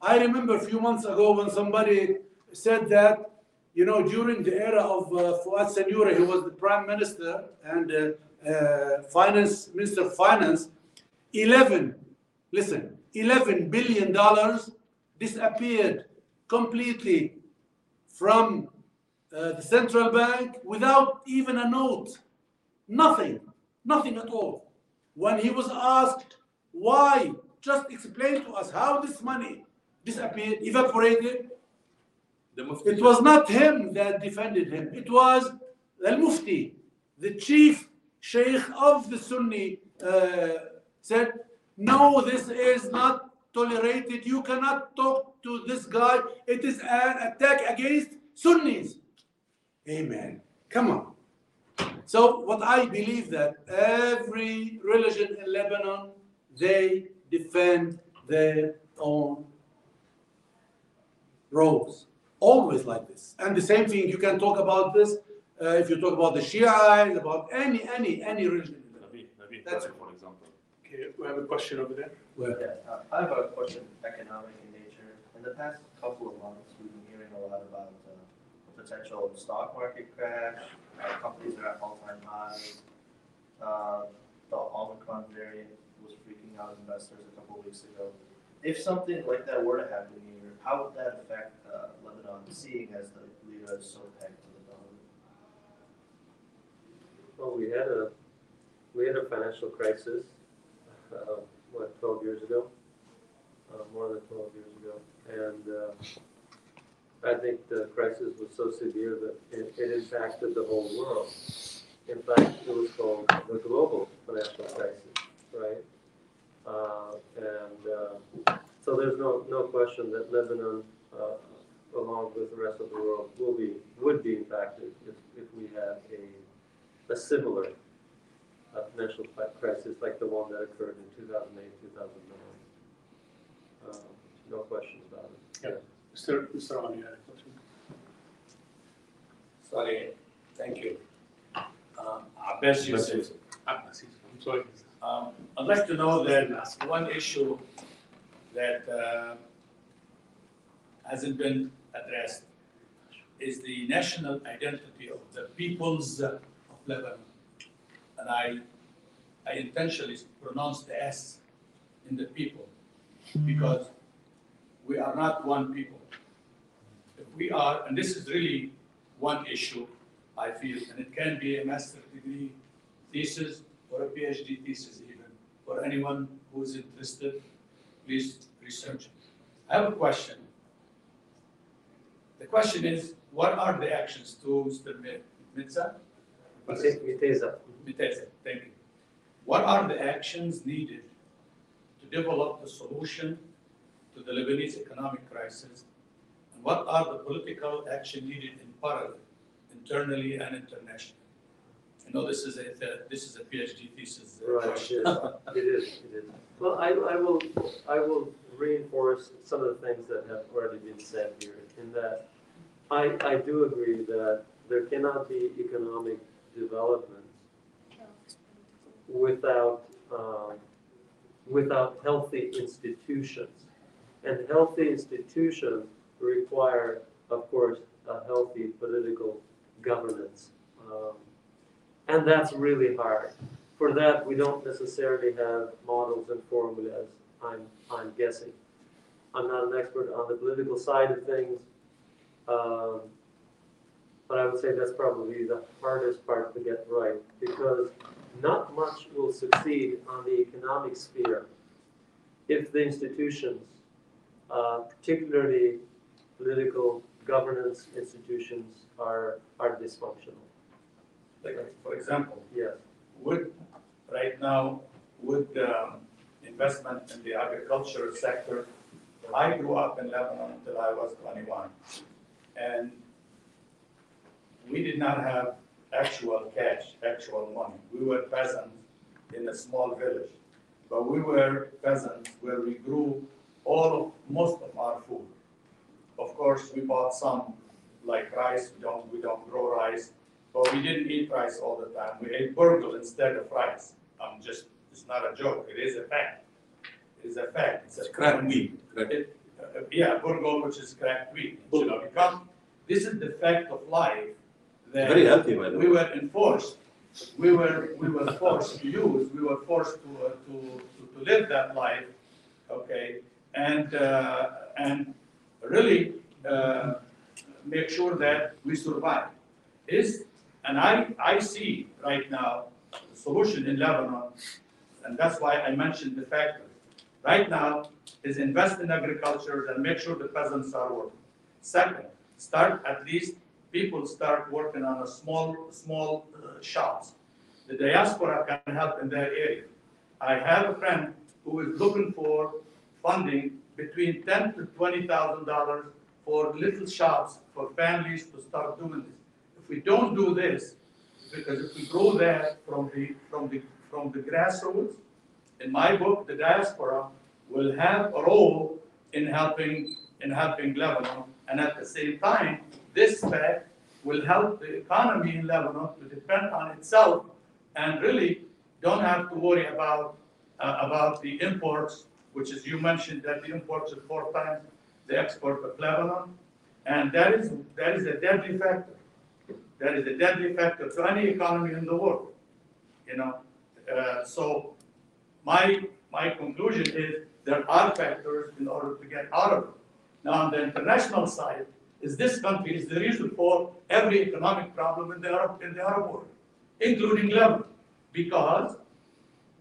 I remember a few months ago when somebody said that you know, during the era of uh, Fuad Siniora, he was the prime minister and uh, uh, finance minister of finance. 11, listen, 11 billion dollars disappeared completely from uh, the central bank without even a note. Nothing, nothing at all. When he was asked why, just explain to us how this money disappeared, evaporated. It was not him that defended him. It was Al Mufti, the chief sheikh of the Sunni, uh, said, No, this is not tolerated. You cannot talk to this guy. It is an attack against Sunnis. Amen. Come on. So, what I believe that every religion in Lebanon, they defend their own roles always like this. And the same thing, you can talk about this uh, if you talk about the Shiites, about any, any, any religion. Nabi, Nabi, That's- for example. Okay, we have a question over there. Well, Yeah, uh, I have a question, economic in nature. In the past couple of months, we've been hearing a lot about uh, the potential stock market crash. Uh, Companies are at all-time highs. Uh, The Omicron variant was freaking out investors a couple of weeks ago. If something like that were to happen here, how would that affect uh, Lebanon, seeing as the lira is so pegged to the dollar? Well, we had a, we had a financial crisis, uh, what, twelve years ago? Uh, more than twelve years ago. And, uh, I think the crisis was so severe that it, it impacted the whole world. In fact, it was called the global financial crisis, right? Uh, and, uh, so there's no, no question that Lebanon, uh, along with the rest of the world, will be, would be impacted if, if we had a, a similar uh, financial crisis like the one that occurred in 2008, 2009. Um, No questions about it. Yeah. Mr. Mr. Ali, you had a question? Sorry, thank you. Um, Abbas Yusuf. Aziz, I'm sorry. Um, I'd like to know that one issue that uh, hasn't been addressed is the national identity of the peoples of Lebanon. And I, I intentionally pronounced the S in the people because we are not one people. If we are, and this is really one issue, I feel, and it can be a master's degree thesis or a PhD thesis even, for anyone who's interested, research. I have a question. The question is, what are the actions to Mr. Mitza? Mite- Miteza. Miteza, thank you. What are the actions needed to develop the solution to the Lebanese economic crisis? And what are the political action needed in parallel, internally and internationally? Know this is a, this is a PhD thesis. uh, Right, question. it is, it is. Well, I, I will, I will reinforce some of the things that have already been said here, in that I, I do agree that there cannot be economic development without, um, without healthy institutions. And healthy institutions require, of course, a healthy political governance. Um, And that's really hard. For that, we don't necessarily have models and formulas, I'm, I'm guessing. I'm not an expert on the political side of things. um, But I would say that's probably the hardest part to get right, because not much will succeed on the economic sphere if the institutions, uh, particularly political governance institutions, are, are dysfunctional. Like, for example, Yes. would, right now, would um, investment in the agriculture sector, I grew up in Lebanon until I was 21. And we did not have actual cash, actual money. We were peasants in a small village. But we were peasants where we grew all of, most of our food. Of course, we bought some, like rice, we don't, we don't grow rice, but we didn't eat rice all the time. We ate burghul instead of rice. I'm just, it's not a joke, it is a fact. It is a fact. It's a It's wheat. Cracked- it, uh, yeah, burghul, which is cracked wheat. You know, become, this is the fact of life that Very healthy, by the we way. were enforced, we were, we were forced to use, we were forced to, uh, to, to- to live that life, okay? And, uh, and really, uh, make sure that we survive. Is, and I, I see right now, the solution in Lebanon, and that's why I mentioned the factor. Right now, is invest in agriculture and make sure the peasants are working. Second, start at least, people start working on a small, small uh, shops. The diaspora can help in that area. I have a friend who is looking for funding between ten to twenty thousand dollars for little shops for families to start doing this. We don't do this, because if we grow that from the, from the, from the grassroots, in my book, the diaspora will have a role in helping, in helping Lebanon. And at the same time, this fact will help the economy in Lebanon to depend on itself and really don't have to worry about, uh, about the imports, which is, you mentioned that the imports are four times the export of Lebanon. And that is, that is a deadly factor. That is a deadly factor to any economy in the world, you know? Uh, so my, my conclusion is there are factors in order to get out of it. Now, on the international side, is this country is the reason for every economic problem in the Arab, in the Arab world, including Lebanon. Because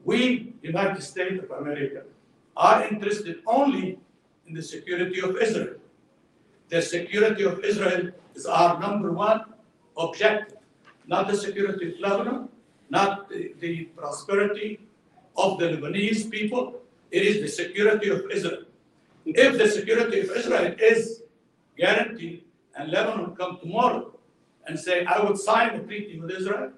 we, United States of America, are interested only in the security of Israel. The security of Israel is our number one objective, not the security of Lebanon, not the, the prosperity of the Lebanese people. It is the security of Israel. If the security of Israel is guaranteed, and Lebanon come tomorrow and say, I would sign a treaty with Israel,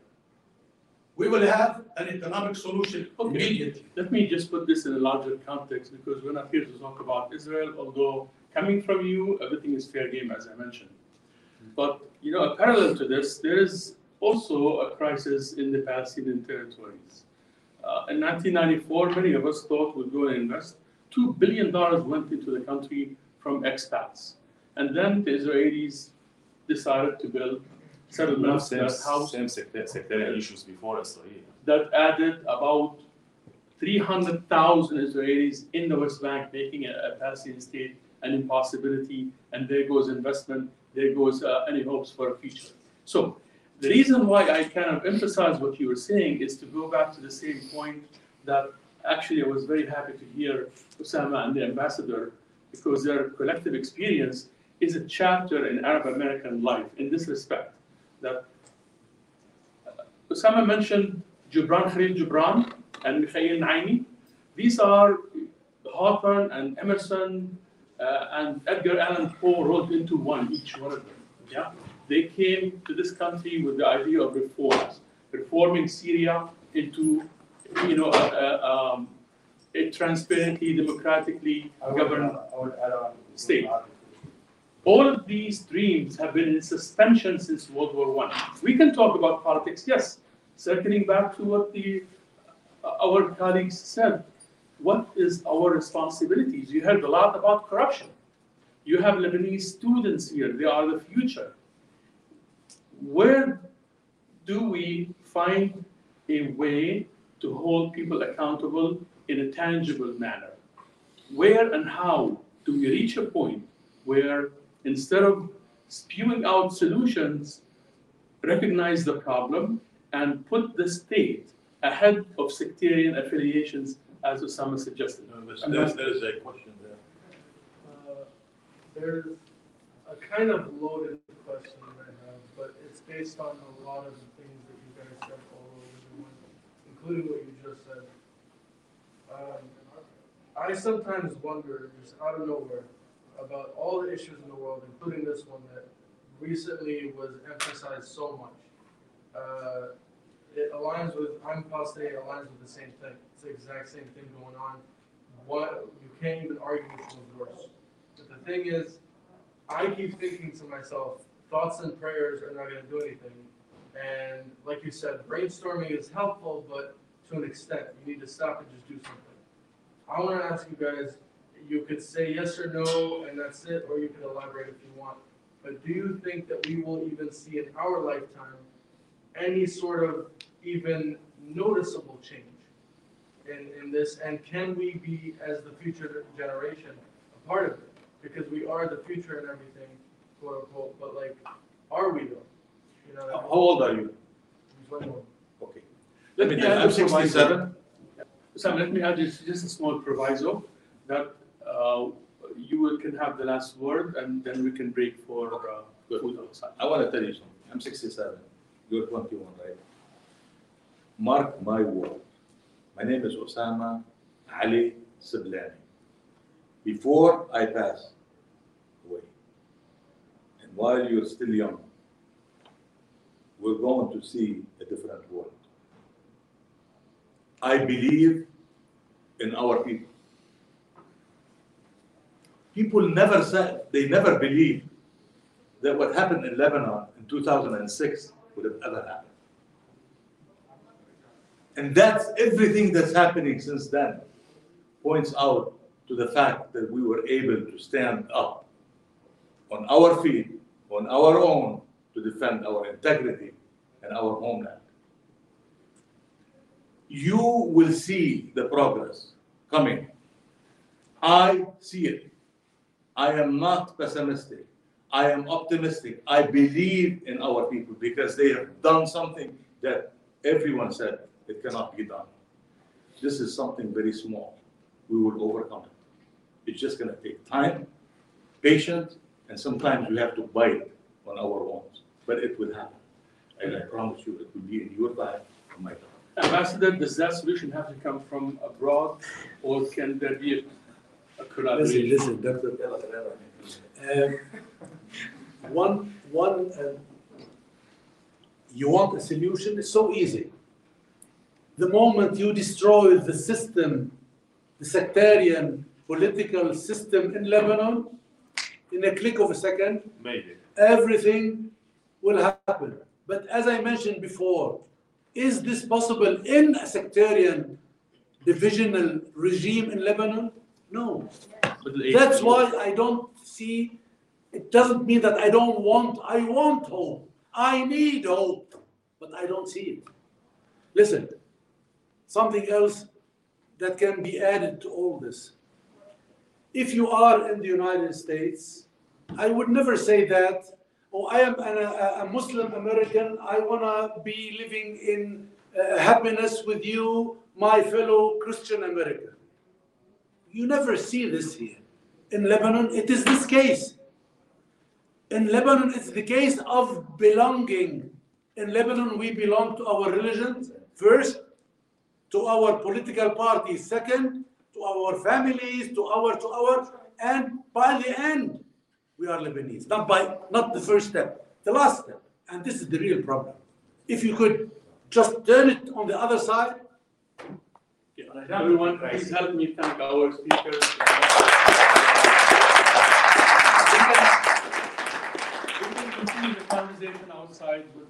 we will have an economic solution immediately. Let me just put this in a larger context because we're not here to talk about Israel, although coming from you, everything is fair game, as I mentioned. But, you know, a parallel to this, there is also a crisis in the Palestinian territories. Uh, in 1994, many of us thought we'd go and invest. $2 billion went into the country from expats. And then the Israelis decided to build settlements Same, that house same secta- sectarian issues before Israel. that added about 300,000 Israelis in the West Bank, making a, a Palestinian state an impossibility. And there goes investment, there goes uh, any hopes for a future. So the reason why I kind of emphasize what you were saying is to go back to the same point that actually I was very happy to hear Osama and the ambassador because their collective experience is a chapter in Arab American life in this respect. That uh, Osama mentioned Gibran Khalil Gibran and Mikhail Naimi. These are Hawthorne and Emerson uh, and Edgar Allan Poe rolled into one, each one of them. Yeah, they came to this country with the idea of reforms, reforming Syria into, you know, a, a, um, a transparently, democratically governed I would add on. state. All of these dreams have been in suspension since World War One. We can talk about politics, yes. Circling back to what the uh, our colleagues said, what is our responsibilities? You heard a lot about corruption. You have Lebanese students here; they are the future. Where do we find a way to hold people accountable in a tangible manner? Where and how do we reach a point where instead of spewing out solutions, recognize the problem and put the state ahead of sectarian affiliations, as Osama suggested. There's, there's a question there. Uh, There's a kind of loaded question that I have, but it's based on a lot of the things that you guys said all over the one, including what you just said. Um, I sometimes wonder, just out of nowhere, about all the issues in the world, including this one that recently was emphasized so much. Uh, It aligns with, I'm Palestinian, it aligns with the same thing. The exact same thing going on. What, you can't even argue which one's worse. But the thing is, I keep thinking to myself, thoughts and prayers are not gonna do anything. And like you said, brainstorming is helpful, but to an extent, you need to stop and just do something. I wanna ask you guys, you could say yes or no, and that's it, or you can elaborate if you want. But do you think that we will even see in our lifetime any sort of even noticeable change in, in this? And can we be, as the future generation, a part of it? Because we are the future and everything, quote unquote, but like, are we though? You know, How how old are you? I mean? 21. Okay. Let me add I'm a proviso. sixty-seven. Sam, let me add just, just a small proviso that uh, you can have the last word and then we can break for uh, food outside. I want to tell you something. I'm 67. You're 21, right? Mark my word. My name is Osama Ali Siblani. Before I pass away, and while you're still young, we're going to see a different world. I believe in our people. People never said, they never believed that what happened in Lebanon in 2006 would have ever happened. And that's everything that's happening since then points out to the fact that we were able to stand up on our feet, on our own, to defend our integrity and our homeland. You will see the progress coming. I see it. I am not pessimistic. I am optimistic. I believe in our people because they have done something that everyone said it cannot be done. This is something very small. We will overcome it. It's just going to take time, patience, and sometimes we have to bite on our wounds. But it will happen. And I promise you, it will be in your time and my time. Ambassador, does that solution have to come from abroad or can there be a- a collaboration? Listen, listen, Dr. Um, One, one, uh, you want a solution, it's so easy. The moment you destroy the system, the sectarian political system in Lebanon, in a click of a second, Maybe. everything will happen. But as I mentioned before, is this possible in a sectarian divisional regime in Lebanon? No. That's why I don't see, it doesn't mean that I don't want, I want hope. I need hope, but I don't see it. Listen, something else that can be added to all this. If you are in the United States, I would never say that, oh, I am an, a, a Muslim American, I wanna be living in uh, happiness with you, my fellow Christian American. You never see this here. In Lebanon, it is this case. In Lebanon, it's the case of belonging. In Lebanon, we belong to our religion first, to our political parties, second, to our families, to our, to our, and by the end, we are Lebanese. Not by, not the first step, the last step. And this is the real problem. If you could just turn it on the other side, Yeah. Everyone, please help me thank our speakers. We can continue the conversation outside